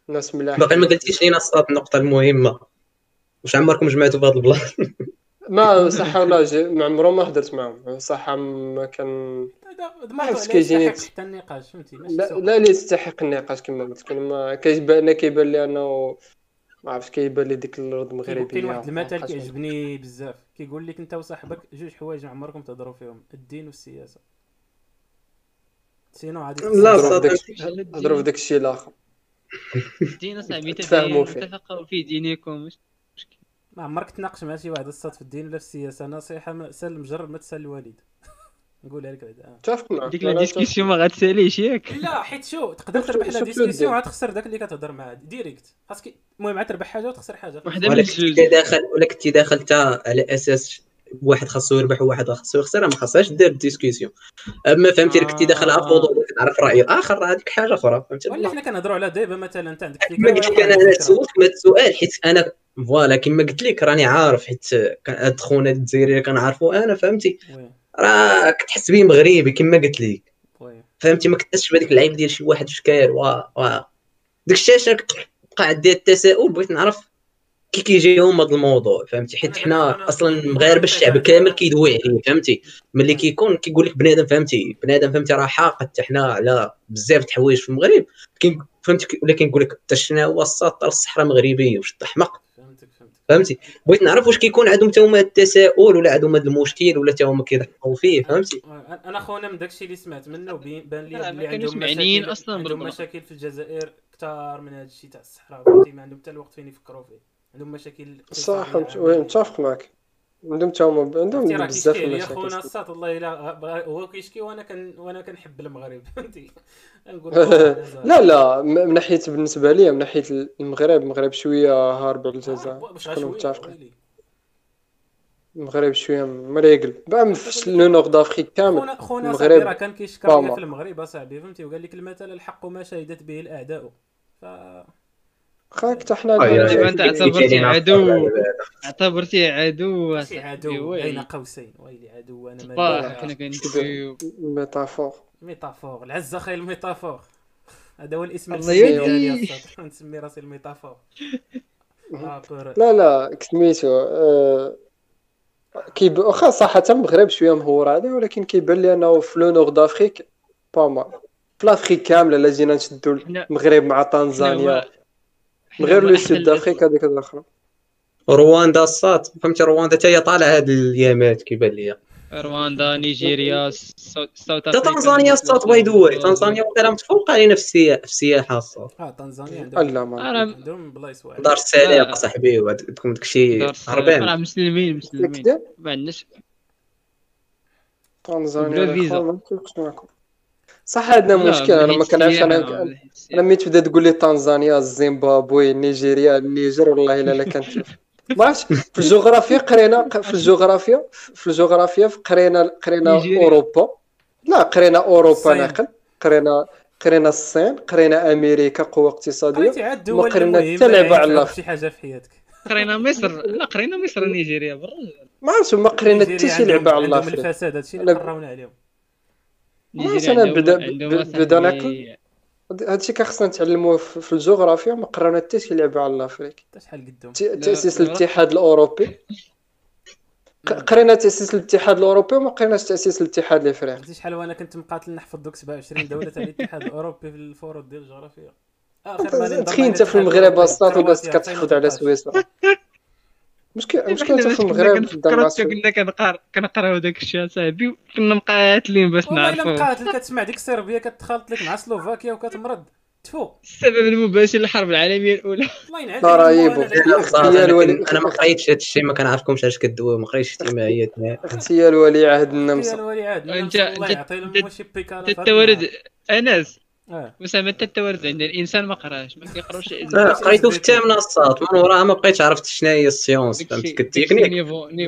ناس ملاح
باقي ما قلتيش لينا الصاط النقطة المهمة. واش عمركم جمعتوا في هذا ال plan
ما صح ولا جي ما عمرو ما هضرت معاهم. صح ما كان
ما
عرفت كيجيني
حتى النقاش فهمتي؟
لا. لا اللي يستحق النقاش كما قلت لك. ما كيبان كيبان لي أنه ما عرفتش كيبان لي ديك
الأرض
المغربيه
كاين واحد المثل كيعجبني بزاف. كيقول لك أنت وصاحبك جوج حوايج ما عمركم تهضروا فيهم الدين والسياسة. sinon عادي
لا،
هضروا في داك الشيء الآخر.
دين اصاحبي. تفقهوا في دينكم
ما عمرك تناقش مع شي واحد الصاط في الدين ولا في السياسة نصيحه سال المجرب ما تسال الوالد نقولها لك بعدا آه.
متفق معك
ديك la discussion ما غاتساليش ياك.
لا حيت شو تقدر تربح la
discussion.
غتخسر داك اللي كتهضر معاه direct. خاصك المهم عاد تربح حاجة وتخسر حاجة.
وحده من الجوج
داخل ولا كنتي داخل تا على أساس واحد خاصو يربح وواحد خاصو يخسر ما خاصهاش دير discussion. أما فهمتي الا كنتي داخل على تعرف رأي آخر هذيك حاجة أخرى فهمتي
ولا حنا كنهضروا على دابا مثلا انت عندك
كما قلت لك
أنا.
تسولت ما السؤال حيت أنا voilà كما قلت لك راني عارف حيت هاد خونا الجزائري اللي كنعرفو أنا فهمتي؟
oui.
راك تحس بيه مغربي كما قلت لك. فهمتي؟ ما كتحسش بهذيك اللعيب ديال شي واحد شكال وا وا. ديك الشاشه بقى عندي التساؤل بغيت نعرف كي كيجيهم هذا الموضوع فهمتي؟ حيت حنا أصلا المغاربه الشعب كامل كيدوي عليه فهمتي؟ ملي كيكون كيقول لك بنادم فهمتي؟ بنادم فهمتي؟ راه حاقد حتى حنا على بزاف د الحوايج في المغرب. فهمتي؟ ولا كنقول لك حتى شنو هو الساط الصحراء مغربيه واش تحمق؟
فهمتك فهمتك.
فهمتي؟ بغيت نعرف واش كيكون عندهم حتى هما التساؤل ولا عندهم هذا المشكل ولا حتى هما كيضحكوا فيه فهمتي.
انا خونا من داكشي اللي سمعت منه وبين بان لي
كانوش
عندهم
معنيين
مشاكل
أصلاً
عندهم. مشاكل في الجزائر كثار من هذا الشيء تاع الصحراء فهمتي؟ ما عندهم حتى الوقت فين يفكروا فيه. عندهم مشاكل
صح. متفق معك. عندهم تا هما عندهم بزاف المشاكل.
خونا الساط والله إلا هو كيشكي وأنا كن وأنا كنحب المغرب. فهمتي
لا لا من ناحيه بالنسبة لي من ناحية المغرب المغرب شوية هارب على الجزائر.
باش
كنا متفقين المغرب شوية مريقل بعد في لو نور دافريك كامل
خونا
المغرب
راه كان كيشكر. في المغرب اصاحبي فهمتي؟ وقال لك المثل الحق ما شهدت به الأعداء. ف
خاك حتى حنا
آه،
كبيرة.
اعتبرتي عدو. اعتبرتيه عدو
عدو. بين قوسين ويلي عدو أنا ما.
كنا كندويو
ميتافور
ميتافور العزة خير الميتافور هذا هو الاسم. ديالي أصاحبي. نسمي راسي الميتافور آه،
لا لا سميتو آه، كيب واخا صح حتى المغرب شوية مهور عليه ولكن كيبان لي أنه في لو نور دافريك با مال في l'Afrique كاملة الا جينا نشدو المغرب مع تنزانيا
حنا
غير le
sud.
d'Afrique هذيك الاخرى
رواندا الساط فهمتي رواندا؟ حتى هي طالعة هاد الأيامات كيبان لي.
رواندا نيجيريا
حتى
أفريقيا،
تنزانيا الساط by the way تنزانيا وقيلا متفوق علينا في السياحه في السياحه
آه تنزانيا عندهم
لا ما
عندهم. بلايص واعرين
دار السلام
لا.
صاحبي وعندكم داكشي
السلام. راه
هربان.
مسلمين مسلمين. ما عندناش.
تنزانيا ما معكم. صح عندنا مشكل أنا
من
ما كنعرفش أنا
أنا.
ملي تبدأ تقول لي تنزانيا الزيمبابوي نيجيريا النيجر والله إلا لا كانت ما عرفتش. في الجغرافيا قرينا في الجغرافيا في الجغرافيا قرينا قرينا
نيجيريا.
أوروبا. لا قرينا
أوروبا.
ناقل. قرينا قرينا الصين قرينا
أمريكا قوة اقتصادية.
ما قرينا حتى لعبة
اللي
على.
شي حاجة في حياتك.
قرينا مصر. لا قرينا مصر ونيجيريا بالرجل
ما عرفتش ما قرينا حتى
نيجيريا
شي لعبه على الله فريق
الفساد هادشي اللي قراونا عليهم.
عندهم-
بدا- بدا ناكل. هادشي كخصنا نتعلموه في في الجغرافيا ما قرانا حتى شي لعبة على
حتى شحال قدهم؟
ت- تأسيس
لا.
الاتحاد الأوروبي. ق- قرينا تأسيس الاتحاد الأوروبي وما قريناش تأسيس الاتحاد الإفريقي.
عرفتي شحال وأنا كنت مقاتل نحفظ دوك 27 دولة تاع الاتحاد الأوروبي في الفروض ديال الجغرافيا.
تخيل أنت في المغرب أصلا
كرواتيا
كتحفظ على
2013.
سويسرا. مشكل مشكل انت في المغرب
كنا كنقرا كنقرأو داك الشيء صاحبي وكنا مقاتلين باش
والله إلا
نعرفوا
مقاتل كتسمع ديك صربيا كتخالط لك مع سلوفاكيا وكتمرض. تفو.
السبب المباشر للحرب العالمية الأولى.
الله
ولي-
كن- أنا ما قريتش هذا الشيء ما كنعرفكمش علاش كدويو ما قريتش اجتماعيات نهائي.
اغتيال ولي عهد النمسا.
الولي بيكالا
حتى التوارد أنس.
آه
اسامه حتى التوالد عند الإنسان ما قراش ما كيقراوش
لا قريتو في الثامنه الساط من وراها ما بقيتش عرفت شنو هي ال sciences فهمت التكنيك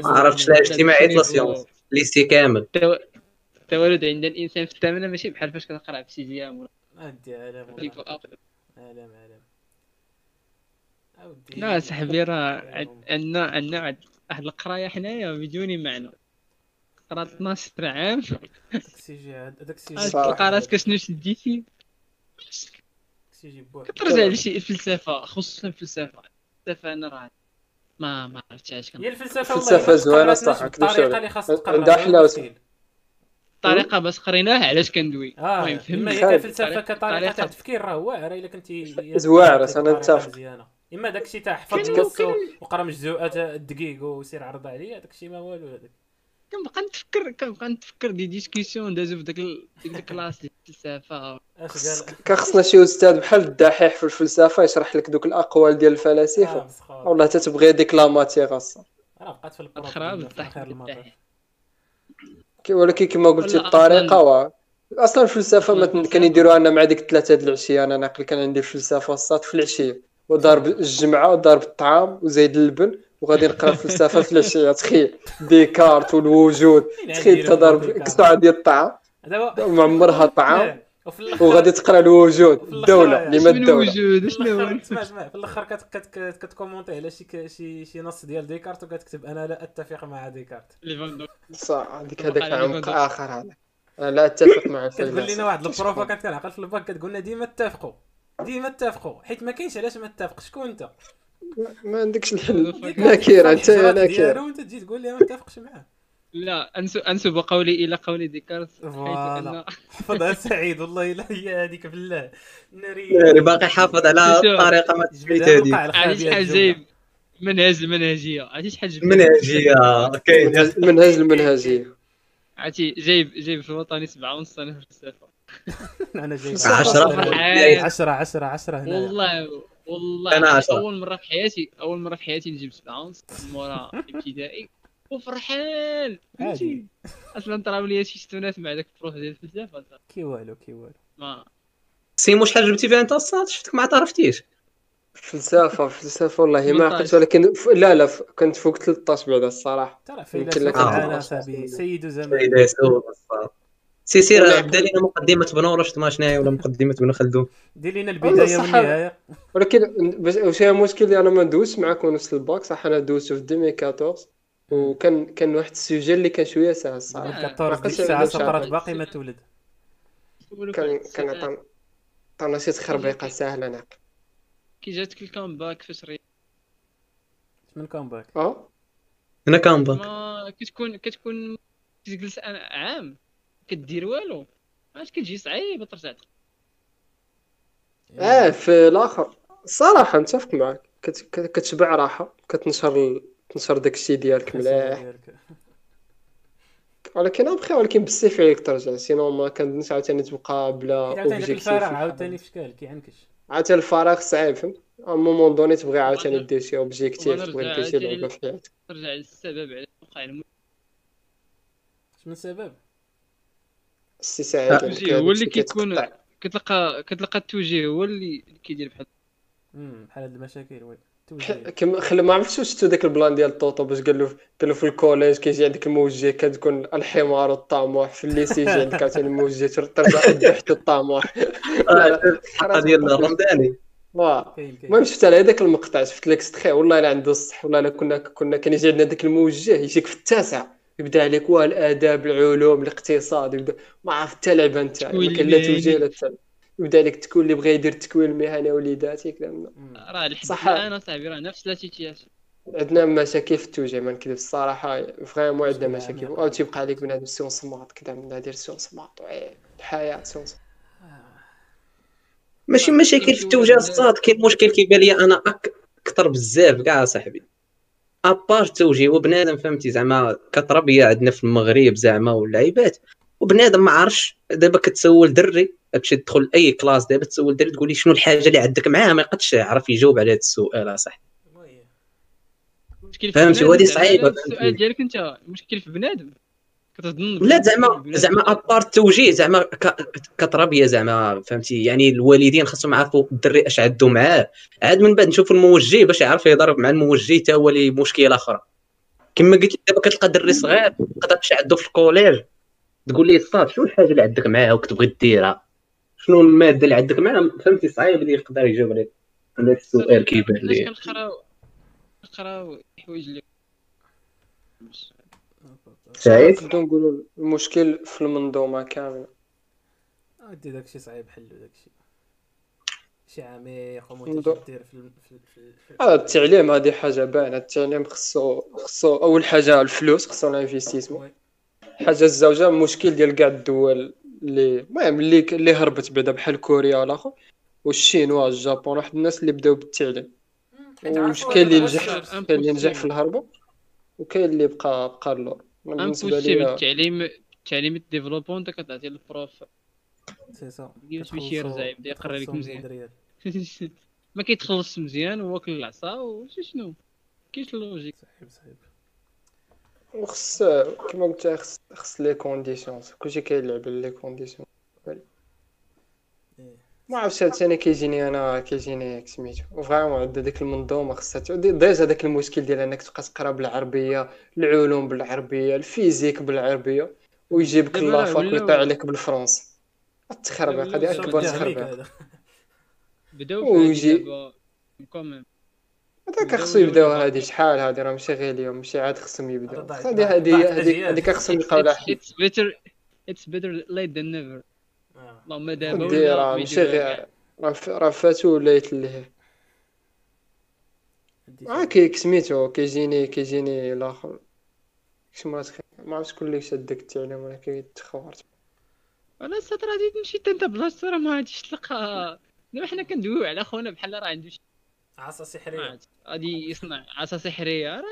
ما عرفتش لا اجتماعيات لا sciences lycée كامل.
التوالد عند الإنسان في الثامنة ماشي بحال فاش كتقرا في sixième ولا
ادي. عالم عالم أودي.
لا صاحبي راه عن- عندنا عندنا واحد القرايه حنايا بدون معنى. قرأت 12 عام.
داك السي جي عاد داك السي جي
صح.
تلقى راسك شنو شديتي؟ كترجع لشي الفلسفه خصوصا الفلسفه الفلسفه أنا راه ما ما عرفتهاش
هي الفلسفة
الفلسفة
والله ما
زوينة
تقراتناش
صح، عليك.
اللي خاص تقرأ
عندها.
المشكل.
الطريقة باش قريناها علاش كندوي
آه
المهم إما
هي
خالد.
كفلسفه
كطريقة
تاع التفكير راه واعرة إلا كنتي
أنا
طريقة
نتفق.
إما داكشي تاع حفظ وقرأ مجزوءات الدقيق وسير عرض عليا داكشي ما والو هذاك
كنبقى نتفكر كنبقى نتفكر des discussions دازو في داك ديك ال classe
ديال الفلسفة.
كان خصنا شي أستاذ بحال الدحيح في الفلسفة يشرح لك دوك الأقوال ديال
آه،
الفلاسفه
مسخر.
والله تتبغي ديك la matière أصلا.
راه بقات في
الضحك.
كي- ولكن كما قلتي الطريقة
أصلاً-
و... أصلا
الفلسفة
ما يديروها لنا مع ديك الثلاثه د العشية. أنا ناقل كان عندي الفلسفة الصاط في العشية. وضارب الجمعة وضارب الطعام وزايد اللبن وغادي نقرا الفلسفة في العشيه تخيل ديكارت والوجود تخيل تضارب قصعة ديال الطعام.
دابا
معمرها طعام.
الآخر
وغادي تقرا الوجود
في
الدولة
الآخر
لما الدولة؟
وجود
في
شنو هو؟
اسمع اسمع. في الأخر كت كت كت كت commenter على شي ك- شي شي نص ديال ديكارت وكتكتب أنا لا أتفق مع ديكارت.
صح هذيك
وقع
هذاك عمق. آخر هذا. أنا لا أتفق مع
كتقول لنا واحد ال prof كانت كنعقل في الباك كتقول لنا ديما اتفقوا ديما اتفقوا. حيت ما كاينش علاش ما اتفق شكون أنت؟
ما عندكش الحل.
ديكارت
نكير انت
الحجرات
نكير
ديالو وأنت تجي تقول لي ما اتفقش معاه.
لا انسب أنسب قولي إلى قول ديكارت voilà.
حفظها سعيد والله الا هي هذيك بالله ناري
باقي حافظ على. الطريقة ما هذه.
الوقع
عرفتي شحال. جايب منهج المنهجية. عرفتي شحال جبت
منهجية كاين
المنهج المنهجية.
عرفتي جايب جايب في الوطني سبعة ونص أنا في الفلسفه
أنا جايب
عشرة.
فرحان.
10 10 10 هنا.
والله. والله
أنا عشرة.
أول مرة في حياتي أول مرة في حياتي نجيب سبعة ونص من مورا ابتدائي. وفرحان فهمتي؟ أصلا طراو لي شي ستونات مع داك ال prof ديال الفلسفه
كي والو كي والو.
ما.
سيمو شحال جبتي فيها أنت الصاد شفتك ما عرفتيش
فلسفة فلسفة والله ما
18.
عقلت ولكن ف... لا لا ف... كنت فوق 13 بعدا الصراحة.
ترى فيلسوف. صاحبي سيد زمان.
سي سير بدا لنا مقدمة بن رشد ما شناهي ولا مقدمة بن خلدون.
دير لنا
البداية.
والنهاية.
ولكن بس واش هي المشكل اللي أنا ما ندوزش معكم نفس الباك صح؟ أنا دوزت في 2014 وكان كان واحد ال sujet اللي كان شوية سهل الصراحه
14 ديك
عقلت
الساعة
على
سقراط
شعبي.
باقي ما تولد.
كان كان عطانا عطانا شي تخربيقه سهلة نعم.
كي جاتك ال comeback فاش ري
من comeback
أه؟
هنا comeback؟
ما كتكون كتكون كتجلس أنا عام. كدير والو؟ علاش كتجي صعيبه ترجع
آه في الآخر. الصراحه نتفق معك كت... كت- كتشبع راحة. كتنشر تنشر داكشي ديالك مليح. ولكن أبخي ولكن بالسيف عليك ترجع sinon ما كندنش عاوتاني تبقى بلا objectif
الفراغ عاوتاني في شكال كيعنكش
عاوتاني الفراغ صعيب فهمت؟ ا مومون دوني تبغي عاوتاني دير شي اوبجيكتيف تبغي دير شي لعبة في حياتك.
ترجع للسبب على وقع المشكل
اش
السي سعيد
آه،
التوجيه
كان
هو اللي كيكون. كتلقى كتلقى التوجيه هو اللي كيدير بحال
بحال هاد المشاكل وي.
كما خلي ما عرفتش واش شفتو داك البلان ديال طوطو باش قال له قال له في الكوليج كيجي عندك الموجه كتكون الحمار والطموح في الليسي يجي عندك عاوتاني الموجه ترجع الضحك والطموح
الحلقة ديال الرمضاني
واه المهم شفت على هذاك المقطع شفت لك ستخي والله الا عنده الصح والله الا كنا كنا كان يجي عندنا داك الموجه يجيك في التاسعه يبدأ عليك واه الاداب العلوم الاقتصاد يبدا ما عرف حتى لعبة أنت ما كان لا. توجيه لا حتى. يبدأ عليك تكون اللي بغى يدير التكوين المهني وليداتي كذا.
مم.
راه لحد
صح.
الآن أصاحبي راه نفس لا سيتياسيون
عندنا مشاكل في التوجيه ما نكذب الصراحة فريمون عندنا مشاكل. أو تيبقى عليك بنادم سيون سماط كذا من دير سيون سماط وإيه، الحياة سيون سماط
ماشي مشاكل في التوجيه الصاد كاين مشكل كيبان لي أنا أك- أكثر بزاف كاع صاحبي à part التوجيه وبنادم فهمتي زعما كتربيه عندنا في المغرب زعما واللعيبات. وبنادم ما عارفش دابا كتسول دري تمشي تدخل أي classe دابا تسول دري تقول لي شنو الحاجة اللي عندك معاه ما يقدش يعرف يجاوب على هذا السؤال
أصاحبي.
فهمتي، وهذه فهمتي.
السؤال ديالك أنت المشكل في بنادم. كتظن
لا زعما زعما à part التوجيه زعما ك- كتربيه زعما فهمتي؟ يعني الوالدين خاصهم يعرفوا الدري اش عندو معاه. عاد من بعد نشوفوا الموجه باش يعرف يضرب مع الموجه حتى هو لي مشكلة أخرى. كما قلت لك دابا كتلقى دري صغير يقدر اش عنده في ال collège. تقول ليه صاد شنو الحاجة اللي عندك معاه وكتبغي ديرها؟ شنو المادة اللي عندك معاه؟ فهمتي؟ صعيب اللي يقدر يجاوب على هذا السؤال. كيبان لي
كنقراو كنقراو حوايج اللي
سعيد
نبداو نقولوا المشكل في المنظومة كاملة؟
ودي داكشي صعيب حلو داكشي شي عميق
ندو-
ومنتشر دير في في في
هذا التعليم هذه حاجة باينة. التعليم خصو خصو أول حاجة الفلوس خصو ال
investissement.
oui. حاجة الزوجة المشكل ديال كاع الدول اللي المهم اللي اللي هربت بعدا بحال كوريا والاخر والشينوا والجابون واحد الناس اللي بداو بالتعليم. كاين اللي نجح. كاين اللي نجح في الهربة وكاين اللي بقى بقى اللور.
impossible
لي
التعليم التعليم développement انت كتعطي لل prof
سي سا.
كيفاش باش يرجع يبدا يقرأ لك مزيان.
100 ريال.
ما كيتخلص مزيان واكل العصا وشي شنو؟ كاينش ال logique؟
صحيب صحيب.
وخص كما قلت خص خص les conditions كلشي كيلعب على les
conditions.
ما عرفتش هاد ثاني كيجيني أنا كيجيني سميتو. و vraiment عندها ديك المنظومة خصها ت- دي- déjà داك المشكل ديال إنك تبقى تقرا بالعربية العلوم بالعربية ال physique بالعربية ويجيبك
دابا
la
fac
ويطيع عليك بالفرنسي. التخربيق هذه اكبر تخربيق
هذا.
بداو
ويجي- هذاك خصو يبداو هادي شحال هادي راه ماشي غير اليوم ماشي عاد خصهم يبداو هادي هادي. هادي خصهم يلقاو لها حل
اتس better it's better late than never
آه.
اللهم دابا
ودي
ولا
راه
ما
ماشي غير. راه راه فاتو ولا
هديت.
آه كي سميتو كيجيني كيجيني الآخر شنو ما عرفتش شكون اللي شاد داك التعليم ولا كيتخورت
أنا السطر غادي تمشي حتى انت بلاصتو راه ما غاديش تلقى دابا حنا كندويو على خونا بحال راه عنده شي
عصا سحريه.
غادي يصنع عصا سحريه راه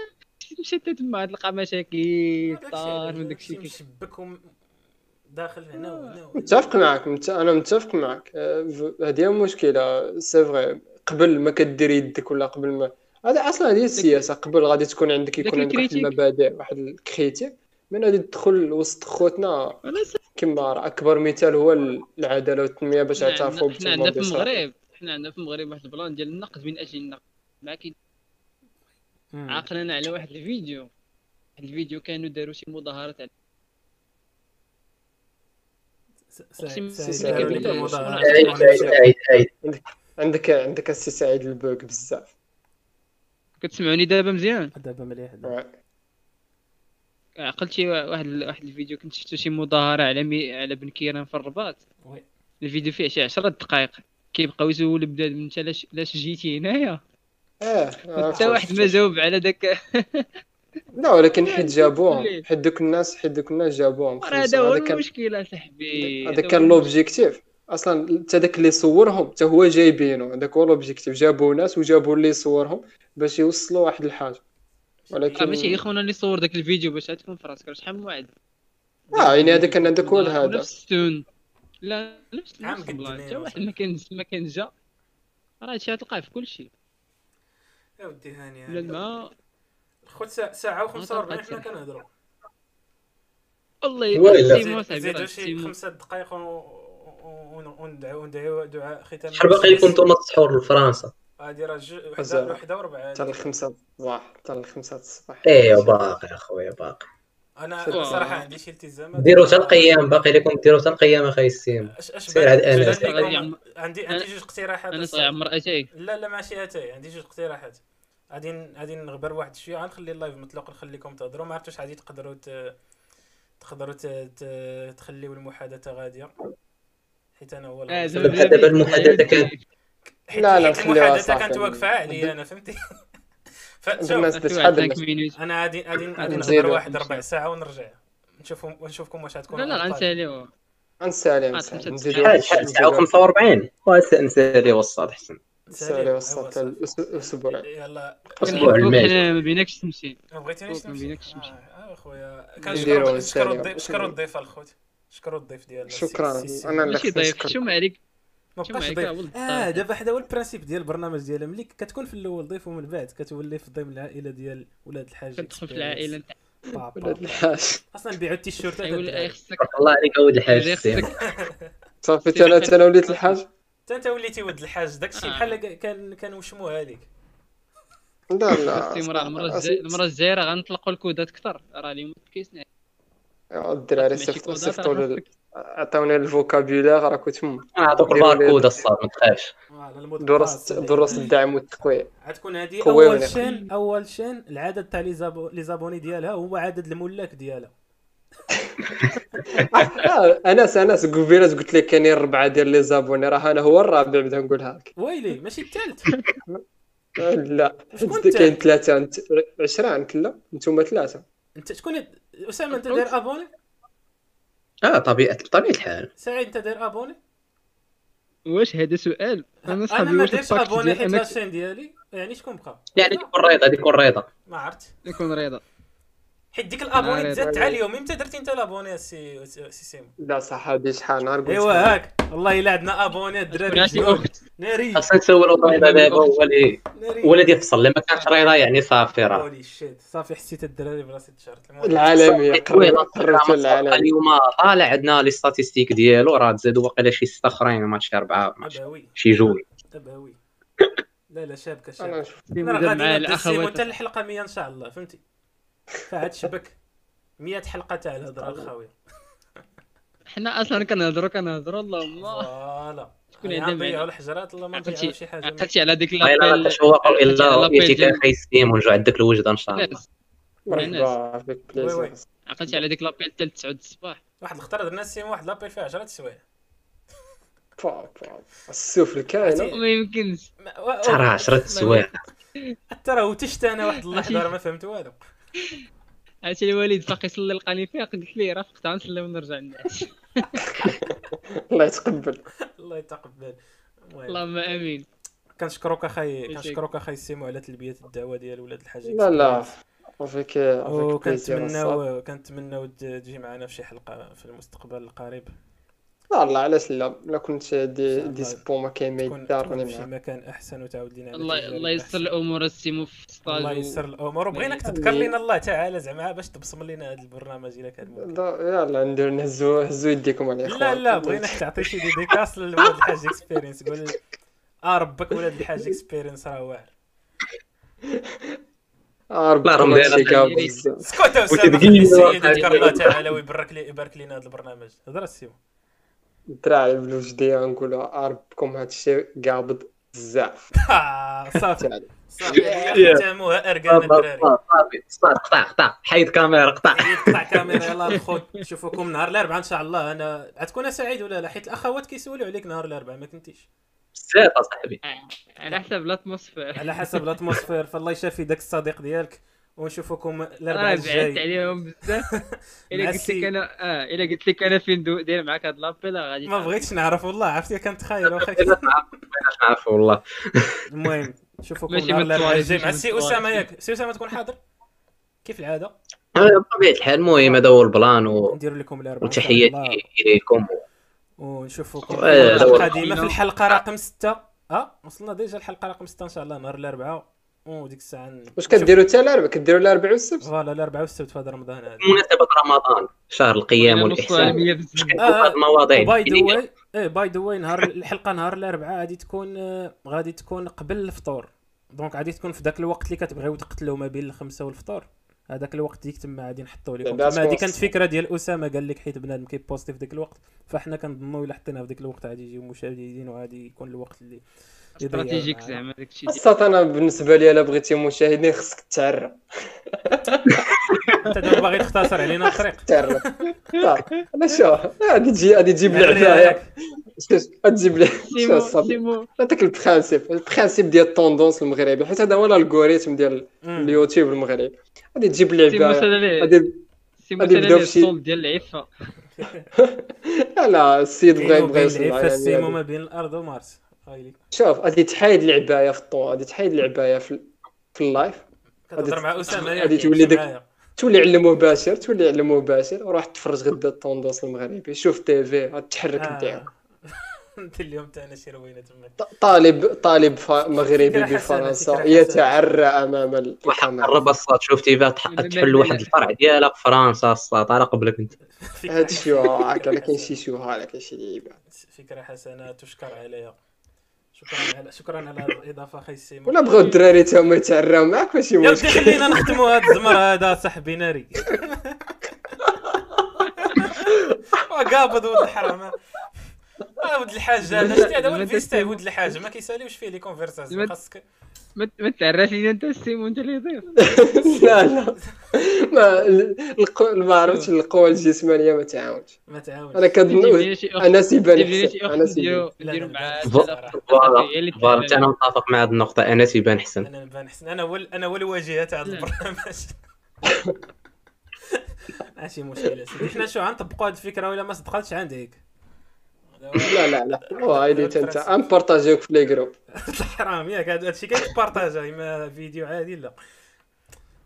تمشي حتى تما تلقى مشاكل طار من داكشي كي-
مشبك وم- داخل هنا وهنا وهنا.
متفق معك مت... أنا متفق معك. آه، هذه هي المشكلة c'est vrai قبل ما كدير يدك ولا قبل ما هذا أصلا هذه السياسة. قبل غادي تكون عندك يكون عندك واحد. المبادئ واحد ال critique. من غادي تدخل وسط خوتنا كما راه أكبر مثال هو العدالة والتنمية باش يعترفوا
عندنا- حنا عندنا في المغرب. حنا عندنا في المغرب واحد ال plan ديال النقد. من أجل النقد؟ ما كاين
مم.
عاقلنا على واحد الفيديو. واحد الفيديو كانوا داروا شي مظاهرات على
س-
أقسم
سعيد-
بالله
سعيد
بالله.
داروا لك
بالله.
المظاهرات.
عيد عيد عيد عيد
عندك عندك السي سعيد البوك بزاف
كتسمعوني دابا مزيان؟
دابا مليح دابا.
عقلت شي واحد واحد الفيديو كنت شفتو شي مظاهرة على مي... على بن كيران في الرباط.
oui.
الفيديو فيه شي 10 دقائق. كيبقاو يسولوا بنادم انت لاش لاش جيتي هنايا.
آه
حتى واحد ما جاوب على داك.
لا ولكن حيت جابوهم. حيت دوك الناس حيت دوك الناس جابوهم.
هذا هو
هذا
المشكل اصاحبي
هذا كان l'objectif أصلا حتى داك اللي صورهم حتى هو جايبينه هذاك هو l'objectif جابوا ناس وجابوا اللي يصورهم باش يوصلوا واحد الحاجة.
راه
ولكن
ماشي غير خونا اللي صور داك الفيديو باش تكون في راسك شحال من واحد؟
آه يعني هذا كان عندك هو الهدف.
ونفس التون. لا نفس نفس البلان حتى واحد. ما كان ما كان جا. راه هادشي غتلقاه في كلشي
يا ودي هاني.
الماء.
خوت ساعة ساعة و45
طلقت
حنا. كنهضروا.
سيمو صاحبي
زيدوا شي خمسة دقائق و- و- ون- وندعو ندعو دعاء ختام.
شحال باقي لكم نتوما تسحور لفرنسا.
هادي راه
مزال.
وحدة وربعة
حتى الخمسة الصباح حتى الخمسة الصباح.
إيه باقي اخويا باقي.
أنا.
صراحة عندي شي التزامات
ديروا حتى القيام باقي لكم ديروا حتى القيام
أخي السيمو.
سير عاد
يعم-
عندي عندي جوج اقتراحات أنا.
صايع عمر اتاي
لا لا ماشي اتاي عندي جوج اقتراحات. غادي غادي نغبر واحد شوية غنخلي ال live مطلق نخليكم تهضروا ما عرفتش غادي تقدروا ت... تقدروا ت... ت... تخليو المحادثة غادية. حيت أنا هو
آه،.
دابا المحادثة كانت
حيت
لا، لا، المحادثة.
كانت واقفة عليا أنا فهمتي. فشوف.
الناس
في
شحال
واحد
الناس
5 minutes
أنا غادي غادي غادي. نهضر واحد ربع ساعة ونرجع. نشوفهم ونشوفكم واش غتكون
لا لا. غنساليو.
نسالي نسالي
خمسة
نزيدو
شحال شحال ساعة و 45 نسالي وسط
صافي.
الأسبوع.
يلا.
أسبوع الماجد.
حنا ما بيناكش تمشي.
ما بغيتينيش
فوق، ما
تمشي؟
بينكش تمشي.
آه آه، خويا
نديرو
كنشكروا
نساليو.
نشكروا الضيف شكروا الضيف الخوت. شكروا الضيف ديال
شكرا. أنا اللي
ماشي
خصني
ضيف شو ما عليك
ما بقاش ضيف.
ولد آه.
دابا هذا هو البرانسيب ديال البرنامج ديال ملي كتكون في الأول ضيف ومن بعد كتولي في ضمن العائلة ديال ولاد الحاج.
كتدخل في العائلة. نتاع
ولاد الحاج.
أصلا نبيعوا التيشيرتات.
خصك
بارك الله عليك اود الحاج
خصك
صافي أنا وليت الحاج.
حتى انت وليتي ولد الحاج داكشي
آه.
بحال كان كان وشموها لك
لا لا
المرة الجاية المرة الجاية راه غنطلقوا الكودات كثر راه اليوم كيسنا
الدراري صيفطوا صيفطوا ال vocabulaire راه كنت تما.
نعطوك
لي-
الباركود الصاد ما تخافش.
الخاص.
دروس الدعم والتقوية.
غتكون هذه
أول؟
شين أول شين العدد تاع لي زابو لي زابوني ديالها هو عدد الملاك ديالها.
آه، أنس أنس قبيله قلت لك كاينين ربعه ديال لي زابوني. راه أنا هو الرابع بدا نقولها لك
ويلي ماشي الثالث
آه، لا كاين؟ ثلاثة أنت 20 كلا نتوما ثلاثة.
أنت شكون أسامة أنت داير أبوني؟
آه طبيعة بطبيعة الحال.
سعيد أنت داير أبوني؟
واش هذا سؤال؟ أنا
أنا
صاحبي
ما
واش
دايرش
الباكت أبوني
حيت لاشين ديالي. يعني شكون بقى؟
يعني ديكون ريضة ديكون ريضة.
ما عرفت.
يكون رضا
حيت ديك الابوني تزاد
ناري.
عليهم. إمتى درتي انت الابوني سي سي سيمو
لا صح هادي شحال نهار قلت
ايوا. هاك. والله إلا عندنا ابوني الدراري ناري.
خاصنا نسولو رضا دابا هو اللي هو اللي يفصل. اللي ما كانش رضا يعني صافي راه.
هولي شيت صافي حسيت الدراري براسي تشارت
وين
قربت العالم
اليوم طالع عندنا لي ستاتيستيك ديالو. راه تزادوا واقيلا شي ستة أخرين ما شي أربعة ما شي- جوج
اباوي لا لا شابكه شابكه أنا راه
مع
غادي
الاخوات
حتى الحلقة 100 إن شاء الله فهمتي؟ فعاد شبك 100 حلقة تاع الهضرة الخاوية.
حنا أصلا كنهضروا كنهضروا اللهم.
فوالا.
شكون
يعني نضيعوا
معنى؟
الحجرات الله ما نضيعوا شي حاجة
عقلتي على ديك لابيل عقلتي على إلا
كاي ستيم ونرجع عندك الوجده إن شاء الله.
ناس.
مرحبا بك
عقلتي على ديك l'appel حتى 9 الصباح.
واحد الخطره درنا السيمو واحد l'appel فيها 10 سوايع
فا فا السفل كاينة
ما يمكنش.
ترى 10 سوايع
حتى راه تشت أنا واحد اللحظة ما فهمت والو.
عرفتي الوالد فاق يصلي لقاني فيها قلت ليه راه فقت غنصلي ونرجع الناس
الله يتقبل.
الله يتقبل.
اللهم آمين.
كنشكروك اخاي
يسعدك.
كنشكروك اخاي السيمو على تلبيه الدعوة ديال ولاد الحاج.
لا لا. الصاد.
وكنتمناو كنتمناو تجي معنا في شي حلقة في المستقبل القريب.
الله علاش لا لا كنت دي
الله.
dispo ما كاين ما يدار راني
في
معاك.
مكان أحسن وتعاود لينا على
الله الله يسر. الأمور السيمو في stage
الله يسر الأمور. وبغيناك تذكر لنا الله تعالى زعما باش تبصم لنا هذا البرنامج إلا كان ممكن.
لا- يلا ندير نهزو هزو يديكم على
لا لا بغيناك تعطي شي dédicace لولاد الحاج experience قول آه ربك ولاد الحاج experience راه واعر.
بزاف
اسكت اسامه
الواقع
يذكر
ديالو.
الله تعالى ويبارك لي يبارك لنا هذا البرنامج. هضر السيمو
الدراعي بالوجدية نقولوا آه ربكم هادشي قابض بزاف
صافي. صافي. ختاموها ارقام الدراري
صافي صافي قطع قطع حيد كاميرا قطع
قطع كاميرا يلا الخوت نشوفكم نهار الاربعاء ان شاء الله أنا غتكون سعيد ولا لا حيت الاخوات كيسولوا عليك نهار الاربعاء ما كنتيش
بزاف اصاحبي
على حسب ال atmosphère
على حسب ال atmosphère فالله يشافي داك الصديق ديالك ونشوفكم الاربعاء
راه بعدت
الجاي
عليهم بزاف.
إلا
قلت لك أنا آه إلا قلت لك أنا فين دو- داير معاك هاد l'appel راه غادي
ما بغيتش نعرف والله عرفتي؟ كنتخيل واخا
بغيناش نعرف والله.
المهم نشوفكم الاربعاء الجاي مع السي. أسامة ياك سي أسامة تكون حاضر؟ كيف العادة؟
آه، بطبيعة الحال المهم هذا هو ال plan
ندير لكم الاربعاء.
وتحياتي إليكم.
ونشوفكم
آه،.
القادمة في الحلقة رقم 6 آه وصلنا déjà الحلقة رقم 6 إن شاء الله نهار الاربعاء وديك الساعة ن-
واش كديروا حتى الاربعاء كديروا الاربعاء والسبت؟
voilà الاربعاء والسبت في هذا رمضان هذا.
بمناسبه رمضان شهر القيام والإحسان. المواضيع
by
the.
way إيه by the way نهار الحلقة نهار الأربعاء غادي تكون آه، غادي تكون قبل الفطور. donc غادي تكون في ذاك الوقت اللي كتبغيو تقتلوا ما بين الخمسة والفطور. هذاك الوقت ديك تما غادي نحطوا لكم تما هذه. كانت فكرة ديال أسامة قال لك حيت بنادم كي poster في ذاك الوقت. فاحنا كنظنوا إلا حطيناها في ذاك الوقت غادي يجيو مشاهدين وغادي يكون الوقت اللي stratégique.
زعما داك الشيء
الصات أنا بالنسبة لي الا بغيتي مشاهدين خصك تعرى
أنت دابا باغي تختصر علينا الطريق.
تعرى صافي أنا شو؟ غادي تجي غادي تجيب تجيب
سيمو
الصبر
سيمو.
هذاك البرانسيب البرانسيب ديال التوندونس المغربي. حيت هذا هو الالغوريثم ديال. اليوتيوب المغربي. غادي تجيب
ليه
غادي بشي-
الصول ديال العفة.
لا السيد بغى
كاين
يبغى يوصل
العفة السيمو
يعني
ما بين الأرض ومارس. هاي ليك
شوف غادي تحيد العبايه في الطون غادي تحيد العبايه في في اللايف
كتهضر مع اسامه
غادي تولي داك-
معايا.
تولي علم مباشر تولي علم مباشر وراح تفرج غدا التوندونس المغربي. شوف تيفي غتحرك
آه.
نتاعك
أنت اليوم تاعنا شي روينة تماك
ط- طالب طالب ف- مغربي بفرنسا. يتعرى
أمام
الكاميرا
قرب الصاد
لا، لا،
تحل واحد. الفرع ديالها في فرنسا الصاد على قبلك أنت.
هاد الشيوعات أنا كاين شي شيوعات كاين شي لعيبة.
فكره حسنة تشكر عليها. شكرا على شكرا على هذه الإضافة أخي السيمو
ولا بغاو الدراري تا هما يتعراو معاك ماشي مشكل؟
خلينا نختموا هذا الزمر هذا صاحبي ناري. قابض ولد الحرام آه ولد الحاج هذا شتي هذا هو الفيس تاع ولد الحاج ما كيساليوش فيه لي كونفرساسيون خاصك
ما تعرفش لينا أنت السيمو انت اللي يضيف
لا لا. ما ما عرفتش القوى الجسمانية ما تعاونش.
ما تعاونش.
أنا
كنظن أنا سيبان
أنا
سيبان
فوالا أنا متفق مع هذه النقطة. أنا تيبان حسن
أنا نبان حسن. أنا هو أنا هو الواجهه تاع هذا. البرنامج. ماشي مشكلة سيدي. حنا شو غنطبقوا هذه الفكرة ولا ما صدقاتش عندك؟
لا لا لا. وهايدي انت امبارطاجيوك في les groupes
حرام ياك هذا الشيء كيتبارطاجا ما فيديو عادي لا.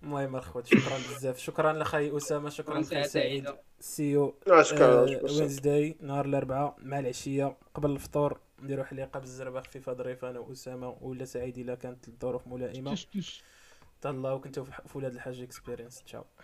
المهم الخوت شكرا بزاف. شكرا لخي أسامة شكرا لخي سعيد.
see
you
آه،.
Wednesday نهار الأربعاء مع العشية. قبل الفطور نديرو حليقه بالزربة خفيفة ظريفة أنا وأسامة ولا سعيد إلا كانت الظروف ملائمة. تهلاو كنتو في ولاد الحاج اكسبيرينس تشاو.